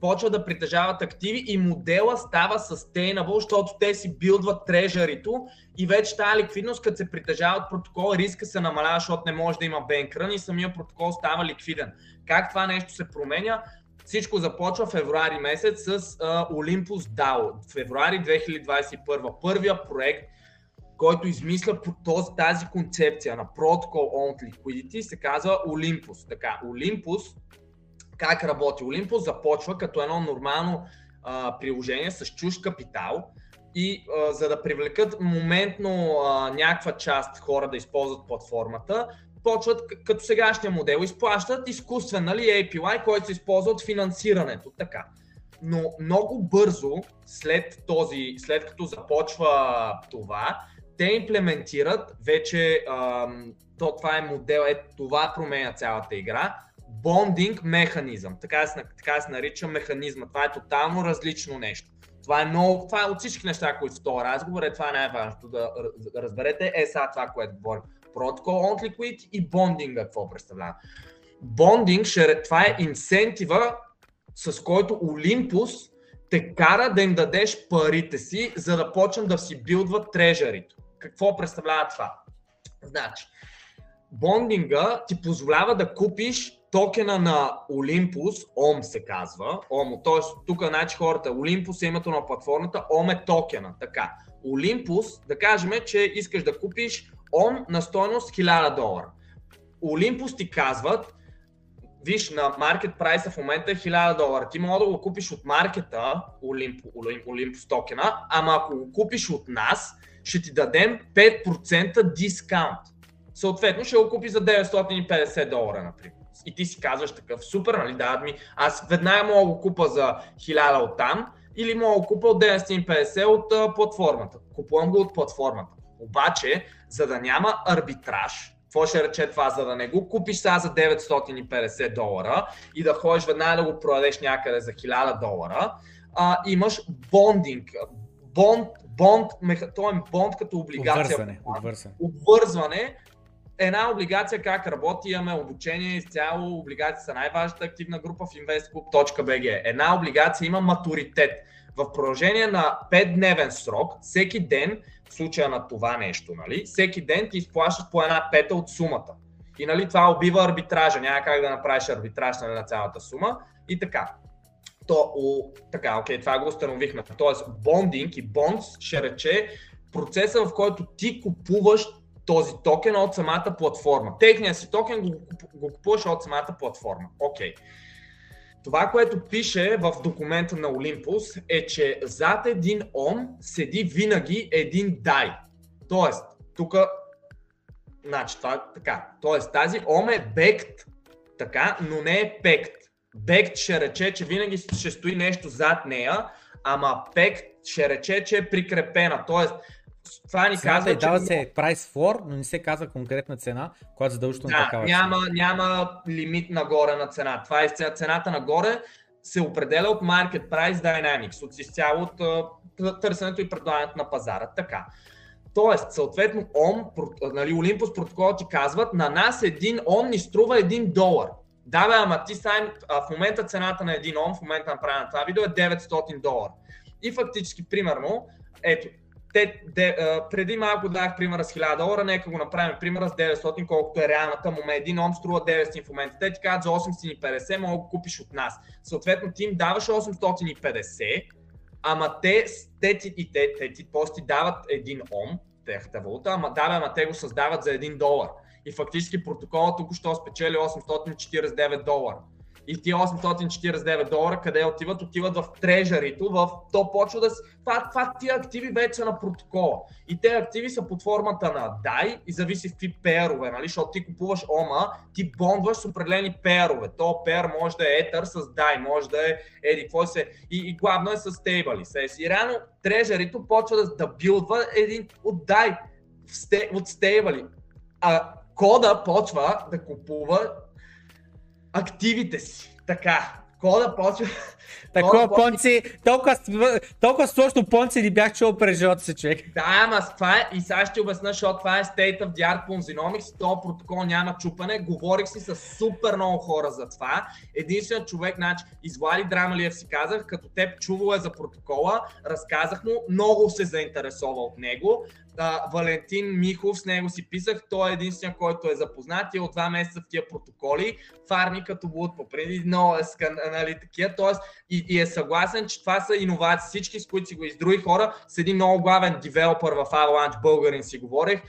почва да притежават активи и модела става sustainable, защото те си билдват трежарито и вече тази ликвидност, като се притежава от протокола, риска се намалява, защото не може да има бенкрън и самия протокол става ликвиден. Как това нещо се променя? Всичко започва февруари месец с uh, Olympus DAO. Февруари 2021. Първия проект, който измисля по този, тази концепция на Protocol Owned Liquidity се казва Olympus. Така, Olympus как работи Olympus започва като едно нормално а, приложение с чуж капитал и а, за да привлекат моментно а, някаква част хора да използват платформата, почват като сегашния модел, изплащат изкуствен нали, API, който се използва от финансирането. Така. Но много бързо, след, този, след като започва това, те имплементират вече, ам, то, това е модел, е, това променя цялата игра, бондинг механизъм. Така се, така се нарича механизма. Това е тотално различно нещо. Това е много, това е от всички неща, които в този разговор е това е най-важното да разберете. Е сега това, което говорим. Протокол on liquidity и бондинга какво представлява. Бондинг, това е инсентива, с който Olympus те кара да им дадеш парите си, за да почнат да си билдват трежерито. Какво представлява това? Значи, бондинга ти позволява да купиш токена на Olympus, OM се казва, OM, т.е. тук значи хората, Olympus е името на платформата, OM е токена, така. Olympus, да кажем, че искаш да купиш OM на стоеност 1000 долара. Olympus ти казват, виж, на маркет прайса в момента е 1000 долара. Ти мога да го купиш от маркета Olympus, Olympus токена, ама ако го купиш от нас, ще ти дадем 5% дискаунт. Съответно ще го купи за 950 долара, например и ти си казваш такъв, супер, нали, дават ми, аз веднага мога го купа за 1000 от там или мога го купа от 950 от а, платформата. Купувам го от платформата. Обаче, за да няма арбитраж, какво ще рече това, за да не го купиш сега за 950 долара и да ходиш веднага да го продадеш някъде за 1000 долара, а, имаш бондинг, бонд, бонд, то е бонд като облигация. Обвързване. Обвързване. обвързване една облигация как работи, имаме обучение изцяло, облигации са най-важната активна група в investclub.bg. Една облигация има матуритет. В продължение на 5-дневен срок, всеки ден, в случая на това нещо, нали, всеки ден ти изплащат по една пета от сумата. И нали, това убива арбитража, няма как да направиш арбитраж нали, на цялата сума и така. То, о, така, окей, това го установихме. Тоест, бондинг и бонс ще рече процеса, в който ти купуваш този токен от самата платформа. Техният си токен го, го купуваш от самата платформа. Окей. Okay. Това, което пише в документа на Olympus е, че зад един ом седи винаги един дай. Тоест, тук, значи това е така. Тоест, тази ом е бект, така, но не е пект. Бект ще рече, че винаги ще стои нещо зад нея, ама пек ще рече, че е прикрепена. Тоест, това ни Цената казва, и дава че се price floor, но не се казва конкретна цена, която задължително да, такава няма, цена. няма лимит нагоре на цена. Това е цена- цената нагоре се определя от Market Price Dynamics, от изцяло от търсенето и предлагането на пазара. Така. Тоест, съответно, ОМ, про- нали, Olympus протокол ти казват, на нас един ОМ ни струва 1 долар. Да, бе, ама ти сайн, а, в момента цената на един ОМ, в момента направя на това видео е 900 долара. И фактически, примерно, ето, те, де, а, преди малко дах примера с 1000 долара, нека го направим примера с 900, колкото е реалната му. Един ом струва 900 в момента. Те ти казват за 850, мога да го купиш от нас. Съответно ти им даваш 850, ама те, те, ти, и те, те ти ти дават един ом, техната валута, ама да, бе, ама те го създават за 1 долар. И фактически протоколът току-що спечели 849 долара. И тия 849 долара, къде отиват? Отиват в трежерито, в... то почва да... с- Това, това тия активи вече са на протокола. И те активи са под формата на DAI и зависи в какви перове, нали? Защото ти купуваш ОМА, ти бондваш с определени перове. То пер може да е Ether с DAI, може да е еди, какво се... И, и главно е с стейбали. И реално трежерито почва да, да билдва един от DAI от стейбали. А кода почва да купува активите си. Така, кода почва... Такова кода понци, толкова, толкова сложно понци ни бях чул през живота си, човек. Да, ама това е, и сега ще обясня, защото това е State of the Art Ponzinomics, този протокол няма чупане, говорих си с супер много хора за това. Единственият човек, значи, извади Драмалиев си казах, като теб чувал е за протокола, разказах му, много се заинтересова от него. А, Валентин Михов, с него си писах, той е единственият, който е запознат и е от два месеца в тия протоколи. Фарми като луд по преди, е скан, нали, такива, т.е. И, и, е съгласен, че това са иновации. Всички, с които си го и с други хора, с един много главен девелопър в Avalanche, българин си говорих,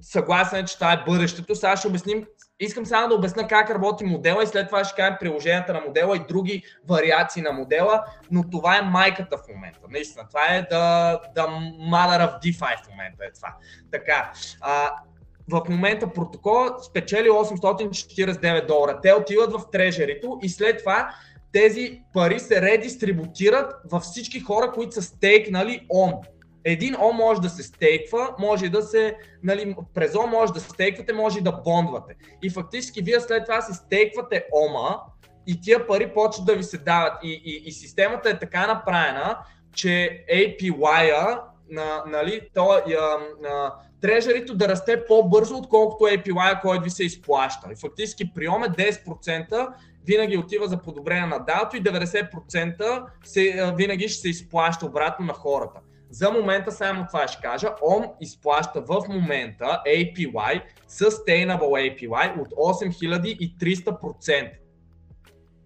съгласен е, че това е бъдещето. Сега ще обясним, искам само да обясня как работи модела и след това ще кажем приложенията на модела и други вариации на модела, но това е майката в момента. Наистина, това е да, да mother of DeFi в момента е това. Така, а, в момента протокол спечели 849 долара. Те отиват в трежерито и след това тези пари се редистрибутират във всички хора, които са стейкнали ОМ. Един ОМ може да се стейква, може да се, нали, през ОМ може да стейквате, може и да бондвате. И фактически вие след това си стейквате ОМа и тия пари почват да ви се дават. И, и, и системата е така направена, че APY-а, на, нали, то, а, а, трежерито да расте по-бързо, отколкото APY, който ви се изплаща. И фактически прием е 10%, винаги отива за подобрение на DAO и 90% се, винаги ще се изплаща обратно на хората. За момента само това ще кажа. OM изплаща в момента APY, Sustainable APY от 8300%.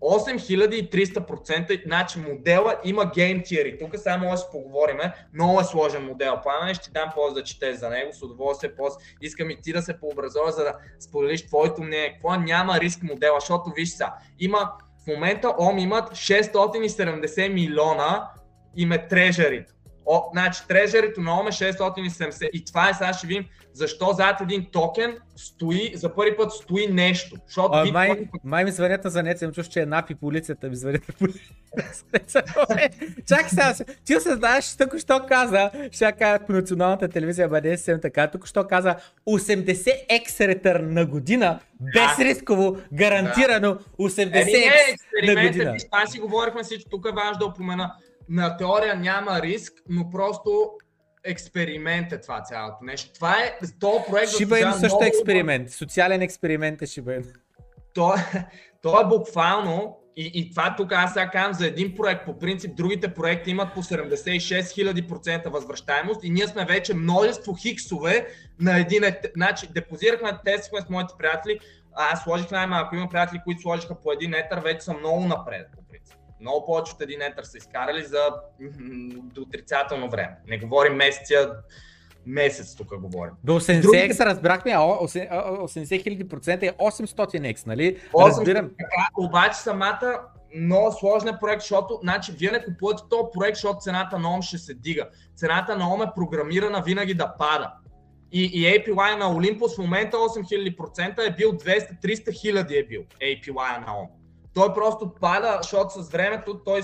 8300%, значи модела има game theory. Тук само може да си поговорим. Много е сложен модел. Пламен ще ти дам после да четеш за него, с удоволствие после. Искам и ти да се пообразова, за да споделиш твоето мнение. Какво няма риск модела, защото виж са, има в момента ОМ имат 670 милиона им е трежерито. Значи трежерито на ОМ е 670 и това е, сега ще видим защо зад един токен стои, за първи път стои нещо. Защото А, биткоин- май, май ми звънят на занеца, им чуш, че е напи полицията, ми звънят на полицията. Чакай сега, ти се знаеш, тук що каза, ще кажа по националната телевизия, бъде съвсем така, тук що каза 80x ретърн на година, без рисково, гарантирано 80x Еми, не, на година. това си говорихме всичко, тук е важно да опомена. На теория няма риск, но просто експеримент е това цялото нещо. Това е, този проект Шиба заслужава Ину също много- е експеримент, социален експеримент е Шиба Ину. То, то е буквално, и, и това тук аз сега казвам за един проект, по принцип другите проекти имат по 76 000% възвръщаемост и ние сме вече множество хиксове на един. Значи, депозирахме, тествахме с моите приятели, аз сложих най-малко, има приятели, които сложиха по един етър, вече са много напред, по. Много повече от един етър са изкарали за отрицателно време. Не говорим месеца, месец тук говорим. До 80x Другите- разбрахме, а 80 хиляди процента е 800x, нали? 800 Разбирам. Така, обаче самата много сложен проект, защото значи, вие не купувате този проект, защото цената на ОМ ще се дига. Цената на ОМ е програмирана винаги да пада. И, и APY на Olympus в момента 8000% е бил 200-300 хиляди е бил APY на ОМ. Той просто пада, защото с времето той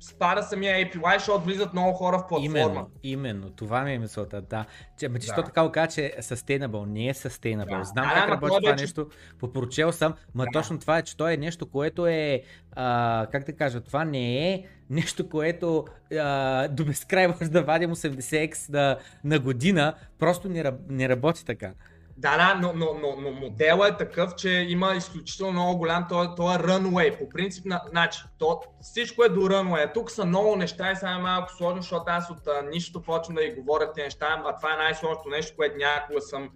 спада самия APY, защото влизат много хора в платформа. Именно, именно. Това ми е мисълта, да. Че, ме, че да. така го каза, че е sustainable, не е sustainable. Да. Знам да, как работи това вече... нещо, попрочел съм, ма да. точно това е, че то е нещо, което е, а, как да кажа, това не е нещо, което а, до безкрай може да вадим 80x на, на година, просто не, не работи така. Да, да, но, но, но, но моделът е такъв, че има изключително много голям, то, то е runway. По принцип, на, значи, то, всичко е до runway. Тук са много неща и сега е малко сложно, защото аз от а, нищото почвам да ги говоря тези неща, а това е най-сложното нещо, което някога съм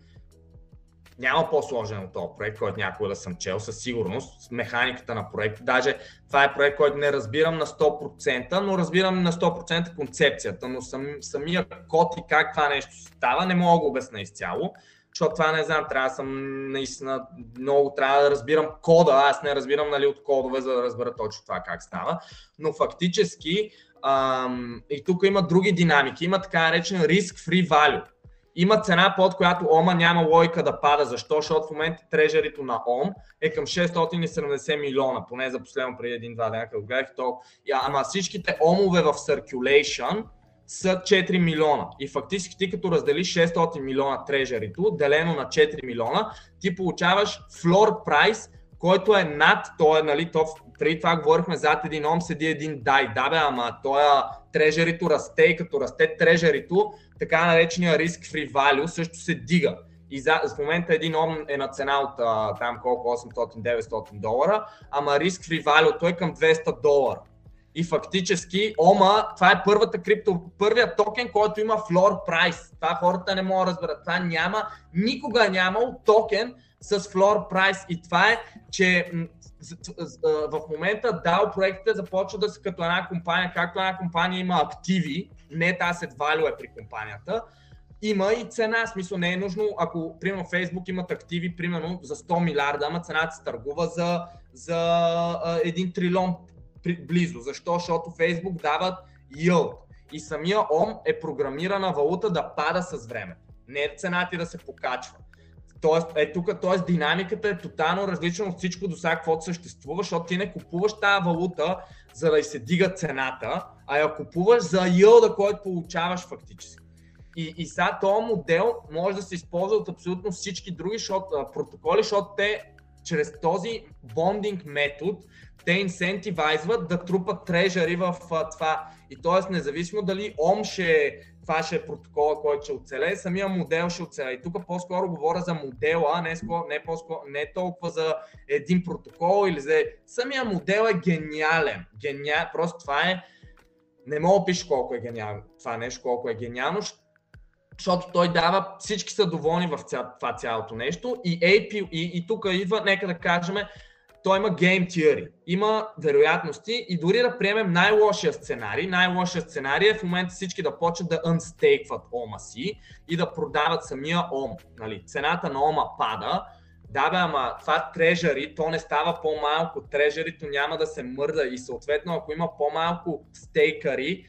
няма по-сложен от този проект, който някога да съм чел със сигурност, с механиката на проекта. Даже това е проект, който не разбирам на 100%, но разбирам на 100% концепцията, но сам, самия код и как това нещо става, не мога да го обясня изцяло защото това не знам, трябва да съм наистина много, трябва да разбирам кода, аз не разбирам нали, от кодове, за да разбера точно това как става, но фактически ам, и тук има други динамики, има така наречен risk-free value. Има цена, под която ОМА няма логика да пада. Защо? Защото в момента трежерито на ОМ е към 670 милиона, поне за последно преди един-два дена, като гледах то. Ама всичките ОМове в circulation са 4 милиона. И фактически ти като разделиш 600 милиона трежерито, делено на 4 милиона, ти получаваш флор прайс, който е над, то е, нали, то, преди това говорихме, зад един ом седи един дай. Да бе, ама той трежерито расте и като расте трежерито, така наречения риск free value също се дига. И за, в момента един ом е на цена от там колко 800-900 долара, ама риск free value той е към 200 долара и фактически ОМА, това е първата крипто, първият токен, който има floor price. Това хората не могат да разберат. Това няма, никога е нямал токен с floor price и това е, че в момента DAO проектите започват да са като една компания, както една компания има активи, не asset value е при компанията, има и цена, смисъл не е нужно, ако примерно Facebook имат активи примерно за 100 милиарда, ама цената се търгува за, за 1 трилион близо. Защо? Защото Facebook дават yield и самия ОМ е програмирана валута да пада с време. Не е цената ти да се покачва. Тоест, е тук, т.е. динамиката е тотално различна от всичко до сега, каквото съществува, защото ти не купуваш тази валута, за да се дига цената, а я купуваш за yield, който получаваш фактически. И, и сега този модел може да се използва от абсолютно всички други шот, протоколи, защото те чрез този бондинг метод те инсентивайзват да трупат трежари в това. И т.е. независимо дали ОМ ще това ще е протокола, който ще оцелее, самия модел ще оцелее. И тук по-скоро говоря за модела, не, скоро, не, по-скоро, не толкова за един протокол или за... Самия модел е гениален. Гения... Просто това е... Не мога да пиша колко е гениално това нещо, колко е гениално, защото той дава, всички са доволни в ця, това цялото нещо и, AP, и, и тук идва, нека да кажем, той има game theory, има вероятности и дори да приемем най-лошия сценарий, най-лошия сценарий е в момента всички да почнат да unstakeват ома си и да продават самия ом. Нали, цената на ома пада, да бе, ама това трежари, то не става по-малко, трежарито няма да се мърда и съответно ако има по-малко стейкари,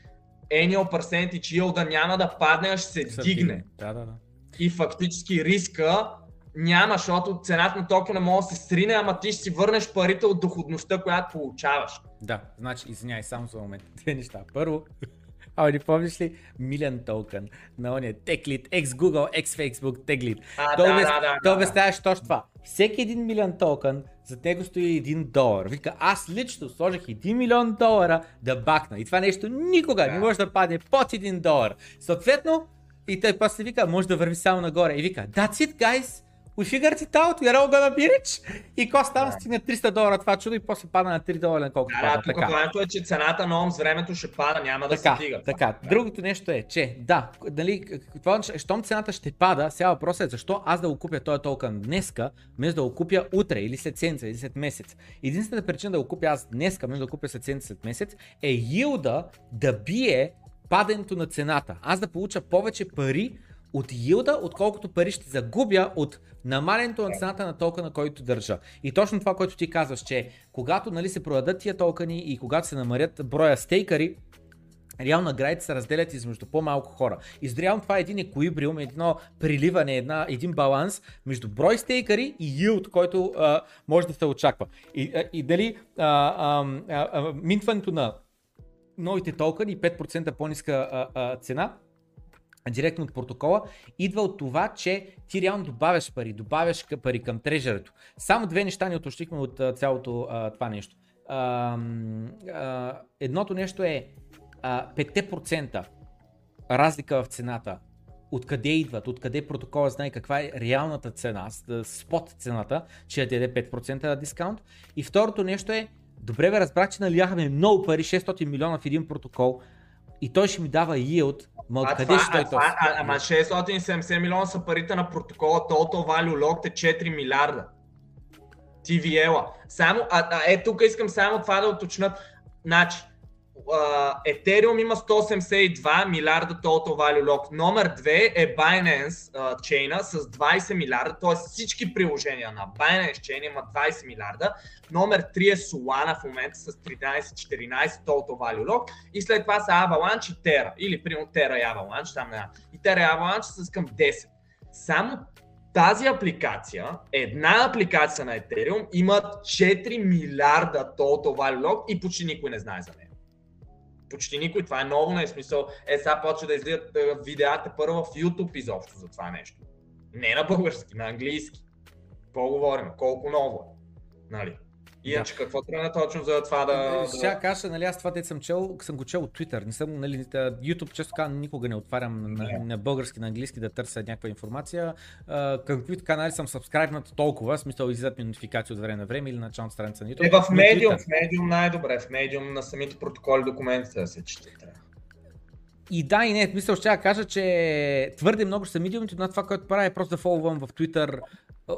annual percentage yield няма да падне, а ще се дигне. Да, да, да. И фактически риска няма, защото цената на токена може да се срине, ама ти ще си върнеш парите от доходността, която получаваш. Да, значи, извиняй, само за момент. Две неща. Първо, а не помниш ли Милен токен на ония Теклит, ex-Google, ex-Facebook, Теклит. То, да, да, да, то обясняваш точно това. Всеки един милион токен, за него стои един долар. Вика, аз лично сложих един милион долара да бакна. И това нещо никога да. не може да падне под един долар. Съответно, и той после вика, може да върви само нагоре. И вика, that's it, guys we figured it out, we're all gonna be rich. И кост там стигне 300 долара това чудо и после пада на 3 долара на колко да, пада. Да, тук е, че цената на ОМ с времето ще пада, няма да така, се стига. Така, да. другото нещо е, че да, дали, това, щом цената ще пада, сега въпросът е защо аз да го купя този токен днеска, вместо да го купя утре или след седмица или след месец. Единствената причина да го купя аз днеска, вместо да го купя след седмица след месец, е йилда да бие падането на цената. Аз да получа повече пари от йилда, отколкото пари ще загубя от намалянето на цената на токена, който държа. И точно това, което ти казваш, че когато нали, се продадат тия токени и когато се намарят броя стейкари, реално наградите се разделят измежду по-малко хора. И реално това е един еквилибриум, едно приливане, една, един баланс между брой стейкари и yield, който а, може да се очаква. И, а, и дали а, а, а, минтването на новите токени, 5% по-ниска а, а, цена, директно от протокола, идва от това, че ти реално добавяш пари, добавяш пари към трежерето. Само две неща ни уточнихме от цялото а, това нещо. А, а, едното нещо е а, 5% разлика в цената. Откъде идват, откъде протокола знае каква е реалната цена, спот цената, че я даде 5% дискаунт. И второто нещо е, добре бе разбрах, че наляхме много пари, 600 милиона в един протокол и той ще ми дава yield, Ма откъде ще той това? Ама 670 милиона са парите на протокола, Total Value Locked е 4 милиарда. TVL. Само, а, а, е, тук искам само това да уточнят. Значи, Ethereum има 182 милиарда total value lock. Номер 2 е Binance uh, chain с 20 милиарда, т.е. всички приложения на Binance chain има 20 милиарда. Номер 3 е Solana в момента с 13-14 total value lock. И след това са Avalanche и Terra. Или примерно Terra и Avalanche, там не И Terra и Avalanche с към 10. Само тази апликация, една апликация на Ethereum, има 4 милиарда total value lock и почти никой не знае за нея почти никой. Това е ново, не е смисъл. Е, сега почва да излизат видеята първо в YouTube изобщо за това нещо. Не на български, на английски. Какво говорим? Колко ново е? Нали? Иначе да. какво трябва точно за това да... Сега кажа, нали, аз това те съм чел, съм го чел от Twitter, не съм, нали, YouTube често казвам, никога не отварям на, на, български, на английски да търся някаква информация. Uh, към каквито канали съм сабскрайбнат толкова, смисъл излизат ми нотификации от време на време или на началната страница на YouTube. Е, в Medium, в Medium най-добре, в Medium на самите протоколи документите да се чете. И да, и не, мисля, ще я кажа, че твърде много ще са медиумите, но това, което правя е просто да фолвам в Twitter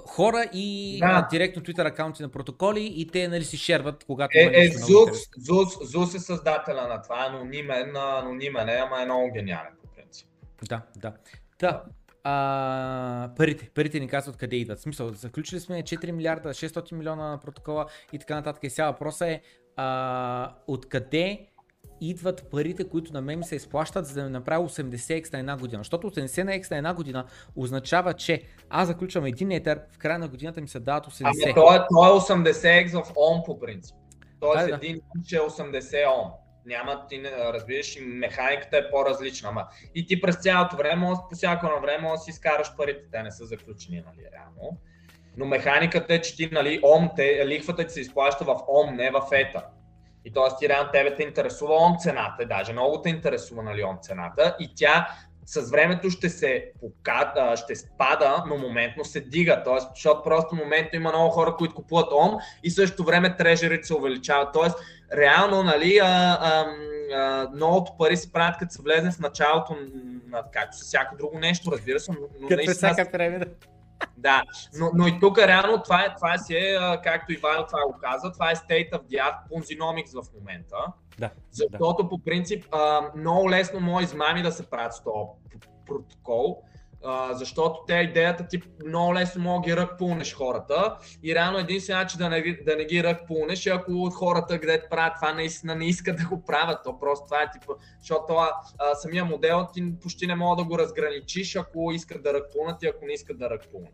хора и да. а, директно Twitter акаунти на протоколи и те нали си шерват, когато е, е, Зус, Зус, Зус е създателя на това, анонимен, анонимен е, ама е много гениален по принцип. Да, да. Да, а, парите, парите ни казват къде идват. В смисъл, заключили сме 4 милиарда, 600 милиона на протокола и така нататък. И сега въпросът е а, откъде идват парите, които на мен ми се изплащат, за да ми направя 80x на една година. Защото 80 на x на една година означава, че аз заключвам един етер, в края на годината ми се дават 80. Ами то е, то е 80x в ОМ по принцип. Тоест да, един да. е 80 ОМ. Няма, ти не разбираш, и механиката е по-различна. Ама и ти през цялото време, по всяко на време, си изкараш парите, те не са заключени, нали, реално. Но механиката е, че ти, нали, ОМ, те, лихвата ти се изплаща в ОМ, не в ЕТА. И т.е. ти реално тебе те интересува он цената, даже много те интересува нали, он цената и тя с времето ще се поката, ще спада, но моментно се дига. Тоест, защото просто моментно има много хора, които купуват ОМ и също време трежерите се увеличават. Тоест, реално, нали, а, а, а, многото пари се правят, като се влезе в началото, на, както с всяко друго нещо, разбира се. Но, но като наистина, всяка пирамида. Да, но, но и тук реално това, е, това си е, както Ивайло това го каза, това е state of the art Ponzinomics в момента. Да, защото да. по принцип много лесно може измами да се правят с този протокол, защото те идеята ти много лесно мога ги ръкпулнеш хората и реално единствено начин да не, да не ги ръкпулнеш е ако хората, където правят това, наистина не искат да го правят. То просто това е типа, защото това, а, самия модел ти почти не мога да го разграничиш, ако искат да ръкпулнат и ако не искат да ръкпулнат.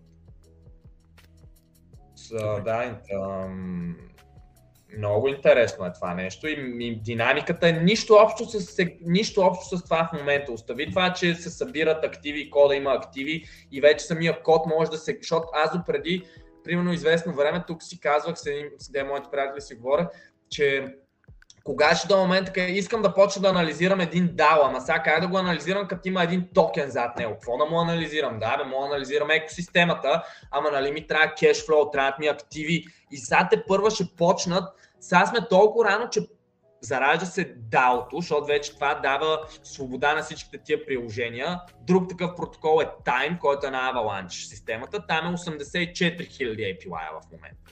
So, да, ам, много интересно е това нещо и, и динамиката е нищо общо, с, нищо общо с това в момента. Остави това, че се събират активи, кода има активи и вече самия код може да се... Защото аз допреди, примерно известно време, тук си казвах, с един, с моите приятели си говоря, че кога ще до момента, къде искам да почна да анализирам един DAO, ама сега как да го анализирам, като има един токен зад него? Какво да му анализирам? Да, бе, да анализирам екосистемата, ама нали ми трябва кешфлоу, трябват ми активи и сега те първа ще почнат. Сега сме толкова рано, че заражда се DAO-то, защото вече това дава свобода на всичките тия приложения. Друг такъв протокол е Time, който е на Avalanche системата. Там е 84 000 API в момента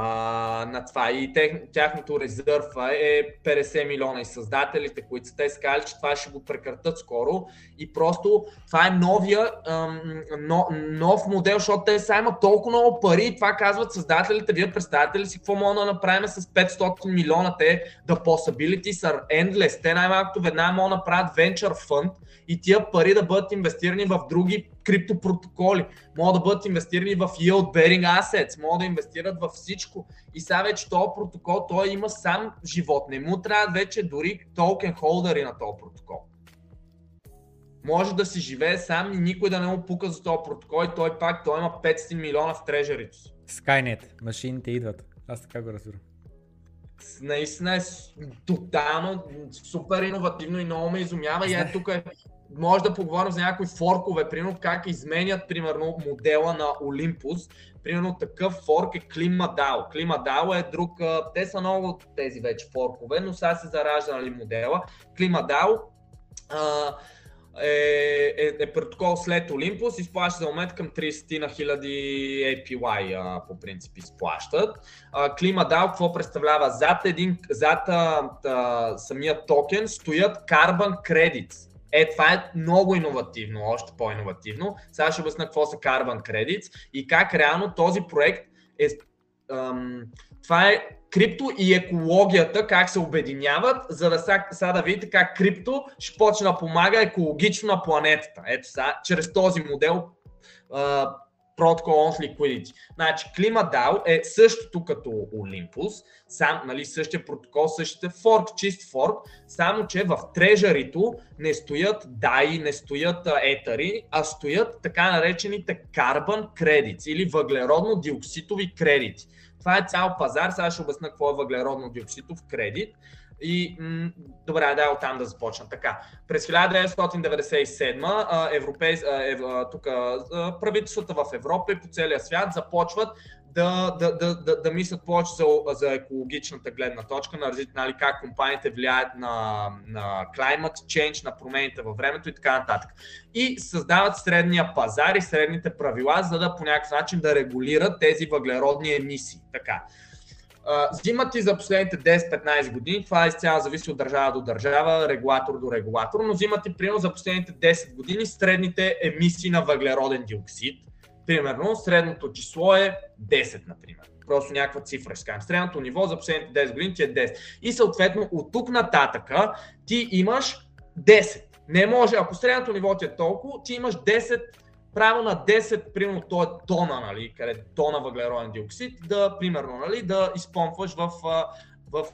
а, на това. И тех, тяхното резерва е 50 милиона и създателите, които са те сказали, че това ще го прекратат скоро. И просто това е новия, ам, но, нов модел, защото те са имат толкова много пари и това казват създателите. Вие представяте ли си какво мога да направим с 500 милиона? Те да possibilities are endless. Те най-малкото веднага могат да направят venture fund и тия пари да бъдат инвестирани в други криптопротоколи, могат да бъдат инвестирани в yield bearing assets, могат да инвестират в всичко. И сега вече този протокол, той има сам живот. Не му трябва вече дори токен холдери на този протокол. Може да си живее сам и никой да не му пука за този протокол и той пак, той има 500 милиона в трежерито си. Skynet, машините идват. Аз така го разбирам наистина е тотално супер иновативно и много ме изумява. И е тук е, може да поговорим за някои форкове, примерно как изменят примерно модела на Olympus. Примерно такъв форк е ClimaDAO. ClimaDAO е друг, те са много тези вече форкове, но сега се заражда нали, модела. ClimaDAO а, е, е, е протокол след Olympus, изплаща за момент към 30 на хиляди APY а, по принцип изплащат. ClimaDAO какво представлява? Зад, един, зад а, а, самия токен стоят Carbon Credits. Е, това е много иновативно, още по-иновативно. Сега ще обясня какво са Carbon Credits и как реално този проект е ам, това е крипто и екологията, как се обединяват, за да сега да видите как крипто ще почне да помага екологично на планетата. Ето сега, чрез този модел uh, Protocol on Liquidity. Значи, ClimaDAO е същото като Olympus, сам, нали, същия протокол, същите форк, чист форк, само че в трежарито не стоят DAI, не стоят етари, а стоят така наречените Carbon Credits или въглеродно-диокситови кредити. Това е цял пазар. Сега ще обясня какво е въглеродно диокситов кредит. И м- добре, да, оттам да започна. Така, през 1997 европейс, ев, тук, правителствата в Европа и по целия свят започват да, да, да, да, да мислят повече за, за екологичната гледна точка, на нали, как компаниите влияят на, на climate change, на промените във времето и така нататък. И създават средния пазар и средните правила, за да по някакъв начин да регулират тези въглеродни емисии. Така. Взимат и за последните 10-15 години, това изцяло зависи от държава до държава, регулатор до регулатор, но взимат и примерно за последните 10 години средните емисии на въглероден диоксид Примерно, средното число е 10, например. Просто някаква цифра ще кажем. Средното ниво за последните 10 години ти е 10. И съответно от тук нататъка ти имаш 10. Не може, ако средното ниво ти е толкова, ти имаш 10 право на 10, примерно то е тона, нали, къде тона въглероден диоксид, да, примерно, нали, да изпомпваш в, в, в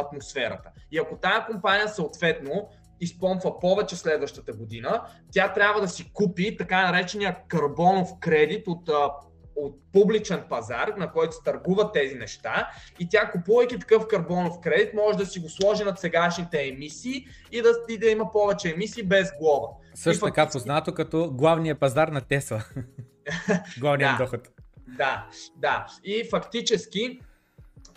атмосферата. И ако тази компания съответно изпомпва повече следващата година, тя трябва да си купи така наречения карбонов кредит от от публичен пазар, на който се търгуват тези неща и тя купувайки такъв карбонов кредит може да си го сложи над сегашните емисии и да, и да има повече емисии без глоба. Също така фактически... познато като главния пазар на Тесла. Главният да, доход. Да, да. И фактически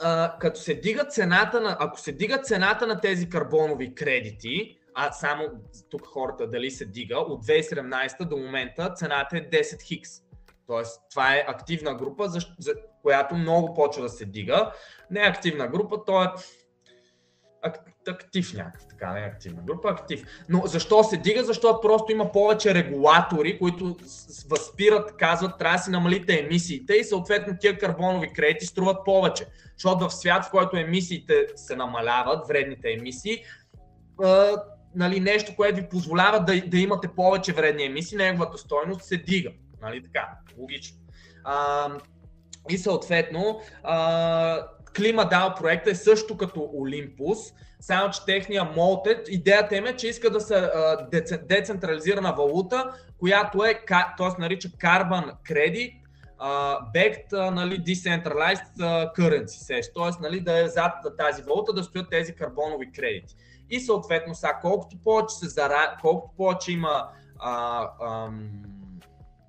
а, като се дига цената на, ако се дига цената на тези карбонови кредити, а само тук хората дали се дига, от 2017 до момента цената е 10 хикс. Тоест, това е активна група, за, за която много почва да се дига. Не е активна група, то е актив някакъв, така не е активна група, актив. Но защо се дига? Защото просто има повече регулатори, които възпират, казват, трябва да си намалите емисиите и съответно тия карбонови кредити струват повече. Защото в свят, в който емисиите се намаляват, вредните емисии, нали, нещо, което ви позволява да, да имате повече вредни емисии, неговата стойност се дига. Нали, така, логично. А, и съответно, а, ClimaDAO проекта е също като Olympus, само че техния молтед, идеята им е, че иска да са децентрализирана валута, която е, т.е. нарича Carbon Credit, backed, нали, decentralized currency, т.е. Нали, да е зад тази валута да стоят тези карбонови кредити. И съответно, сега, колкото повече се зара... колкото повече има а, ам,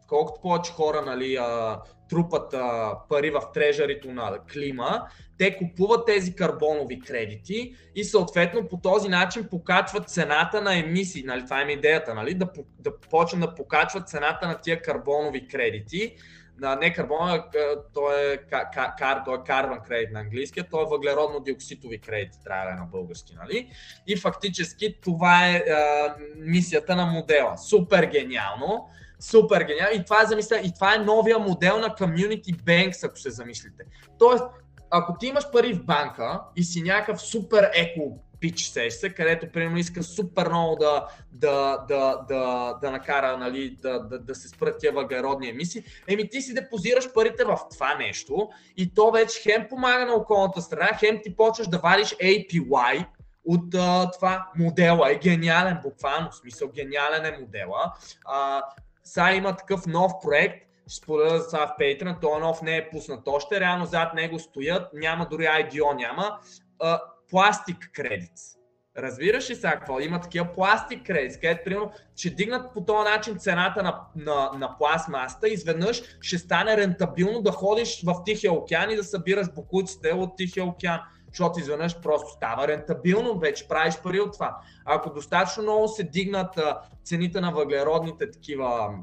колкото повече хора нали, а, трупат а, пари в трежарито на клима, те купуват тези карбонови кредити и съответно по този начин покачват цената на емисии. Нали, това е идеята, нали, да, да почнат да покачват цената на тия карбонови кредити на не карбона, то е, кар, то е карбон кредит на английски, то е въглеродно-диокситови кредити, трябва да е на български, нали? И фактически това е а, мисията на модела. Супер гениално, супер гениално. И това е, замисля, и това е новия модел на Community Banks, ако се замислите. Тоест, ако ти имаш пари в банка и си някакъв супер еко пич се, където примерно иска супер много да, да, да, да, да накара нали, да, да, да се спрат тия въглеродни емисии, еми ти си депозираш парите в това нещо и то вече хем помага на околната страна, хем ти почваш да вадиш APY, от а, това модела. Е гениален, буквално, в смисъл гениален е модела. А, сега има такъв нов проект, ще споделя това в Patreon, този нов не е пуснат още, реално зад него стоят, няма дори IDO, няма, пластик кредит. Разбираш ли сега какво? Има такива пластик кредит, където примерно ще дигнат по този начин цената на, на, на пластмасата, изведнъж ще стане рентабилно да ходиш в Тихия океан и да събираш бокуците от Тихия океан защото изведнъж просто става рентабилно, вече правиш пари от това. Ако достатъчно много се дигнат цените на въглеродните такива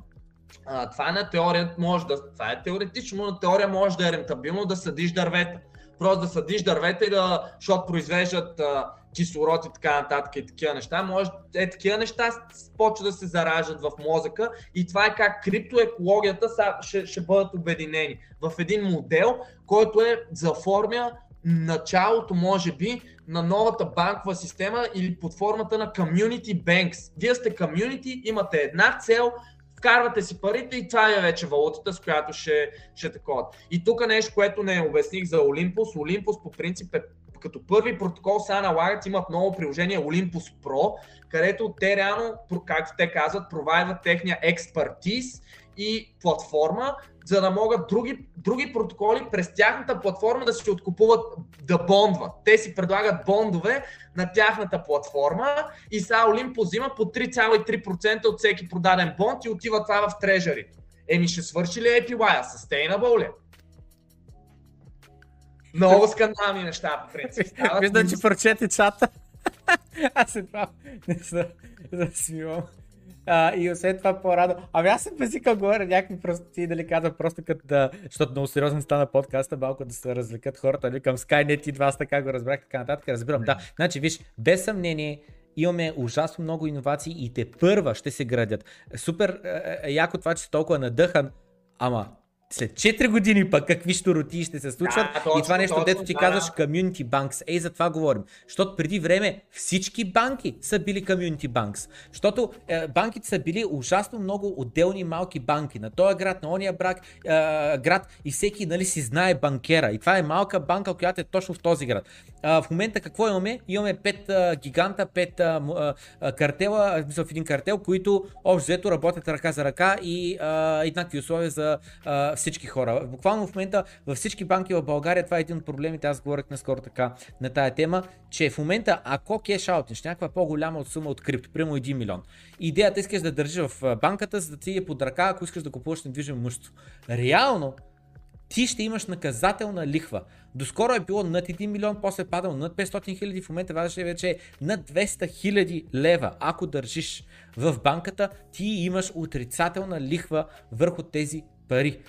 а, това е на теория може да, това е теоретично, на теория може да е рентабилно да съдиш дървета. Просто да съдиш дървета и да, защото произвеждат а, кислород и така нататък и такива неща, може е такива неща почва да се заражат в мозъка и това е как криптоекологията ще, ще бъдат обединени в един модел, който е заформя началото, може би, на новата банкова система или под формата на Community Banks. Вие сте community, имате една цел, вкарвате си парите и това е вече валутата, с която ще, ще такова. И тук нещо, което не обясних за Olympus. Olympus по принцип е като първи протокол сега налагат, имат ново приложение Olympus Pro, където те реално, както те казват, провайдват техния експертиз и платформа, за да могат други, други протоколи през тяхната платформа да се откупуват, да бондват. Те си предлагат бондове на тяхната платформа и сега Олимпо взима по 3,3% от всеки продаден бонд и отива това в трежерите. Еми ще свърши ли APY? Sustainable ли? Много скандални неща, по принцип. Виждам, че прочете чата. Аз едва не се засмивам. А, и освен това по-радо. Ами аз съм базикал горе някакви прости, дали казвам, просто като да, защото много сериозно стана подкаста, малко да се развлекат хората, нали, към Skynet и два така го разбрах, така нататък, разбирам. Да, значи виж, без съмнение, имаме ужасно много иновации и те първа ще се градят. Супер е, е, яко това, че си толкова надъхан, ама след 4 години пък какви штороти ще се случват да, точно, и това нещо, точно, дето ти да. казваш Community Banks. Ей, за това говорим. Защото преди време всички банки са били Community Banks. Защото е, банките са били ужасно много отделни малки банки. На този град, на ония брак, е, град и всеки нали, си знае банкера. И това е малка банка, която е точно в този град. Е, в момента какво имаме? Имаме 5 е, гиганта, 5 е, е, картела, в един картел, които общо взето работят ръка за ръка и е, еднакви условия за е, всички хора. Буквално в момента във всички банки в България това е един от проблемите. Аз говорих наскоро така на тая тема, че в момента ако кеш аутнеш някаква по-голяма от сума от крипто, прямо 1 милион, идеята искаш да държиш в банката, за да ти е под ръка, ако искаш да купуваш недвижимо имущество. Реално ти ще имаш наказателна лихва. Доскоро е било над 1 милион, после е падал над 500 хиляди, в момента важно вече е над 200 хиляди лева. Ако държиш в банката, ти имаш отрицателна лихва върху тези пари.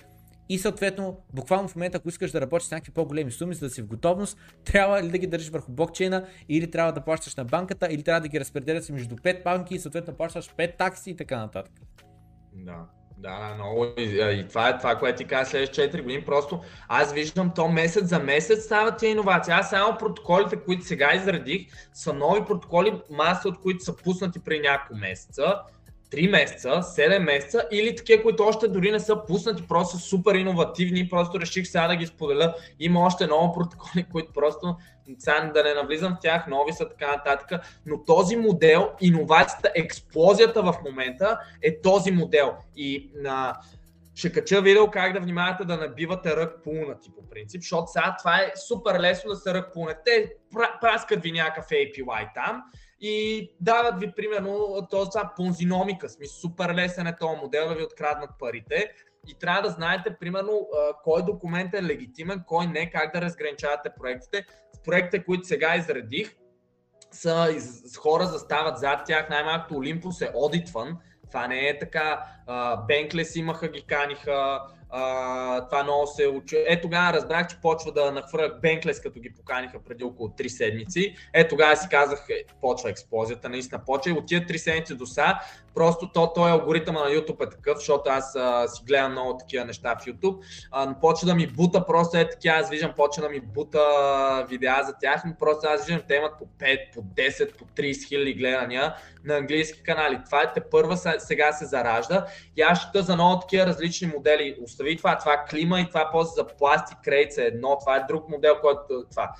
И съответно, буквално в момента, ако искаш да работиш с някакви по-големи суми, за да си в готовност, трябва ли да ги държиш върху блокчейна, или трябва да плащаш на банката, или трябва да ги разпределяш между 5 банки и съответно плащаш 5 такси и така нататък. Да. Да, много. И, и това е това, което ти казах след 4 години. Просто аз виждам то месец за месец стават тия иновации. Аз само протоколите, които сега изредих, са нови протоколи, маса от които са пуснати при няколко месеца. 3 месеца, 7 месеца или такива, които още дори не са пуснати, просто са супер иновативни, просто реших сега да ги споделя. Има още много протоколи, които просто сега да не навлизам в тях, нови са така нататък, но този модел, иновацията, експлозията в момента е този модел. И на, ще кача видео как да внимавате да набивате рък пулнати по принцип, защото сега това е супер лесно да се рък пулнете. Те праскат ви някакъв APY там и дават ви примерно този понзиномика, смисъл супер лесен е този модел да ви откраднат парите и трябва да знаете примерно кой документ е легитимен, кой не, как да разграничавате проектите. В проектите, които сега изредих, са из, хора застават зад тях, най-малкото Олимпус е одитван, това не е така. Бенклес имаха, ги каниха, А, това много се учи. Е, тогава разбрах, че почва да нахвърлях Бенклес, като ги поканиха преди около 3 седмици. Е, тогава си казах, е, почва експлозията, наистина почва. И от тия 3 седмици до сега, просто то, той алгоритъма на YouTube е такъв, защото аз а, си гледам много такива неща в YouTube. А, почва да ми бута, просто е така, аз виждам, почва да ми бута видеа за тях, но просто аз виждам, те имат по 5, по 10, по 30 хиляди гледания на английски канали. Това е те първа сега се заражда. И аз ще за много такива различни модели. Остави това, това е клима и това после за пластик крейца е едно, това е друг модел, който това.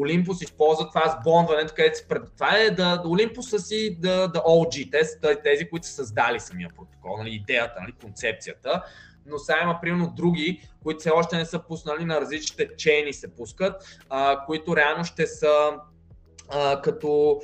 Олимпус използва това с бондването, където се пред... Това е да Олимпуса си да, да OG, те, тези, които са създали самия протокол, нали, идеята, нали, концепцията но сега има примерно други, които все още не са пуснали на различните чейни се пускат, а, които реално ще са а, като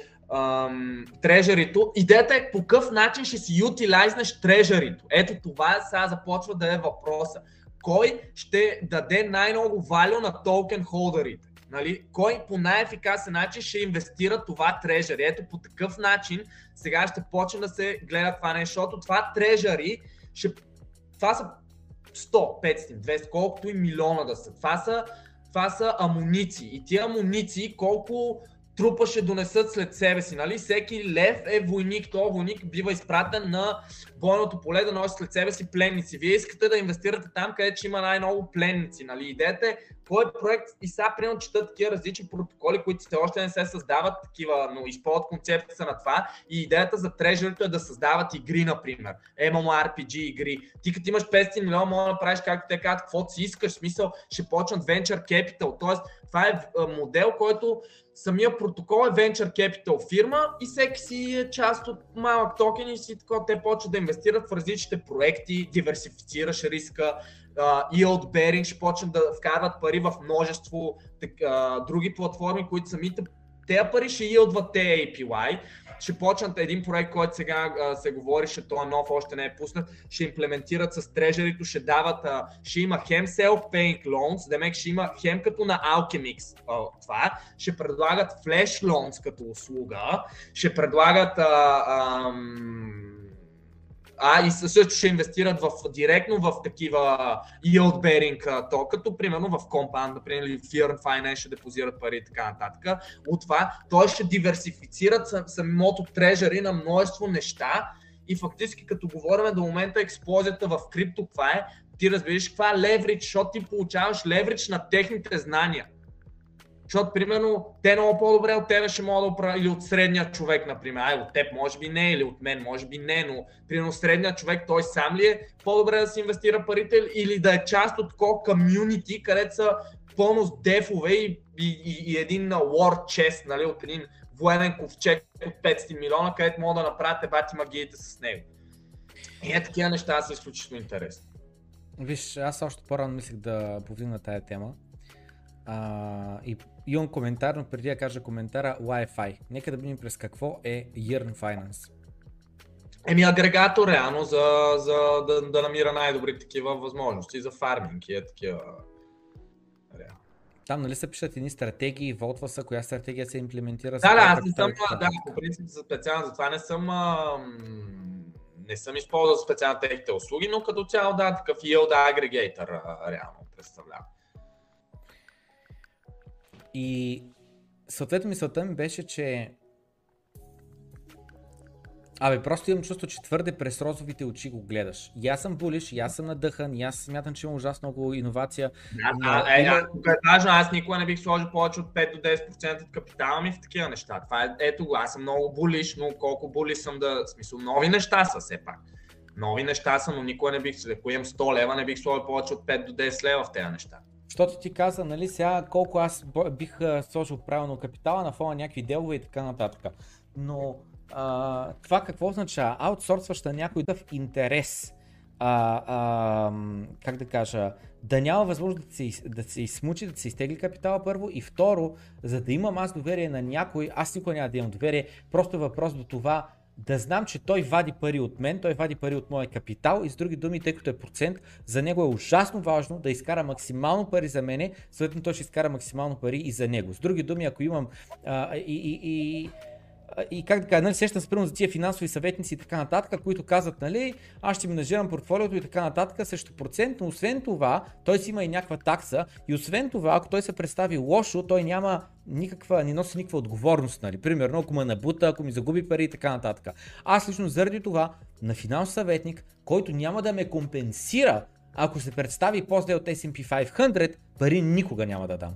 трежерито. Идеята е по какъв начин ще си ютилайзнеш трежерито. Ето това сега започва да е въпроса. Кой ще даде най-много валю на токен холдерите? Нали? Кой по най-ефикасен начин ще инвестира това трежери? Ето по такъв начин сега ще почне да се гледа това нещо, защото това трежери ще... Това са 100, 500, 200, колкото и милиона да са. Това са, това са амуниции. И тия амуниции колко трупа ще донесат след себе си. Нали? Всеки лев е войник, то войник бива изпратен на бойното поле да носи след себе си пленници. Вие искате да инвестирате там, където има най-много пленници. Нали? Идеята е кой проект и сега примерно четат такива различни протоколи, които все още не се създават такива, но използват концепцията на това. И идеята за трежерито е да създават игри, например. MMORPG игри. Ти като имаш 500 милиона, може да направиш както те казват, каквото си искаш, смисъл ще почнат Venture Capital. Тоест, това е модел, който самия протокол е Venture Capital фирма и всеки си е част от малък токен и си така, те почват да инвестират в различните проекти, диверсифицираш риска, yield bearing, ще почнат да вкарват пари в множество uh, други платформи, които самите тези пари ще йилдват те API ще почнат един проект, който сега а, се говори, ще той е нов, още не е пуснат, ще имплементират с трежерито, ще дават, а, ще има хем self-paying loans, демек ще има хем като на Alchemix а, това, ще предлагат flash loans като услуга, ще предлагат а, а, а и също ще инвестират в, директно в такива yield bearing то, като примерно в Compound, например, или Fear Finance ще депозират пари и така нататък. От това той ще диверсифицират самото трежери на множество неща и фактически като говорим до момента експлозията в крипто, това е, ти разбираш каква е леврич, защото ти получаваш леврич на техните знания. Защото, примерно, те много по-добре от тебе ще могат да управляват, или от средния човек, например. Ай, от теб може би не, или от мен може би не, но примерно средният човек, той сам ли е по-добре да си инвестира парите, или да е част от такова комюнити, където са пълно с дефове и, и, и, и един war chest, нали, от един военен ковчег от 500 милиона, където могат да направят ебати магиите с него. И е такива неща са изключително интересни. Виж, аз още по-рано мислех да повдигна тая тема. А, и имам коментар, но преди да кажа коментара, Wi-Fi. Нека да видим през какво е Yearn Finance. Еми агрегатор реално за, за да, да намира най-добри такива възможности за фарминг и е такива. Реално. Там нали се пишат едни стратегии, волтва са, коя стратегия се имплементира. Да, да, аз не съм, да, по принцип за специално, затова не съм, не съм използвал специално техните услуги, но като цяло да, такъв yield агрегатор реално представлява. И съответно мисълта ми беше, че Абе, просто имам чувство, че твърде през розовите очи го гледаш. И аз съм булиш, и аз съм надъхан, и аз смятам, че има ужасно много иновация. Да, но... е, има... тук е важно, аз никога не бих сложил повече от 5 до 10% от капитала ми в такива неща. Това е, ето го, аз съм много булиш, но колко булиш съм да, в смисъл, нови неща са все пак. Нови неща са, но никога не бих, ако имам 100 лева, не бих сложил повече от 5 до 10 лева в тези неща. Защото ти каза, нали, сега колко аз бих сложил правилно капитала на фона някакви делове и така нататък. Но а, това какво означава? Аутсорсваш на някой дъв интерес. А, а, как да кажа, да няма възможност да се, да се измучи, да се изтегли капитала първо и второ, за да имам аз доверие на някой, аз никога няма да имам доверие, просто въпрос до това да знам, че той вади пари от мен, той вади пари от моя капитал и с други думи, тъй като е процент, за него е ужасно важно да изкара максимално пари за мене, съответно той ще изкара максимално пари и за него. С други думи, ако имам а, и, и, и и как така, нали, сещам се за тия финансови съветници и така нататък, които казват, нали, аз ще менажирам портфолиото и така нататък срещу процент, но освен това, той си има и някаква такса и освен това, ако той се представи лошо, той няма никаква, не носи никаква отговорност, нали, примерно ако ме набута, ако ми загуби пари и така нататък. Аз лично заради това на финансов съветник, който няма да ме компенсира, ако се представи по-зле от S&P 500, пари никога няма да дам.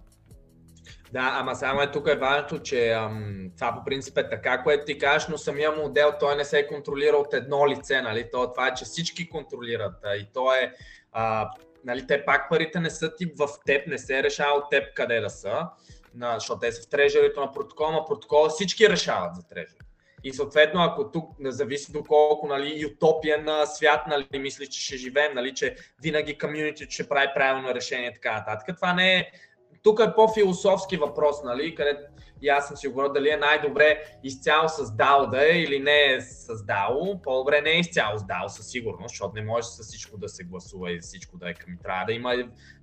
Да, ама само е тук е важното, че ам, това по принцип е така, което ти кажеш, но самия модел той не се контролира от едно лице, нали? То, това е, че всички контролират а, и то е, а, нали, те пак парите не са ти в теб, не се решава от теб къде да са, на, защото те са в трежерито на протокола, на протокола всички решават за трежери. И съответно, ако тук не зависи доколко нали, утопия на свят, нали, мисли, че ще живеем, нали, че винаги комьюнити ще прави правилно решение и така нататък. Това не е тук е по-философски въпрос, нали, къде и аз съм сигурен дали е най-добре изцяло с DAO да е или не е с DAO. По-добре не е изцяло с DAO със сигурност, защото не може с всичко да се гласува и всичко да е към. Трябва да има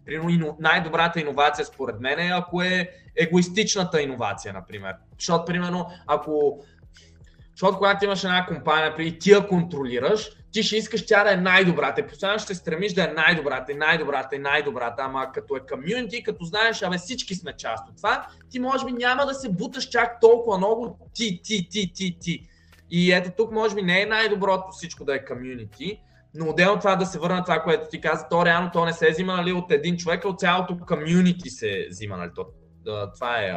примерно, най-добрата иновация според мен е ако е егоистичната иновация, например. Защото, примерно, ако защото когато имаш една компания и ти я контролираш, ти ще искаш тя да е най-добрата. И постоянно ще стремиш да е най-добрата и най-добрата и най-добрата. Ама като е комьюнити, като знаеш, абе всички сме част от това, ти може би няма да се буташ чак толкова много ти, ти, ти, ти, ти. И ето тук може би не е най-доброто всичко да е комьюнити, но отделно това да се върна това, което ти каза, то реално то не се взима нали, от един човек, а от цялото комьюнити се взима. Нали, то, това е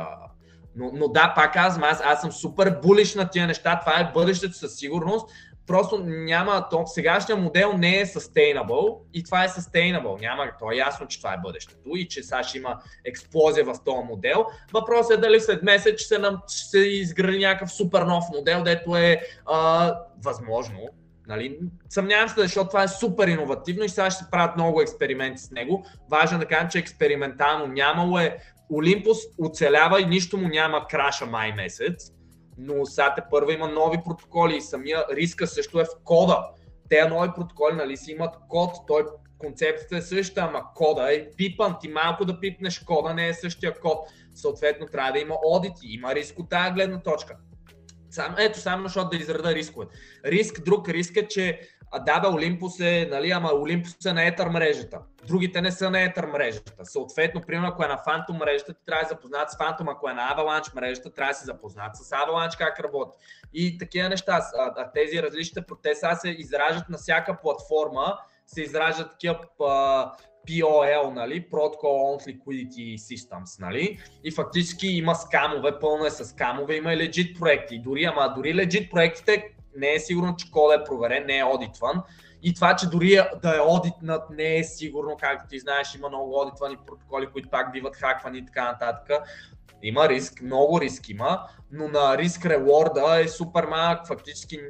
но, но да, пак казвам, аз, аз съм супер булиш на тия неща, това е бъдещето със сигурност. Просто няма, то, сегашният модел не е sustainable и това е sustainable. Няма, то е ясно, че това е бъдещето и че сега ще има експлозия в този модел. Въпросът е дали след месец ще се, ще се изгради някакъв супер нов модел, дето е а, възможно, Нали? Съмнявам се, защото това е супер иновативно и сега ще се правят много експерименти с него. Важно да кажем, че експериментално нямало е Олимпус оцелява и нищо му няма краша май месец, но сега те първа има нови протоколи и самия риска също е в кода. Те нови протоколи нали си имат код, той концепцията е същата, ама кода е пипан. Ти малко да пипнеш кода не е същия код. Съответно трябва да има одити, има риск от тази гледна точка. Сам, ето само защото да израда рискове. Риск, друг риск е, че да, бе, Олимпус е, нали, ама Олимпус е на етър мрежата. Другите не са на етър мрежата. Съответно, примерно, ако е на Phantom мрежата, ти трябва да запознат с Phantom, ако е на Avalanche мрежата, трябва да се запознат с Avalanche как работи. И такива неща. А, тези различните процеси се изражат на всяка платформа, се изражат такива POL, нали, Protocol on Liquidity Systems, нали, и фактически има скамове, пълно е с скамове, има и legit проекти, дори, ама дори legit проектите не е сигурно, че кода е проверен, не е одитван. И това, че дори да е одитнат, не е сигурно, както ти знаеш, има много одитвани протоколи, които пак биват хаквани и така нататък. Има риск, много риск има, но на риск реворда е супер малък. Фактически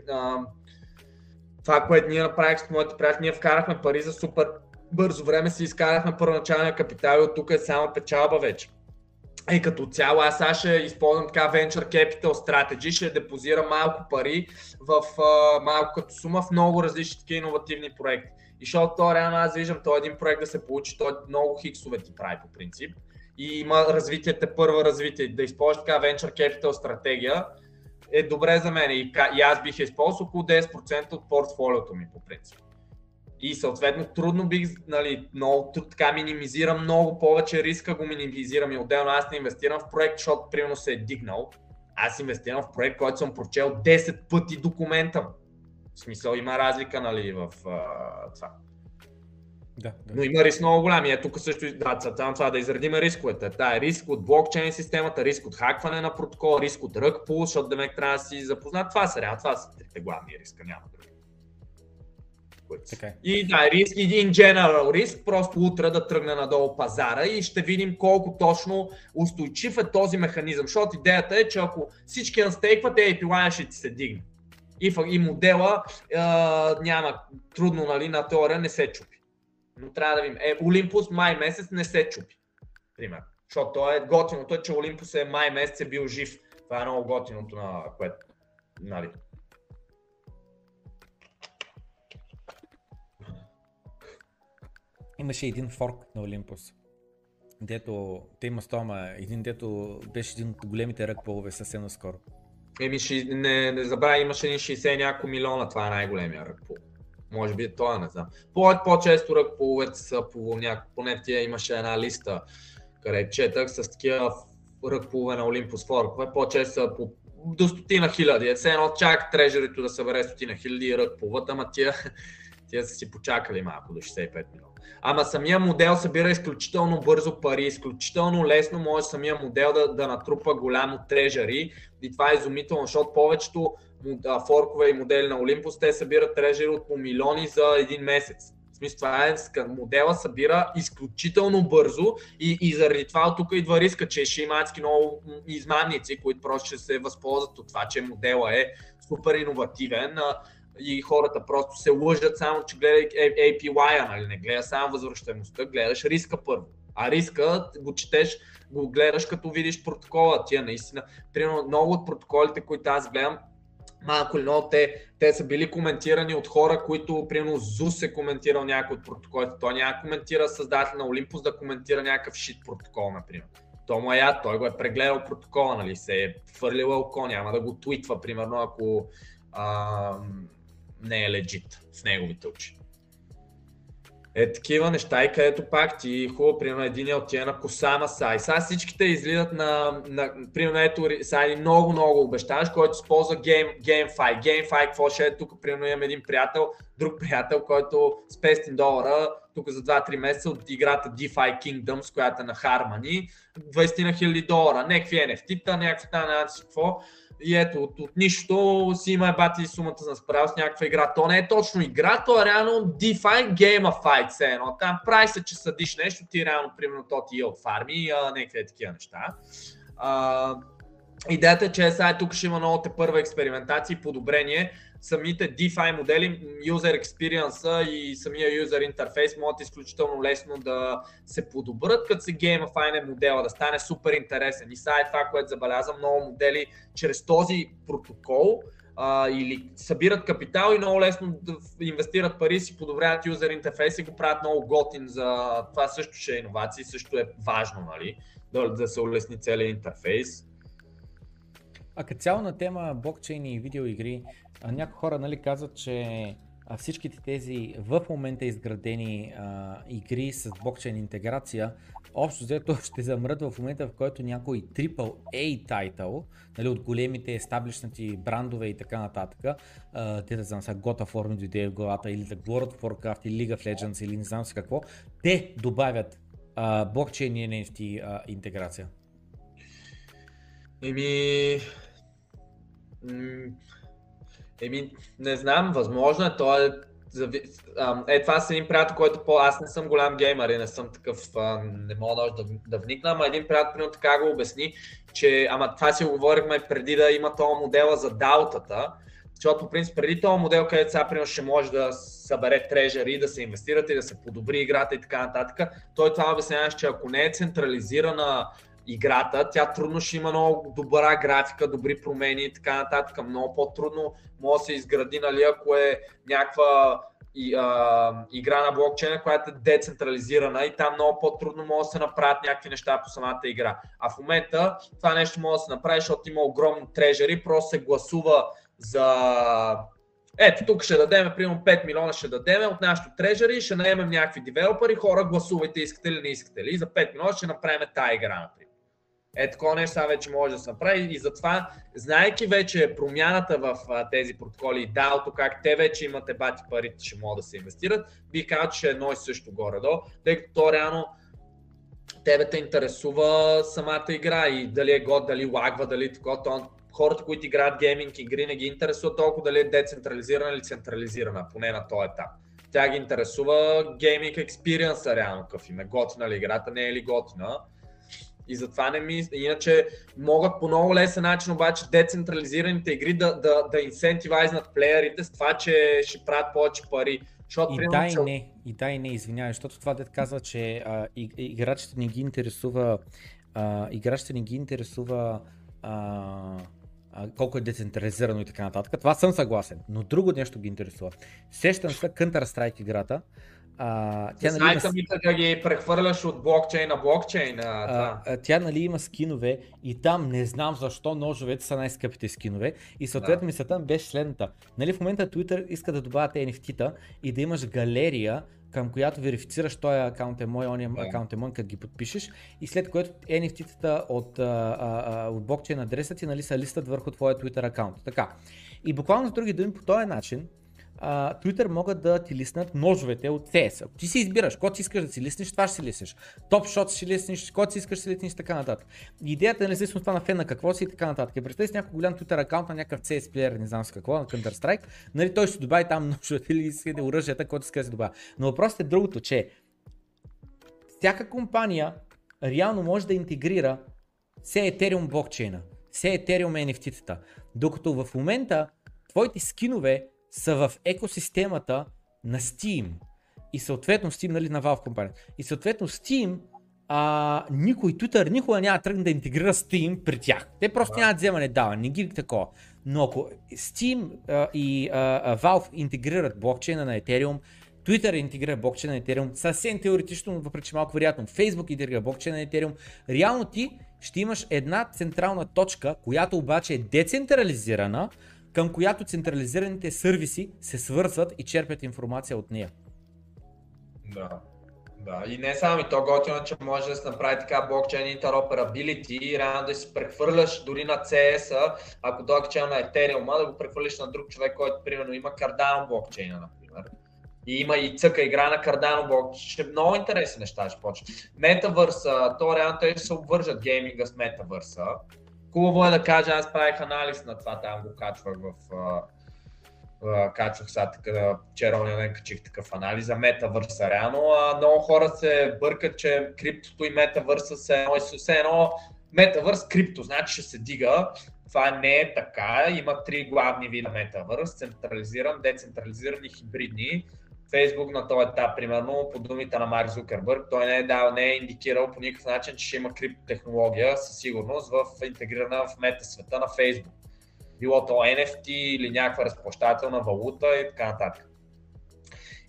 това, което ние направихме с моите приятели, ние вкарахме пари за супер бързо време, си изкарахме първоначалния капитал и от тук е само печалба вече. И като цяло аз сега ще използвам така Venture Capital Strategy, ще депозирам малко пари в малко като сума в много различни такива иновативни проекти. И защото то реално аз виждам този един проект да се получи, той много хиксове ти прави по принцип. И има развитие, те първа развитие. Да използваш така Venture Capital стратегия е добре за мен. И, и аз бих използвал около 10% от портфолиото ми по принцип и съответно трудно бих, нали, много, така минимизирам много повече риска, го минимизирам и отделно аз не инвестирам в проект, защото примерно се е дигнал. Аз инвестирам в проект, който съм прочел 10 пъти документа. В смисъл има разлика, нали, в uh, това. Да, да. Но има риск много голям. И е тук също да, целта това да изредим рисковете. Та е риск от блокчейн системата, риск от хакване на протокол, риск от рък пул, защото демек трябва да си запознат. Това са реално, това са трите главни риска, няма други които са. Okay. И да, риск, един general риск, просто утре да тръгне надолу пазара и ще видим колко точно устойчив е този механизъм. Защото идеята е, че ако всички настейкват, API ще ти се дигне. И, и модела е, няма трудно нали, на теория не се чупи. Но трябва да видим. Е, Олимпус май месец не се чупи. Пример. Защото то е готиното, е, че Олимпус е май месец е бил жив. Това е много готиното на което. Нали, имаше един форк на Олимпус, дето те има стома, един дето беше един от големите ръгполове съвсем наскоро. Еми, не, не забравя, имаше един 60 няколко милиона, това е най-големия ръгпул. Може би е това, не знам. По- по-често ръгпуловете са по някакво, поне тия имаше една листа, където четах с такива ръгпулове на Олимпус форкове, по-често са по до стотина хиляди. Е, едно чак трежерито да събере стотина хиляди ръгпулват, ама тия, тия са си почакали малко до 65 милиона. Ама самия модел събира изключително бързо пари, изключително лесно може самия модел да, да натрупа голямо трежери и това е изумително, защото повечето форкове и модели на Olympus, те събират трежери от по милиони за един месец. В смисъл, това е, модела събира изключително бързо и, и заради това от тук идва риска, че ще има адски много измамници, които просто ще се възползват от това, че модела е супер иновативен и хората просто се лъжат само, че гледай API-а, нали? не гледа само възвръщаемостта, гледаш риска първо. А риска го четеш, го гледаш като видиш протокола. Тия наистина, примерно много от протоколите, които аз гледам, малко или много те, те са били коментирани от хора, които, примерно, ЗУС е коментирал някой от протоколите. Той няма коментира създател на Олимпус да коментира някакъв шит протокол, например. То му е яд, той го е прегледал протокола, нали, се е фърлила око, няма да го твитва, примерно, ако а, не е легит в неговите очи. Е, такива неща и където пак ти хубаво, примерно един от тия на Косама Сай. Сега всичките излизат на, на примерно ето сега много, много обещаваш, който използва Game, GameFi. GameFi, какво ще е тук, примерно имам един приятел, друг приятел, който с 500 долара, тук за 2-3 месеца от играта DeFi Kingdoms, която е на Harmony, 20 на хиляди долара, някакви NFT-та, някакви там, какво и ето, от, от нищо си има бати сумата за справя с някаква игра. То не е точно игра, то е реално DeFi Gamified все едно. Там прави се, че съдиш нещо, ти реално, примерно, то ти е от фарми, някакви такива неща. А, идеята е, че сега тук ще има много те първа експериментация и подобрение самите DeFi модели, user experience и самия user интерфейс могат изключително лесно да се подобрят, като се геймафайне модела, да стане супер интересен. И сега е това, което забелязвам, много модели чрез този протокол а, или събират капитал и много лесно да инвестират пари, си подобряват юзер интерфейс и го правят много готин за това също ще е иновации, също е важно, нали, да, да се улесни целият интерфейс. А като цяло на тема блокчейн и видеоигри, някои хора нали, казват, че всичките тези в момента изградени а, игри с блокчейн интеграция, общо взето ще замрат в момента, в който някой AAA тайтъл, нали, от големите естаблишнати брандове и така нататък, те да знам сега God of War ми дойде в главата, или The World of Warcraft, или League of Legends, или не знам си какво, те добавят а, блокчейн и NFT а, интеграция. Еми, Еми, не знам, възможно е, то е е, това е един приятел, който по... Аз не съм голям геймер и не съм такъв, не мога да, да вникна, ама един приятел примерно така го обясни, че, ама това си го говорихме преди да има този модела за даутата, защото по принцип преди този модел, където сега примерно ще може да събере трежери, да се инвестират и да се подобри играта и така нататък, той това обясняваше, че ако не е централизирана играта, тя трудно ще има много добра графика, добри промени и така нататък. Много по-трудно може да се изгради, нали, ако е някаква и, а, игра на блокчейна, която е децентрализирана и там много по-трудно може да се направят някакви неща по самата игра. А в момента това нещо може да се направи, защото има огромни трежери, просто се гласува за ето тук ще дадем, примерно 5 милиона ще дадем от нашото трежери, ще наемем някакви девелопери, хора гласувайте искате ли не искате ли. И за 5 милиона ще направим тази игра, например. Е, такова нещо сега вече може да се направи. И затова, знаеки вече промяната в а, тези протоколи и DAO, как те вече имате бати парите, ще могат да се инвестират, би казал, че е едно и също горе-долу, тъй като то реално тебе те интересува самата игра и дали е год, дали лагва, дали такова, то хората, които играят гейминг игри, не ги интересува толкова дали е децентрализирана или централизирана, поне на този етап. Тя ги интересува гейминг експириенса реално, какъв им е. Готина ли играта, не е ли готина и затова не ми... Иначе могат по много лесен начин обаче децентрализираните игри да, да, да инсентивайзнат плеерите с това, че ще правят повече пари. Защото, и примерно, да и че... не, и да и не, извинявай, защото това дет казва, че а, и, играчите не ги интересува а, играчите не ги интересува а, а, колко е децентрализирано и така нататък. Това съм съгласен, но друго нещо ги интересува. Сещам се Counter-Strike играта, А, тя, нали, има... ми да ги прехвърляш от блокчейн на блокчейн. А, а, тя нали има скинове и там не знам защо ножовете са най-скъпите скинове и съответно да. мисълта беше следната. Нали в момента Twitter иска да добавят NFT-та и да имаш галерия към която верифицираш този акаунт е мой, ония yeah. акаунт е мой, като ги подпишеш и след което NFT-тата от, а, а, от блокчейн адреса ти нали, са листат върху твоя Twitter акаунт. Така. И буквално с други думи по този начин Twitter могат да ти лиснат ножовете от CS. Ако ти си избираш, кой си искаш да си лиснеш, това ще си лиснеш. Топ шот ще лиснеш, кой си искаш да си лиснеш така нататък. Идеята е независимо от това на фен на какво си и така нататък. Представи си някой голям Twitter акаунт на някакъв CS плеер, не знам с какво, на Counter Strike, нали той ще добави там ножовете или оръжията, който иска да си добавя. Но въпросът е другото, че всяка компания реално може да интегрира все Ethereum блокчейна, все Ethereum NFT-тата, докато в момента твоите скинове са в екосистемата на Steam. И съответно Steam, нали, на Valve компания. И съответно Steam, а, никой Twitter никога няма да тръгне да интегрира Steam при тях. Те просто нямат вземане, да, не ги такова. Но ако Steam а, и а, Valve интегрират блокчейна на Ethereum, Twitter интегрира блокчейна на Ethereum, съвсем теоретично, въпреки че малко вероятно, Facebook интегрира блокчейна на Ethereum, реално ти ще имаш една централна точка, която обаче е децентрализирана, към която централизираните сервиси се свързват и черпят информация от нея. Да. Да, и не само и то готино, че може да се направи така блокчейн interoperability и рано да си прехвърляш дори на CS, ако той на Ethereum, да го прехвърлиш на друг човек, който примерно има Cardano блокчейна, например. И има и цъка игра на Cardano блок. Ще е много интересни неща ще почне. Метавърса, то реално те ще се обвържат гейминга с метавърса. Хубаво е да кажа, аз правих анализ на това, там го качвах в... Uh, качвах сега така, вчера оня ден качих такъв анализ за метавърса реално. А, много хора се бъркат, че криптото и метавърса са едно, все едно метавърс крипто, значи ще се дига. Това не е така. Има три главни вида метавърс. Централизиран, децентрализиран и хибридни. Фейсбук на този етап, примерно, по думите на Марк Зукербърг, той не е дал, не е индикирал по никакъв начин, че ще има криптотехнология със сигурност в интегрирана в мета света на Фейсбук. Било то NFT или някаква разплащателна валута и така нататък.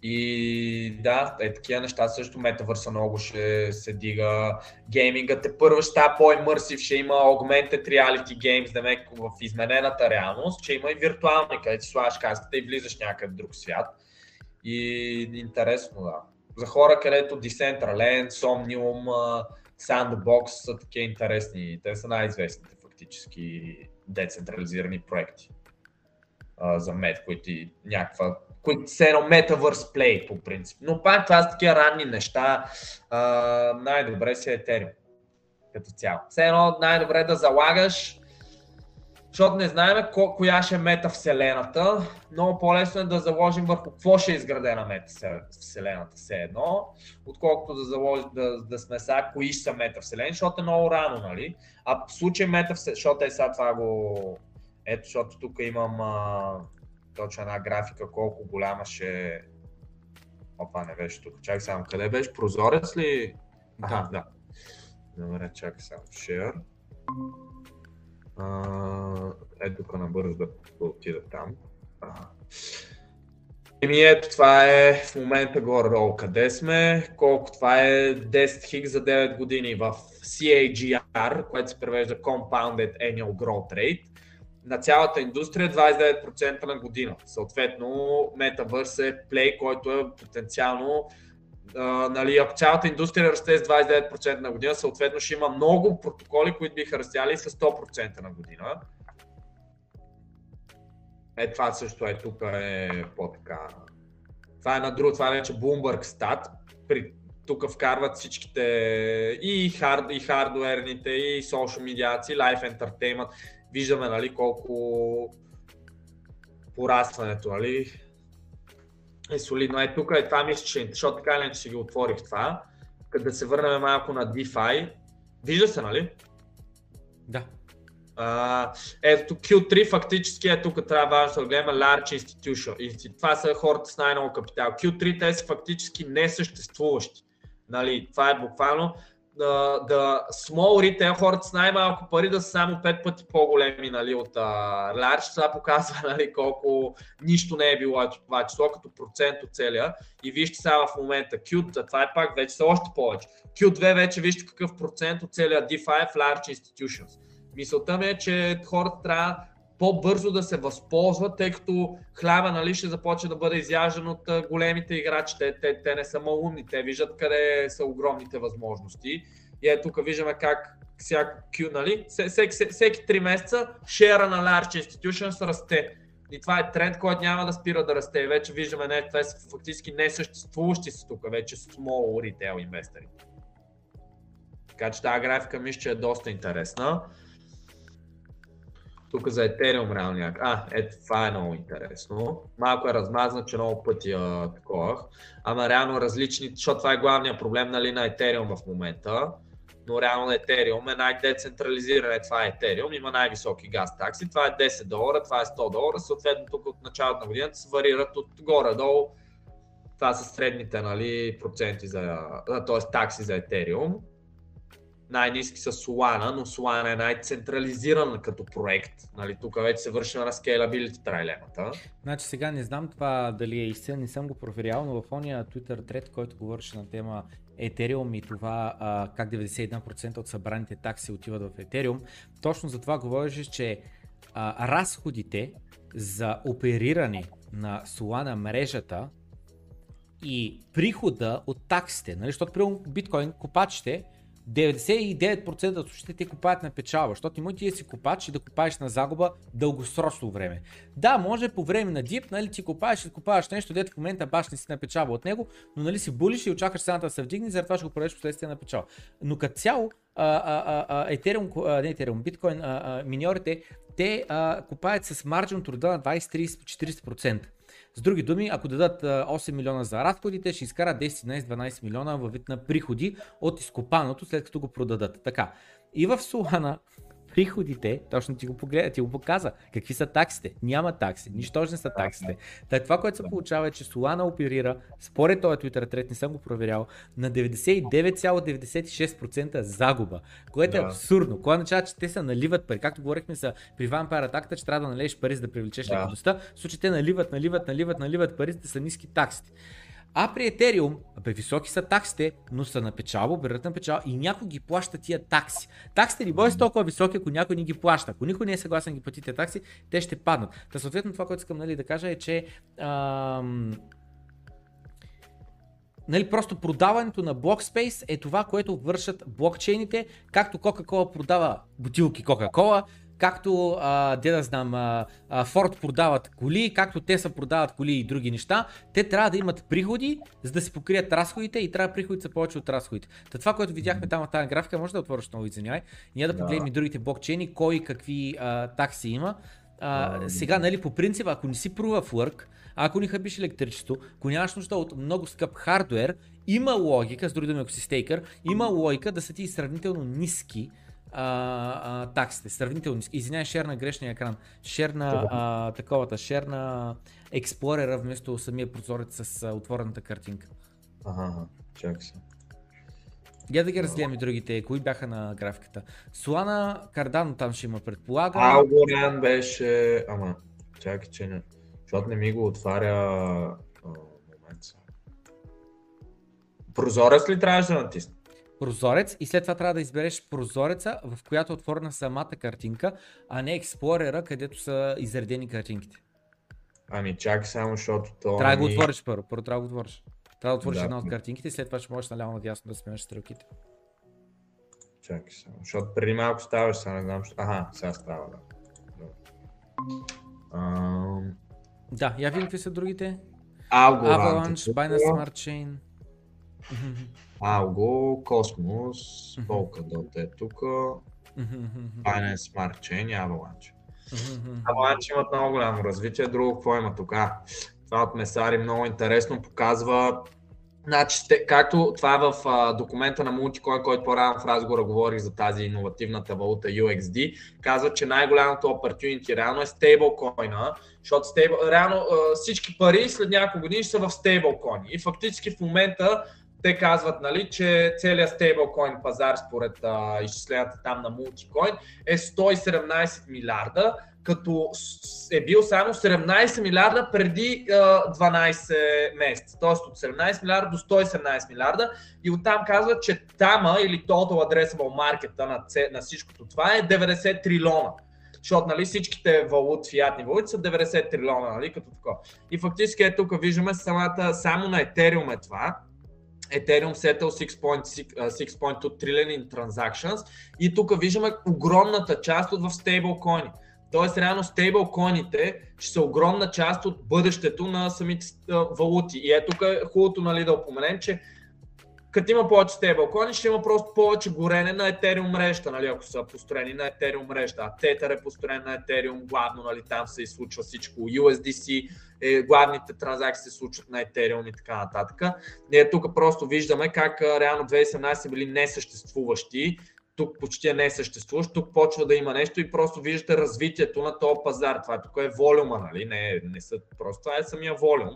И да, е такива неща също метавърса много ще се дига. Геймингът е първо ще става по-имърсив, ще има augmented reality games, да в изменената реалност, че има и виртуални, където си слагаш каската и влизаш някъде в друг свят. И интересно, да. За хора, където Decentraland, Somnium, Sandbox са такива интересни. Те са най-известните фактически децентрализирани проекти а, за мет, които някаква които са едно Metaverse Play по принцип. Но пак това са такива ранни неща. А, най-добре си е Ethereum като цяло. Все едно най-добре да залагаш защото не знаем ко, коя ще е метавселената. Много по-лесно е да заложим върху какво ще е изградена метавселената все едно, отколкото да, заложим, да, да сме сега кои ще са метавселени, защото е много рано, нали? А в случай метавселена, защото е сега това го... Ето, защото тук имам а, точно една графика, колко голяма ще е. Опа, не беше тук. Чакай само, къде беше? Прозорец ли? Ага, да. Добре, чакай само. Share. Ето тук набързо да, отида там. Еми ето това е в момента горе-долу къде сме, колко това е 10 хиг за 9 години в CAGR, което се превежда Compounded Annual Growth Rate. На цялата индустрия 29% на година. Съответно, Metaverse е плей, който е потенциално нали, ако цялата индустрия расте с 29% на година, съответно ще има много протоколи, които биха растяли с 100% на година. Е, това също е тук е по-така. Това е на друго, това е вече Bloomberg Stat. При, тук вкарват всичките и, хард, и хардуерните, и social медиации, live entertainment. Виждаме нали, колко порастването, нали, е солидно. Е, тук е това мисля, че, защото така или си ги отворих това. Като да се върнем малко на DeFi. Вижда се, нали? Да. Uh, ето Q3 фактически е тук трябва важно да гледаме Large Institution. Това са хората с най-много капитал. Q3 те са фактически несъществуващи. Нали, това е буквално да, да small retail, хората с най-малко пари да са само 5 пъти по-големи нали, от uh, large. Това показва нали, колко нищо не е било това число като процент от целия. И вижте сега в момента Qt, това е пак вече са още повече. Q2 вече вижте какъв процент от целия DeFi в large institutions. Мисълта ми е, че хората трябва по-бързо да се възползват, тъй като хляба нали, ще започне да бъде изяждан от големите играчи. Те, те, те не са малумни, те виждат къде са огромните възможности. И ето тук виждаме как всяко Q, нали, всеки, всеки, всеки 3 месеца шера на Large Institutions расте. И това е тренд, който няма да спира да расте. Вече виждаме, не, това са фактически несъществуващи са тук вече small retail инвестори. Така че тази графика мисля, че е доста интересна. Тук за Ethereum реално някак. А, ето това е много интересно. Малко е размазано, че много пъти а, такова. Ама реално различни, защото това е главният проблем нали, на Ethereum в момента. Но реално Ethereum е най-децентрализиран, е, това е Ethereum, има най-високи газ такси, това е 10 долара, това е 100 долара, съответно тук от началото на годината се варират от горе-долу. Това са средните нали, проценти за, т.е. такси за Ethereum най-низки са Solana, но Solana е най-централизиран като проект. Нали, тук вече се върши на scalability трайлемата. Значи сега не знам това дали е истина, не съм го проверял, но в ония Twitter тред, който говореше на тема Ethereum и това а, как 91% от събраните такси отиват в Ethereum, точно за това говореше, че а, разходите за опериране на Solana мрежата и прихода от таксите, нали, защото при биткоин купачите 99% от случаите те купаят на печалба, защото има ти да си купач и да купаеш на загуба дългосрочно време. Да, може по време на дип, нали, ти купаеш и купаваш нещо, дето в момента баш не си на печалба от него, но нали си булиш и очакваш цената да се вдигне, заради това ще го продадеш последствие на печалба. Но като цяло, Ethereum, не Ethereum, Bitcoin, миньорите, те а, купаят с марджин от рода на 20-30-40%. С други думи, ако дадат 8 милиона за разходите, ще изкарат 10, 11, 12 милиона във вид на приходи от изкопаното, след като го продадат. Така. И в Solana приходите, точно ти го погледа, ти го показа. Какви са таксите? Няма такси, нищожни са таксите. Та това, което се получава е, че Solana оперира, според този Twitter трет, не съм го проверял, на 99,96% загуба, което е да. е абсурдно. Кога означава, че те се наливат пари, както говорихме са при Vampire Attack, че трябва да налееш пари, за да привлечеш да. ликвидността, в случай те наливат, наливат, наливат, наливат пари, да са ниски таксите. А при Ethereum, бе, високи са таксите, но са на печалба, берат на печалба и някой ги плаща тия такси. Таксите не бъдат толкова високи, ако някой ни ги плаща. Ако никой не е съгласен да ги плати тези такси, те ще паднат. Та съответно това, което искам нали, да кажа е, че ам, Нали, просто продаването на Blockspace е това, което вършат блокчейните, както Coca-Cola продава бутилки Coca-Cola, както, а, де да знам, а, а, Ford продават коли, както те са продават коли и други неща, те трябва да имат приходи, за да си покрият разходите и трябва приходите са повече от разходите. Та това, което видяхме там в тази графика, може да отвориш много, извинявай, ние да погледнем и другите блокчейни, кой какви а, такси има. А, сега, нали, по принцип, ако не си прува в work, ако ни хабиш електричество, ако нямаш нужда от много скъп хардвер, има логика, с други думи, ако си стейкър, има логика да са ти сравнително ниски а, а, таксите, сравнително ниски. Извинявай, шер на грешния екран. Шер на а, таковата, шер на Explorer вместо самия прозорец с а, отворената картинка. Ага, чакай се. Я да ги разгледаме другите, кои бяха на графиката. Солана, Кардано там ще има предполага. Алгоран беше... Ама, чакай, че не... Защото не ми го отваря... момент. Прозорец ли трябваше да натисна? Прозорец и след това трябва да избереш прозореца, в която е отворена самата картинка, а не експлорера, където са изредени картинките. Ами чакай само, защото то. Трябва да го отвориш първо. Първо трябва да го отвориш. Трябва да отвориш да. една от картинките и след това ще можеш наляво надясно да сменяш стрелките. Чакай само, защото преди малко ставаш, сега не знам, що... Ага, сега става, да. Um... Да, я видим какви са другите. Avalanche, Binance Smart Chain. Algo, Cosmos, Polkadot е тук, Binance Smart Chain и Avalanche. Avalanche имат много голямо развитие, друго какво има тук? Това от Месари много интересно показва Значи, както това е в а, документа на Multicoin, който по-рано в разговора говорих за тази иновативната валута UXD, казва, че най-голямото opportunity реално е стейблкоина, защото стейбл, реално а, всички пари след няколко години ще са в стейблкоини. И фактически в момента те казват, нали, че целият стейблкоин пазар според а, изчисленията там на Multicoin е 117 милиарда, като е бил само 17 милиарда преди а, 12 месеца. Тоест от 17 милиарда до 117 милиарда и оттам казват, че тама или Total Addressable Market на, на всичкото това е 90 трилиона защото нали, всичките валути, фиатни валути са 90 трилиона, нали, като такова. И фактически е тук виждаме самата, само на Ethereum е това, Ethereum settle 6.2 trillion in transactions и тук виждаме огромната част от в стейблкоини. Тоест, реално стейблкоините ще са огромна част от бъдещето на самите валути. И е тук е хубавото нали, да опоменем, че като има повече стейблкоини, ще има просто повече горене на Ethereum мрежата, нали, ако са построени на Ethereum мрежата. Tether е построен на Ethereum, главно нали, там се изслучва всичко. USDC, е, главните транзакции се случват на Ethereum и така нататък. Ние тук просто виждаме как реално 2017 са били несъществуващи, тук почти е несъществуващ, тук почва да има нещо и просто виждате развитието на този пазар. Това тук е волюма, нали? Не, не са, просто това е самия волюм.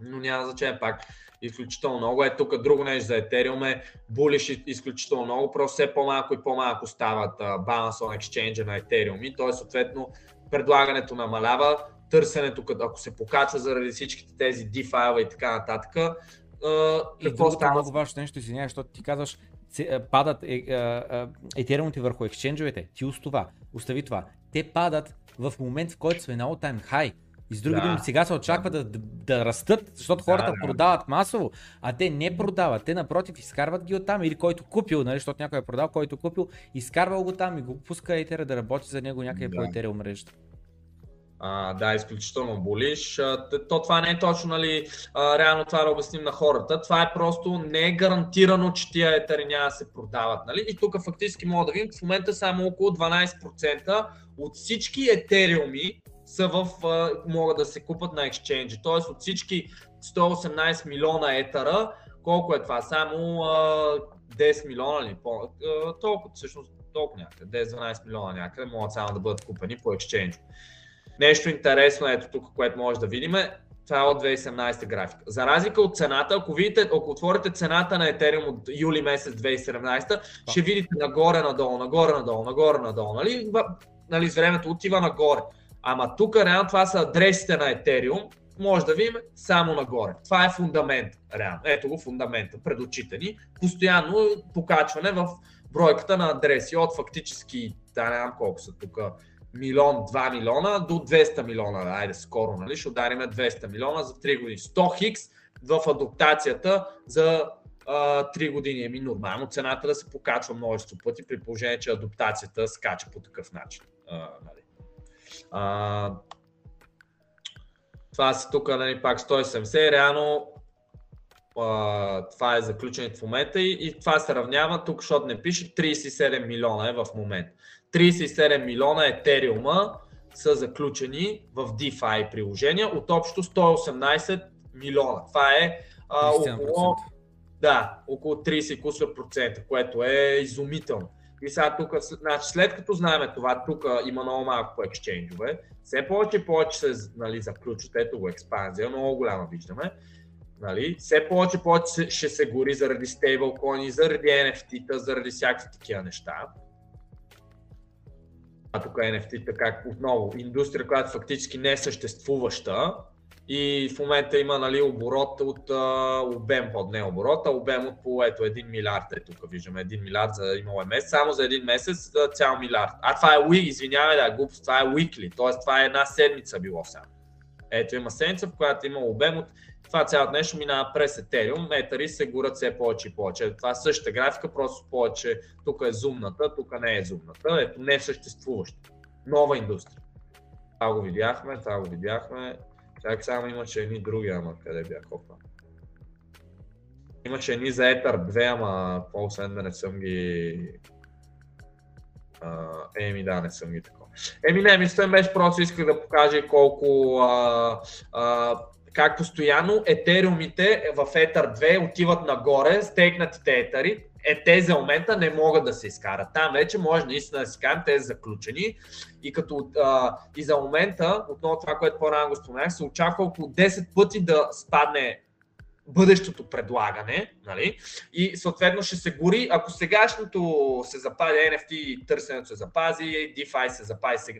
Но няма значение пак изключително много. Е тук друго нещо за Ethereum е булиш изключително много, просто все по-малко и по-малко стават баланс on exchange на Ethereum и т.е. съответно предлагането намалява, търсенето, ако се покачва заради всичките тези DeFi и така нататък. И какво става? Много важно нещо, извинявай, защото ти казваш, падат етериумите върху екшенджовете. Ти това, остави това. Те падат в момент, в който сме на all time high. И с други да. думи, сега се очаква да, да, да растат, защото хората да, да. продават масово, а те не продават. Те напротив изкарват ги оттам или който купил, нали, защото някой е продал, който купил, изкарвал го там и го пуска етера да работи за него някъде да. по етериум мрежата. Да, изключително болиш. То това не е точно, нали, а, реално това да обясним на хората. Това е просто не е гарантирано, че тия етери няма да се продават. Нали? И тук фактически мога да видим, в момента само около 12% от всички етериуми са в, а, могат да се купат на екшенджи. Тоест от всички 118 милиона етера, колко е това? Само а, 10 милиона или по, толкова, всъщност толкова някъде, 10-12 милиона някъде могат само да бъдат купени по екшенджи. Нещо интересно ето тук, което може да видим, това е от 2017 графика. За разлика от цената, ако видите, ако отворите цената на Ethereum от юли месец 2017, ще видите нагоре, надолу, нагоре, надолу, нагоре, надолу. Нали? нали, с времето отива нагоре. Ама тук реално това са адресите на Ethereum, може да видим само нагоре. Това е фундамент, реално. Ето го фундамента пред очите ни. Постоянно покачване в бройката на адреси от фактически, да не знам колко са тук, милион, 2 милиона до 200 милиона, айде скоро, нали, ще ударим 200 милиона за 3 години. 100 хикс в адаптацията за а, 3 години. Еми нормално цената да се покачва множество пъти при положение, че адаптацията скача по такъв начин. А, нали. а, това си тук нали, пак 170, реално а, това е заключението в момента и, и това се равнява тук, защото не пише 37 милиона е в момента. 37 милиона етериума са заключени в DeFi приложения от общо 118 милиона. Това е а, около, да, около 30 процента, което е изумително. И сега тук, значи, след като знаем това, тук има много малко по ексченджове, все повече и повече се нали, заключват, ето го експанзия, много голяма виждаме. Нали? Все повече и повече ще се гори заради стейблкоини, заради NFT-та, заради всякакви такива неща а тук NFT, така отново, индустрия, която фактически не е съществуваща и в момента има нали, оборот от а, обем, от не оборот, а обем от по ето 1 милиард, е тук виждаме 1 милиард за имало месец, само за един месец цял милиард. А това е извинявай да, глупост, това е weekly, т.е. това е една седмица било само. Ето има седмица, в която има обем от това цялото нещо минава през Ethereum, етари се горят все повече и повече. Това е същата графика, просто повече, тук е зумната, тук не е зумната, ето не е съществуваща. Нова индустрия. Това го видяхме, това го видяхме. Чак само имаше едни други, ама къде бях опа. Имаше едни за Ether 2, ама по-освен да не съм ги... еми да, не съм ги такова. Еми не, мисля, беше просто исках да покажа колко а, а, как постоянно етериумите в Ether 2 отиват нагоре, стейкнатите етери, е, те за момента не могат да се изкарат. Там вече може наистина да си кажем, те са заключени. И, като, а, и за момента, отново това, което по-рано го споменах, се очаква около 10 пъти да спадне бъдещото предлагане, нали? И съответно ще се гори, ако сегашното се запази, NFT търсенето се запази, DeFi се запази,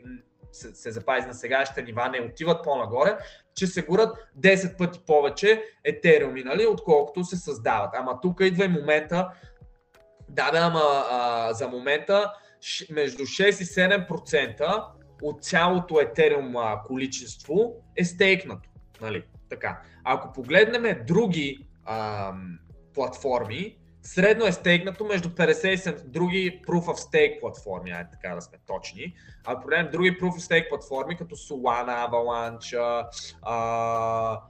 се, се запази на сегашните нива, не отиват по-нагоре, че се горят 10 пъти повече етериуми, нали, отколкото се създават. Ама тук идва и момента, да, да, ама а, за момента между 6 и 7% от цялото етериум количество е стейкнато. Нали? Така. Ако погледнем други а, платформи, средно е стейкнато между 50 и 7 други Proof of Stake платформи, ай така да сме точни. Ако погледнем други Proof of Stake платформи, като Solana, Avalanche, а,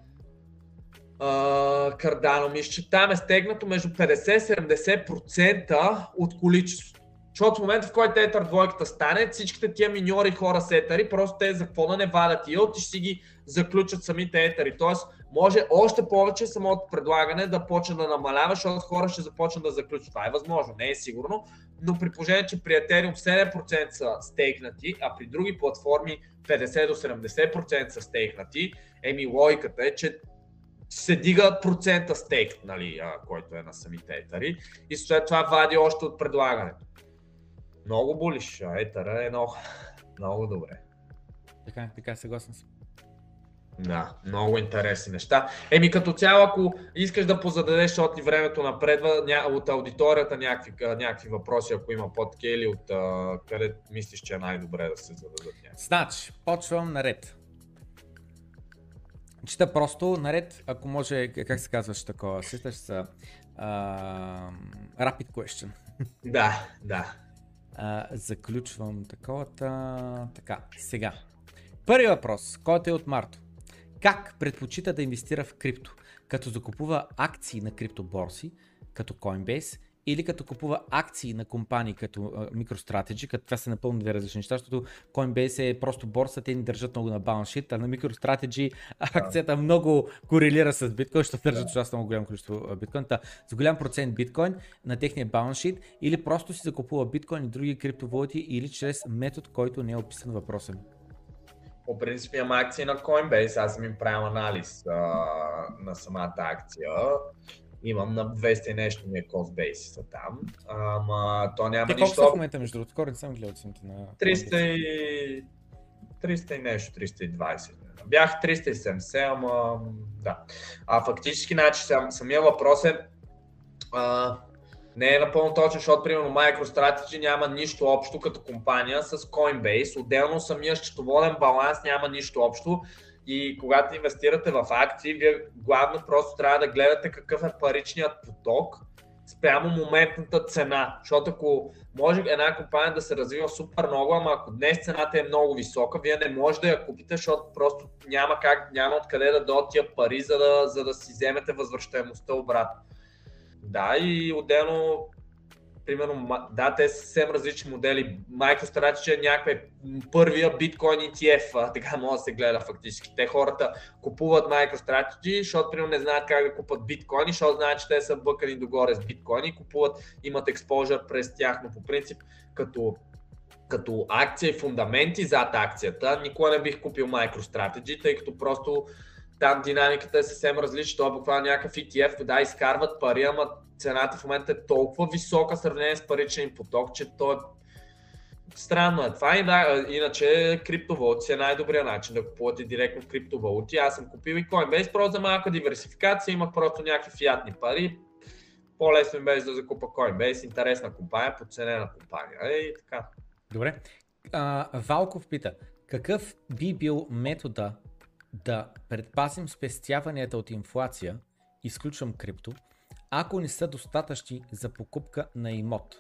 Cardano, мисля, че там е стегнато между 50-70% от количеството. Защото в момента, в който етър двойката стане, всичките тия миньори хора с етъри, просто те за какво да не вадят и и ще си ги заключат самите етъри. Тоест, може още повече самото предлагане да почне да намалява, защото хора ще започнат да заключат. Това е възможно, не е сигурно, но при положение, че при Ethereum 7% са стейкнати, а при други платформи 50 до 70% са стейкнати, еми логиката е, че се дига процента стейк, нали, който е на самите етари и след това вади още от предлагането. Много болиш, етара е много, много добре. Така, така, съгласен съм. Да, много интересни неща. Еми като цяло, ако искаш да позададеш, защото и времето напредва, от аудиторията някакви, някакви въпроси, ако има под или от къде мислиш, че е най-добре да се зададат някакви. Значи, почвам наред. Чета просто наред, ако може, как се казваш такова, сещаш са uh, Rapid Question. Да, да. Uh, заключвам таковата. Така, сега. Първи въпрос, който е от Марто. Как предпочита да инвестира в крипто? Като закупува акции на криптоборси, като Coinbase или като купува акции на компании като uh, MicroStrategy, като това са напълно две различни неща, защото Coinbase е просто борса, те ни държат много на балансшит, а на MicroStrategy акцията много корелира с биткоин, ще държат ужасно много голямо количество биткоин. Та, с голям процент биткоин на техния балансшит или просто си закупува биткоин и други криптовалути или чрез метод, който не е описан въпроса ми. По принцип имам акции на Coinbase, аз съм им правил анализ а, на самата акция имам на 200 и нещо ми е cost base са там. Ама то няма Те нищо. Колко в момента между другото? Скоро не съм гледал цените на... 300 и... 300 и нещо, 320. Бях 370, ама да. А фактически, значи, сам, самия въпрос е, а, не е напълно точно, защото примерно MicroStrategy няма нищо общо като компания с Coinbase. Отделно самия счетоводен баланс няма нищо общо и когато инвестирате в акции, вие главно просто трябва да гледате какъв е паричният поток спрямо моментната цена. Защото ако може една компания да се развива супер много, ама ако днес цената е много висока, вие не може да я купите, защото просто няма как, няма откъде да дойдат тия пари, за да, за да си вземете възвръщаемостта обратно. Да, и отделно примерно, да, те са съвсем различни модели. MicroStrategy е някакъв първия биткоин ETF, така може да се гледа фактически. Те хората купуват MicroStrategy, защото примерно не знаят как да купат биткоини, защото знаят, че те са бъкани догоре с биткоини, купуват, имат експожър през тях, но по принцип като като акция и фундаменти зад акцията, никога не бих купил MicroStrategy, тъй като просто там динамиката е съвсем различна. Това е буквално някакъв ETF, да, изкарват пари, ама цената в момента е толкова висока в сравнение с паричен поток, че то е Странно е това да, иначе криптовалути е най-добрият начин да купувате директно в криптовалути. Аз съм купил и Coinbase просто за малка диверсификация, имах просто някакви фиатни пари. По-лесно ми беше да закупа Coinbase, интересна компания, подценена компания. Е, и така. Добре. А, Валков пита, какъв би бил метода да предпазим спестяванията от инфлация, изключвам крипто, ако не са достатъчни за покупка на имот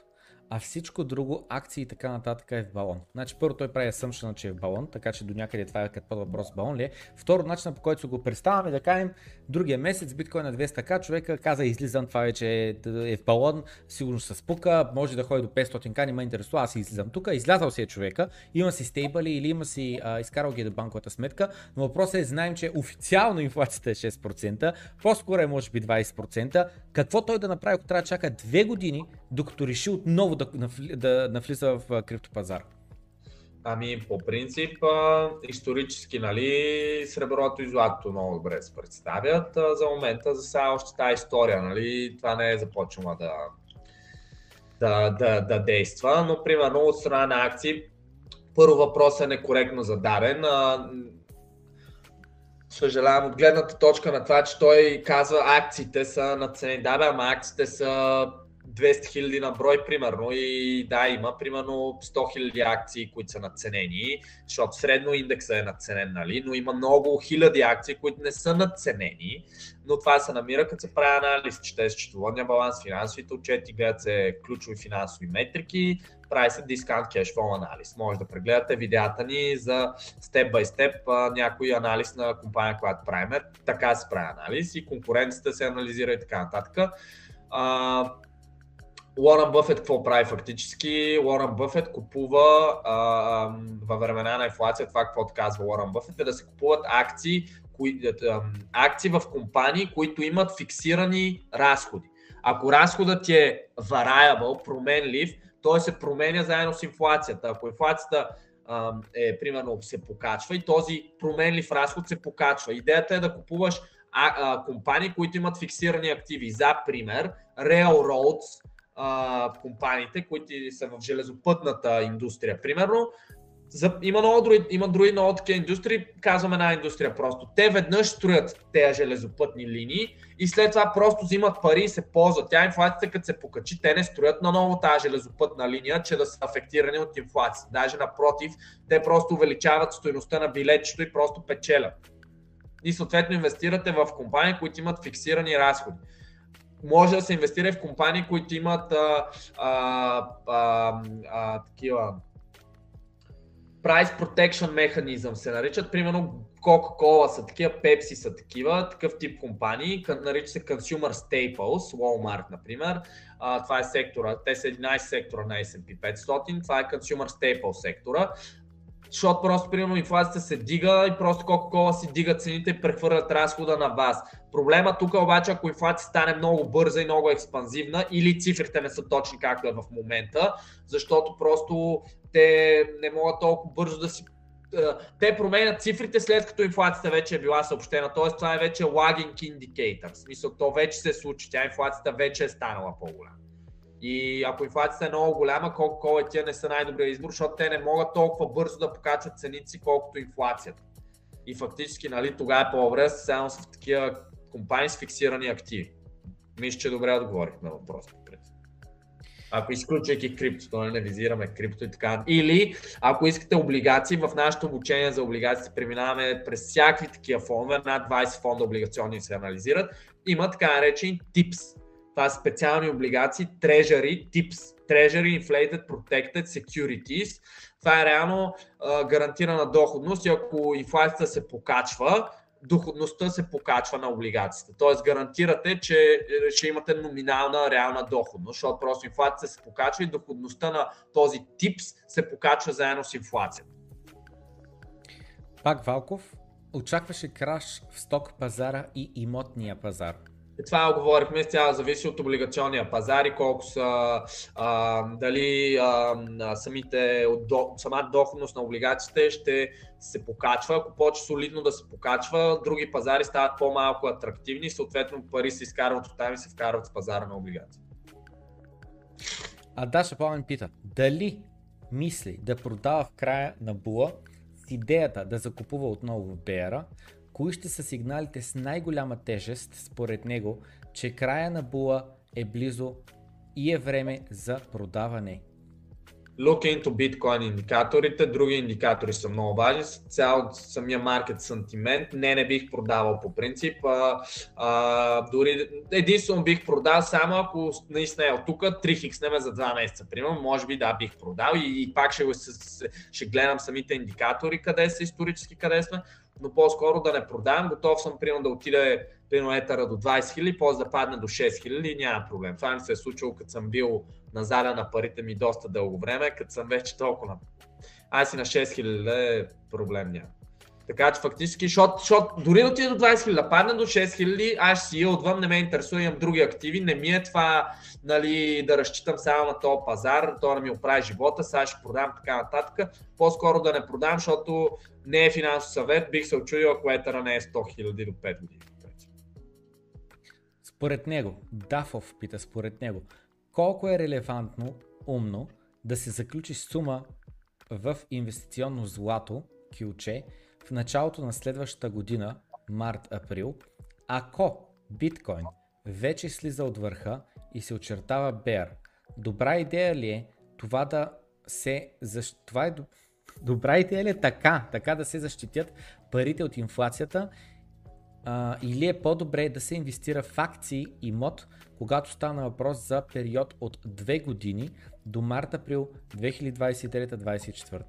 а всичко друго, акции и така нататък е в балон. Значи първо той прави assumption, че е в балон, така че до някъде това е като под въпрос балон ли е. Второ, начинът по който го представяме, да кажем, другия месец биткоин на 200к, човека каза излизам, това вече е, е в балон, сигурно се спука, може да ходи до 500к, не ме интересува, аз излизам тук, излязал си е човека, има си стейбъли или има си а, изкарал ги до банковата сметка, но въпросът е, знаем, че официално инфлацията е 6%, по-скоро е може би 20%, какво той да направи, ако трябва да чака 2 години, докато реши отново да, да навлиза в криптопазар? Ами, по принцип, исторически, нали, среброто и златото много добре се представят. За момента, за сега още тази история, нали, това не е започнала да, да, да, да действа, но примерно от страна на акции, първо въпрос е некоректно зададен. Съжалявам от гледната точка на това, че той казва акциите са наценени. Да, бе, ама акциите са 200 хиляди на брой, примерно, и да, има примерно 100 хиляди акции, които са надценени, защото средно индекса е надценен, нали? но има много хиляди акции, които не са надценени, но това се намира като се прави анализ, чете се счетоводния баланс, финансовите отчети, гледат се ключови финансови метрики, прави се дискаунт кешфол анализ. Може да прегледате видеята ни за степ бай степ някой анализ на компания, която правим. Така се прави анализ и конкуренцията се анализира и така нататък. Уорън Бъфет какво прави фактически? Уорън Бъфет купува а, във времена на инфлация, това какво казва Уорън Бъфет е да се купуват акции, кои, а, акции в компании, които имат фиксирани разходи. Ако разходът е variable, променлив, той се променя заедно с инфлацията. Ако инфлацията а, е, примерно, се покачва и този променлив разход се покачва. Идеята е да купуваш а, а, компании, които имат фиксирани активи. За пример, Railroads, а, компаниите, които са в железопътната индустрия, примерно. За, има, много други, има други много такива индустрии, казваме една индустрия просто. Те веднъж строят тези железопътни линии и след това просто взимат пари и се ползват. Тя инфлацията, като се покачи, те не строят на ново тази железопътна линия, че да са афектирани от инфлация. Даже напротив, те просто увеличават стоеността на билетчето и просто печелят. И съответно инвестирате в компании, които имат фиксирани разходи може да се инвестира в компании, които имат а, а, а, а, такива price protection mechanism се наричат. Примерно Coca-Cola са такива, Pepsi са такива, такъв тип компании, нарича се Consumer Staples, Walmart, например. А, това е сектора, те са 11 сектора на S&P 500, това е Consumer Staples сектора защото просто, примерно, инфлацията се дига и просто Coca-Cola си дига цените и прехвърлят разхода на вас. Проблема тук е обаче, ако инфлация стане много бърза и много експанзивна или цифрите не са точни както е в момента, защото просто те не могат толкова бързо да си те променят цифрите след като инфлацията вече е била съобщена. Т.е. това е вече lagging indicator. В смисъл, то вече се случи. Тя инфлацията вече е станала по-голяма. И ако инфлацията е много голяма, кола тия не са най-добрия избор, защото те не могат толкова бързо да покачат ценици, колкото инфлацията. И фактически, нали, тогава е по-добре само с такива компании с фиксирани активи. Мисля, че добре отговорих на въпроса. Ако изключвайки криптото, нали, не визираме крипто и така. Или ако искате облигации, в нашето обучение за облигации преминаваме през всякакви такива фондове, над 20 фонда облигационни се анализират. Има така наречени TIPS, това са специални облигации, Treasury, TIPS, Treasury Inflated Protected Securities. Това е реално а, гарантирана доходност и ако инфлацията се покачва, доходността се покачва на облигациите. Тоест гарантирате, че е, ще имате номинална реална доходност, защото просто инфлацията се покачва и доходността на този ТИПС се покачва заедно с инфлацията. Пак Валков, очакваше краш в сток пазара и имотния пазар. И това говорихме, тя зависи от облигационния пазар и колко са, а, дали а, самите, до, самата доходност на облигациите ще се покачва. Ако почне солидно да се покачва, други пазари стават по-малко атрактивни, съответно пари се изкарват от там и се вкарват в пазара на облигации. А Даша Пламен пита, дали мисли да продава в края на була с идеята да закупува отново в Беера, Кои ще са сигналите с най-голяма тежест според него, че края на була е близо и е време за продаване? Look into Bitcoin индикаторите, други индикатори са много важни, цял самия маркет сантимент, не, не бих продавал по принцип, а, а, дори единствено бих продал само ако наистина е от тук. 3 хикснеме за 2 месеца, примерно, може би да бих продал. И, и пак ще, ще гледам самите индикатори, къде са исторически, къде сме, но по-скоро да не продавам. Готов съм, примерно, да отида примерно етера до 20 000, после да падне до 6 000 и няма проблем. Това ми се е случило, като съм бил на заля на парите ми доста дълго време, като съм вече толкова на... Аз си на 6 000 е проблем няма. Така че фактически, защото, защото дори да отиде до 20 000, да падне до 6 000, аз си отвън, не ме интересува, имам други активи, не ми е това нали, да разчитам само на този пазар, то да ми оправи живота, сега ще продам така нататък. По-скоро да не продам, защото не е финансов съвет, бих се очудил, ако етера не е 100 000 до 5 години. Според него, Дафов пита според него, колко е релевантно, умно да се заключи сума в инвестиционно злато, кюлче, в началото на следващата година, март-април, ако биткоин вече слиза от върха и се очертава бер. Добра идея ли е това да се... Защ... Това е добра идея ли е така, така да се защитят парите от инфлацията а, или е по-добре да се инвестира в акции и мод, когато стана въпрос за период от 2 години до март-април 2023-2024?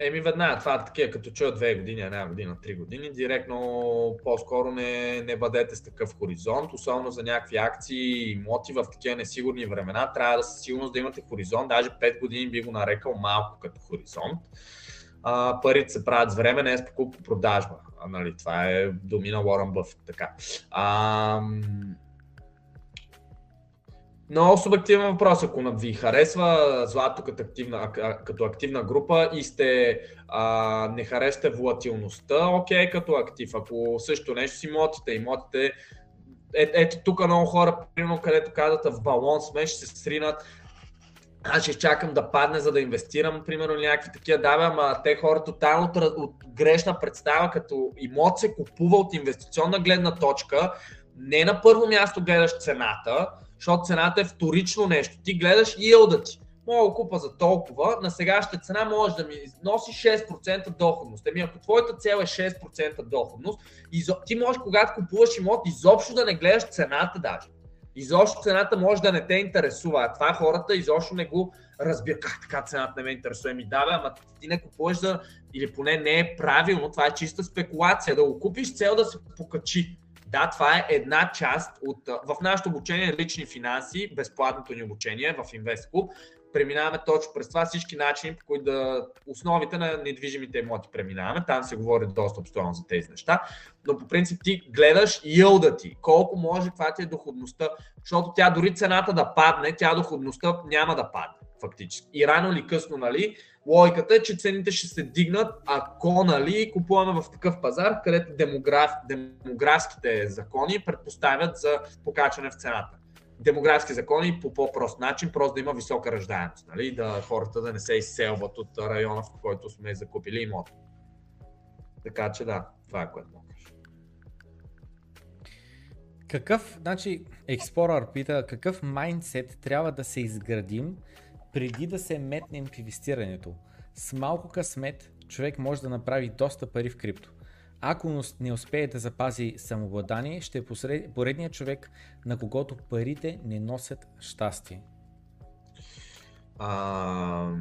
Еми веднага, това такива, като чуя две години, една година, три години, директно по-скоро не, не бъдете с такъв хоризонт, особено за някакви акции и моти в такива несигурни времена. Трябва да със сигурност да имате хоризонт, даже 5 години би го нарекал малко като хоризонт. А, парите се правят с време, не е с покупко-продажба. нали, това е думи Уорън Бъф. Така. А, много субективен въпрос. Ако ви харесва злато като активна, като активна група и сте, а, не харесате волатилността, окей, като актив. Ако също нещо си имотите, имотите, е, ето тук много хора, примерно, където казват в балон сме, ще се сринат, аз ще чакам да падне, за да инвестирам, примерно някакви такива. Да, бе, ама те хора тотално от, от грешна представа, като имот се купува от инвестиционна гледна точка, не на първо място гледаш цената, защото цената е вторично нещо. Ти гледаш и елда ти. Мога купа за толкова, на сегашната цена може да ми носи 6% доходност. Еми ако твоята цел е 6% доходност, ти можеш когато купуваш имот изобщо да не гледаш цената даже. Изобщо цената може да не те интересува, а това хората изобщо не го разбира. Как така цената не ме интересува? Ми да, ама ти не купуваш да, или поне не е правилно, това е чиста спекулация, да го купиш цел да се покачи. Да, това е една част от... В нашето обучение лични финанси, безплатното ни обучение в InvestClub, преминаваме точно през това всички начини, по които да... Основите на недвижимите имоти преминаваме. Там се говори доста обстоятелно за тези неща. Но по принцип ти гледаш йълда ти, колко може, каква ти е доходността, защото тя дори цената да падне, тя доходността няма да падне фактически. И рано или късно, нали, логиката е, че цените ще се дигнат, ако нали, купуваме в такъв пазар, където демограф, демографските закони предпоставят за покачване в цената. Демографски закони по по-прост начин, просто да има висока ръждаемост, нали, да хората да не се изселват от района, в който сме закупили имот. Така че да, това е което мога Какъв, значи, Explorer пита, какъв майндсет трябва да се изградим, преди да се метнем в инвестирането. С малко късмет човек може да направи доста пари в крипто. Ако не успее да запази самообладание, ще е поредният човек, на когото парите не носят щастие. А...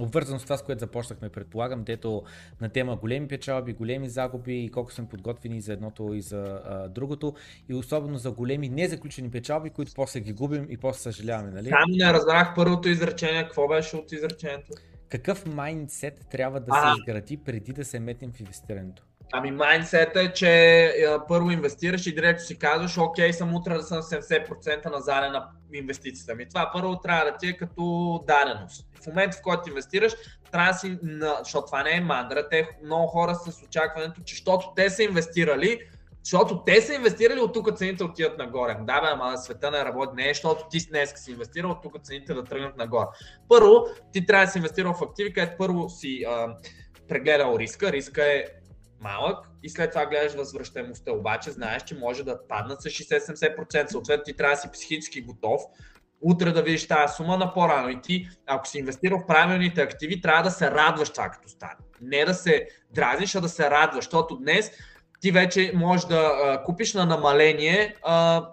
Обвързано с това, с което започнахме, предполагам, дето на тема големи печалби, големи загуби и колко сме подготвени за едното и за а, другото. И особено за големи незаключени печалби, които после ги губим и после съжаляваме, нали? Там не разбрах първото изречение. Какво беше от изречението? Какъв майндсет трябва да се изгради преди да се метнем в инвестирането? Ами майндсет е, че а, първо инвестираш и директно си казваш, окей, съм утре да съм 70% на заден на инвестицията ми. Това първо трябва да ти е като даденост. В момента, в който инвестираш, трябва да си, защото това не е мандра, те много хора с очакването, че защото те са инвестирали, защото те са инвестирали, от тук цените отиват нагоре. Да, бе, ама света не работи. Не е, защото ти днес си инвестирал, от тук цените да тръгнат нагоре. Първо, ти трябва да си инвестирал в активи, където първо си а, прегледал риска. Риска е малък и след това гледаш възвръщаемостта. Обаче знаеш, че може да паднат с 60-70%. Съответно ти трябва да си психически готов утре да видиш тази сума на по-рано. И ти, ако си инвестирал в правилните активи, трябва да се радваш това като стане. Не да се дразниш, а да се радваш, защото днес ти вече можеш да а, купиш на намаление а,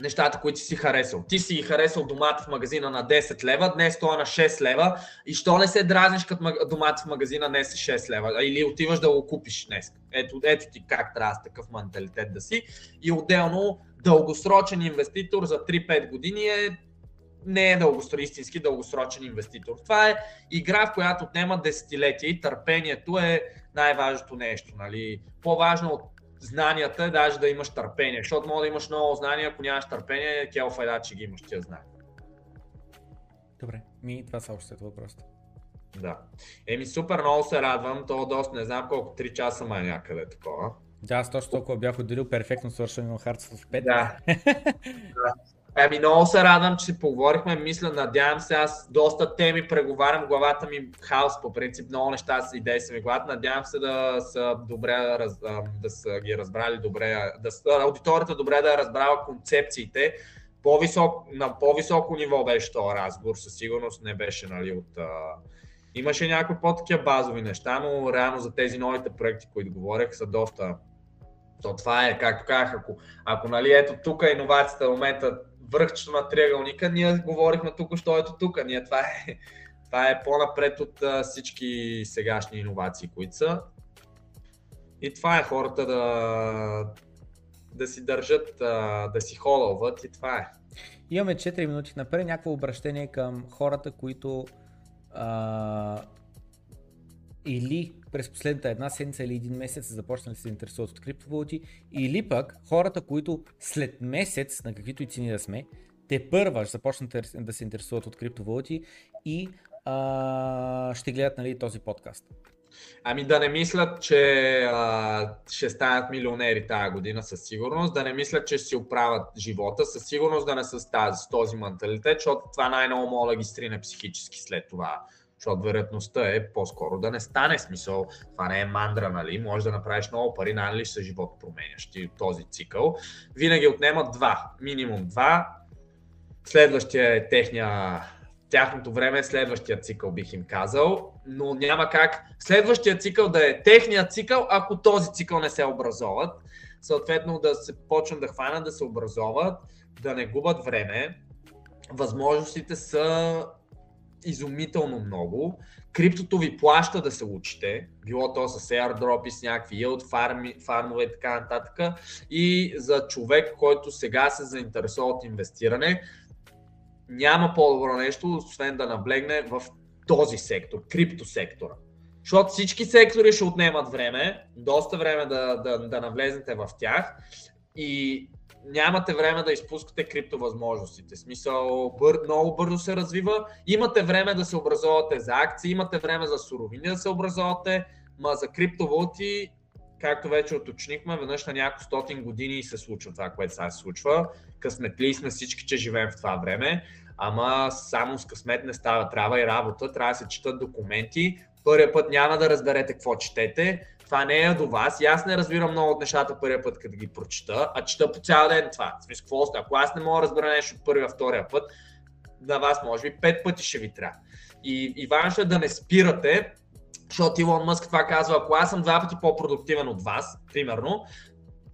нещата, които си харесал. Ти си харесал домата в магазина на 10 лева, днес това е на 6 лева и що не се дразниш като домата в магазина днес е 6 лева или отиваш да го купиш днес. Ето, ето ти как трябва с такъв менталитет да си. И отделно дългосрочен инвеститор за 3-5 години е не е дългосрочен, истински дългосрочен инвеститор. Това е игра, в която отнема десетилетия и търпението е най-важното нещо. Нали? По-важно от знанията е даже да имаш търпение, защото може да имаш много знания, ако нямаш търпение, кел файда, че ги имаш тия знания. Добре, ми това са още въпросите. Да. Еми супер много се радвам, то доста, не знам колко, 3 часа май някъде такова. Да, аз точно толкова бях отделил перфектно свършване на Hearts of 5. Да. да. Ами много се радвам, че си поговорихме, мисля, надявам се, аз доста теми преговарям, главата ми хаос по принцип, много неща с идеи са ми главата, надявам се да са добре, да са ги разбрали добре, да са, аудиторията добре да е разбрала концепциите, по-висок, на по-високо ниво беше този разговор, със сигурност не беше нали, от... А... Имаше някои по-такива базови неща, но реално за тези новите проекти, които говорех, са доста... То това е, както казах, ако, ако нали, ето тук е иновацията в момента връхчето на триъгълника, ние говорихме тук, що ето тук. Ние, това, е, това е по-напред от всички сегашни иновации, които са. И това е хората да, да си държат, да си холълват и това е. Имаме 4 минути напред, някакво обращение към хората, които а, или през последната една седмица или един месец са започнали да се интересуват от криптовалути, или пък хората, които след месец, на каквито и цени да сме, те първа ще започнат да се интересуват от криптовалути и а, ще гледат нали, този подкаст. Ами да не мислят, че а, ще станат милионери тази година със сигурност, да не мислят, че ще си оправят живота, със сигурност да не са с, този менталитет, защото това най-много мога да ги стрине психически след това защото вероятността е по-скоро да не стане смисъл. Това не е мандра, нали? Може да направиш много пари, нали са живот променящи този цикъл. Винаги отнемат два, минимум два. Следващия е техния тяхното време следващия цикъл, бих им казал, но няма как следващия цикъл да е техния цикъл, ако този цикъл не се образоват. Съответно да се почнат да хванат, да се образоват, да не губят време. Възможностите са изумително много. Криптото ви плаща да се учите, било то с airdrop и с някакви yield фарми, фармове и така нататък. И за човек, който сега се заинтересува от инвестиране, няма по-добро нещо, освен да наблегне в този сектор, криптосектора. Защото всички сектори ще отнемат време, доста време да, да, да навлезете в тях и нямате време да изпускате криптовъзможностите. Смисъл, бър, много бързо се развива. Имате време да се образовате за акции, имате време за суровини да се образовате, ма за криптовалути, както вече уточнихме, веднъж на няколко стотин години се случва това, което сега се случва. Късметли сме всички, че живеем в това време, ама само с късмет не става. Трябва и работа, трябва да се четат документи. Първият път няма да разберете какво четете, това не е до вас. И аз не разбирам много от нещата първия път, като ги прочита, а чета по цял ден това. Смисъл, какво Ако аз не мога да разбера нещо от първия, втория път, на вас може би пет пъти ще ви трябва. И, и важно е да не спирате, защото Илон Мъск това казва, ако аз съм два пъти по-продуктивен от вас, примерно,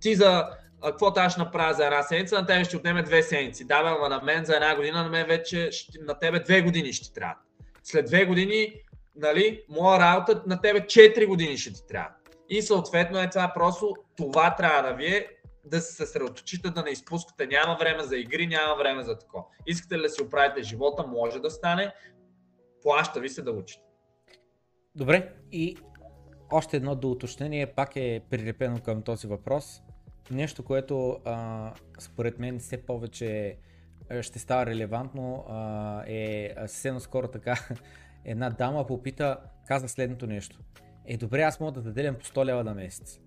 ти за какво аз ще направя за една седмица, на тебе ще отнеме две седмици. Да, ама на мен за една година, на мен вече, на тебе две години ще трябва. След две години, нали, моя работа на тебе 4 години ще ти трябва. И съответно е това просто, това трябва да ви е да се съсредоточите, да не изпускате. Няма време за игри, няма време за такова. Искате ли да си оправите живота, може да стане. Плаща ви се да учите. Добре, и още едно до уточнение, пак е прилепено към този въпрос. Нещо, което а, според мен все повече ще става релевантно а, е съвсем скоро така една дама попита, каза следното нещо. Е, добре, аз мога да заделям по 100 лева на месец.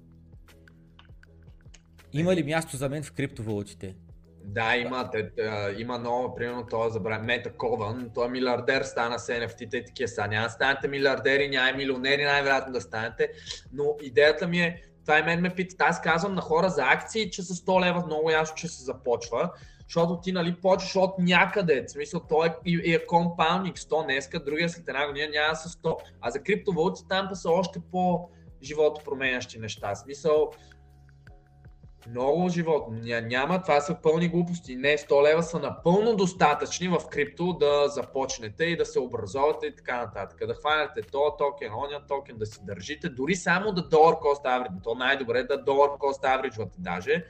Има ли място за мен в криптовалутите? Да, има, те, има много, примерно това забравя, Мета Кован, той е милиардер, стана с NFT и такива са. Няма да станете милиардери, няма милионери, най-вероятно да станете, но идеята ми е, това и мен ме питат, аз казвам на хора за акции, че с 100 лева много ясно, че се започва, защото ти нали, почваш от някъде. В смисъл, то е, и, е компаундинг 100 днеска, другия след една година няма с 100. А за криптовалути там са още по живото променящи неща. В смисъл, много живот. Няма, това са пълни глупости. Не, 100 лева са напълно достатъчни в крипто да започнете и да се образовате и така нататък. Да хванете този токен, ония токен, да си държите, дори само да долар cost average. То най-добре е да долар cost average даже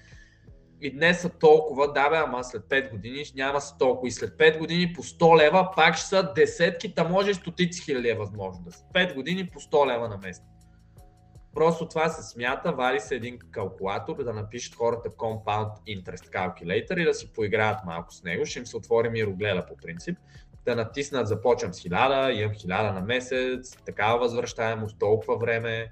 и днес са толкова, да бе, ама след 5 години няма са толкова. И след 5 години по 100 лева пак ще са десетки, та може стотици хиляди е възможно да са. 5 години по 100 лева на месец. Просто това се смята, вали се един калкулатор, да напишат хората Compound Interest Calculator и да си поиграят малко с него. Ще им се отвори мирогледа по принцип. Да натиснат, започвам с 1000, имам 1000 на месец, такава възвръщаемост, толкова време.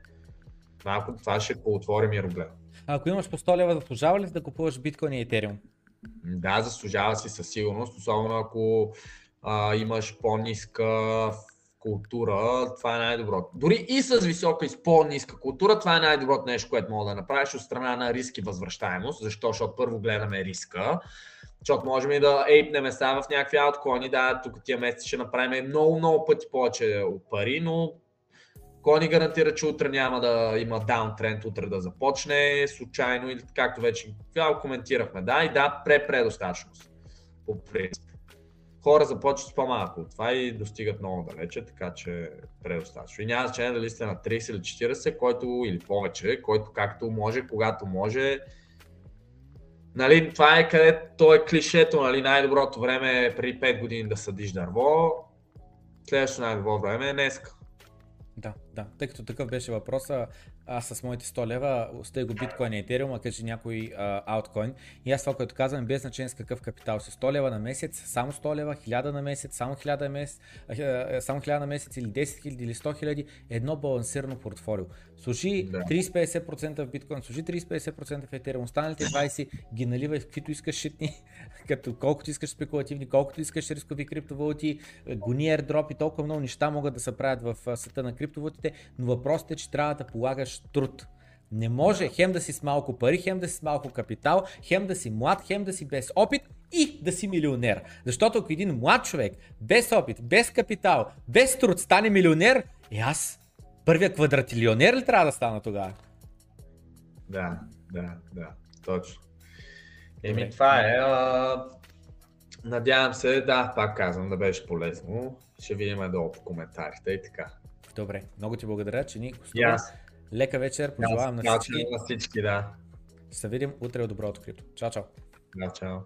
Малко това ще поотвори мирогледа. Ако имаш по 100 лева, заслужава ли да купуваш биткоин и етериум? Да, заслужава си със сигурност, особено ако а, имаш по-ниска култура, това е най-доброто. Дори и с висока и с по-ниска култура, това е най-доброто нещо, което мога да направиш от страна на риски възвръщаемост. Защо? Защото първо гледаме риска, защото можем и да ейпнем места в някакви ауткоини, да, тук тия месеци ще направим много, много пъти повече пари, но кой ни гарантира, че утре няма да има даунтренд, утре да започне случайно или както вече коментирахме. Да, и да, пре-предостатъчност. По принцип. Хора започват с по-малко от това и достигат много далече, така че предостатъчно. И няма значение дали сте на 30 или 40, който или повече, който както може, когато може. Нали, това е къде то е клишето, нали, най-доброто време е при 5 години да съдиш дърво, следващото най-добро време е днеска. Да, да. Тъй като такъв беше въпроса, аз с моите 100 лева сте го биткоин и етериум, а кажи някой ауткоин. И аз това, което казвам, без значение с какъв капитал си. 100 лева на месец, само 100 лева, 1000 на месец, само 1000 на месец, само 1000 на месец или 10 000 или 100 000, едно балансирано портфолио. Служи да. 30-50% в биткоин, служи 30-50% в етериум, останалите 20 ги наливай в каквито искаш шитни, като колкото искаш спекулативни, колкото искаш рискови криптовалути, гони airdrop и толкова много неща могат да се правят в света на криптовалутите, но въпросът е, че трябва да полагаш труд. Не може хем да си с малко пари, хем да си с малко капитал, хем да си млад, хем да си без опит и да си милионер. Защото ако един млад човек, без опит, без капитал, без труд стане милионер, и аз първия квадратилионер ли трябва да стана тогава? Да, да, да, точно. Еми, това е. А... Надявам се, да, пак казвам, да беше полезно. Ще видим долу по коментарите и така. Добре, много ти благодаря, че ни гостува. Лека вечер, пожелавам на всички. На всички, да. Ще се видим утре от добро открито. Чао, чао. Чао, чао.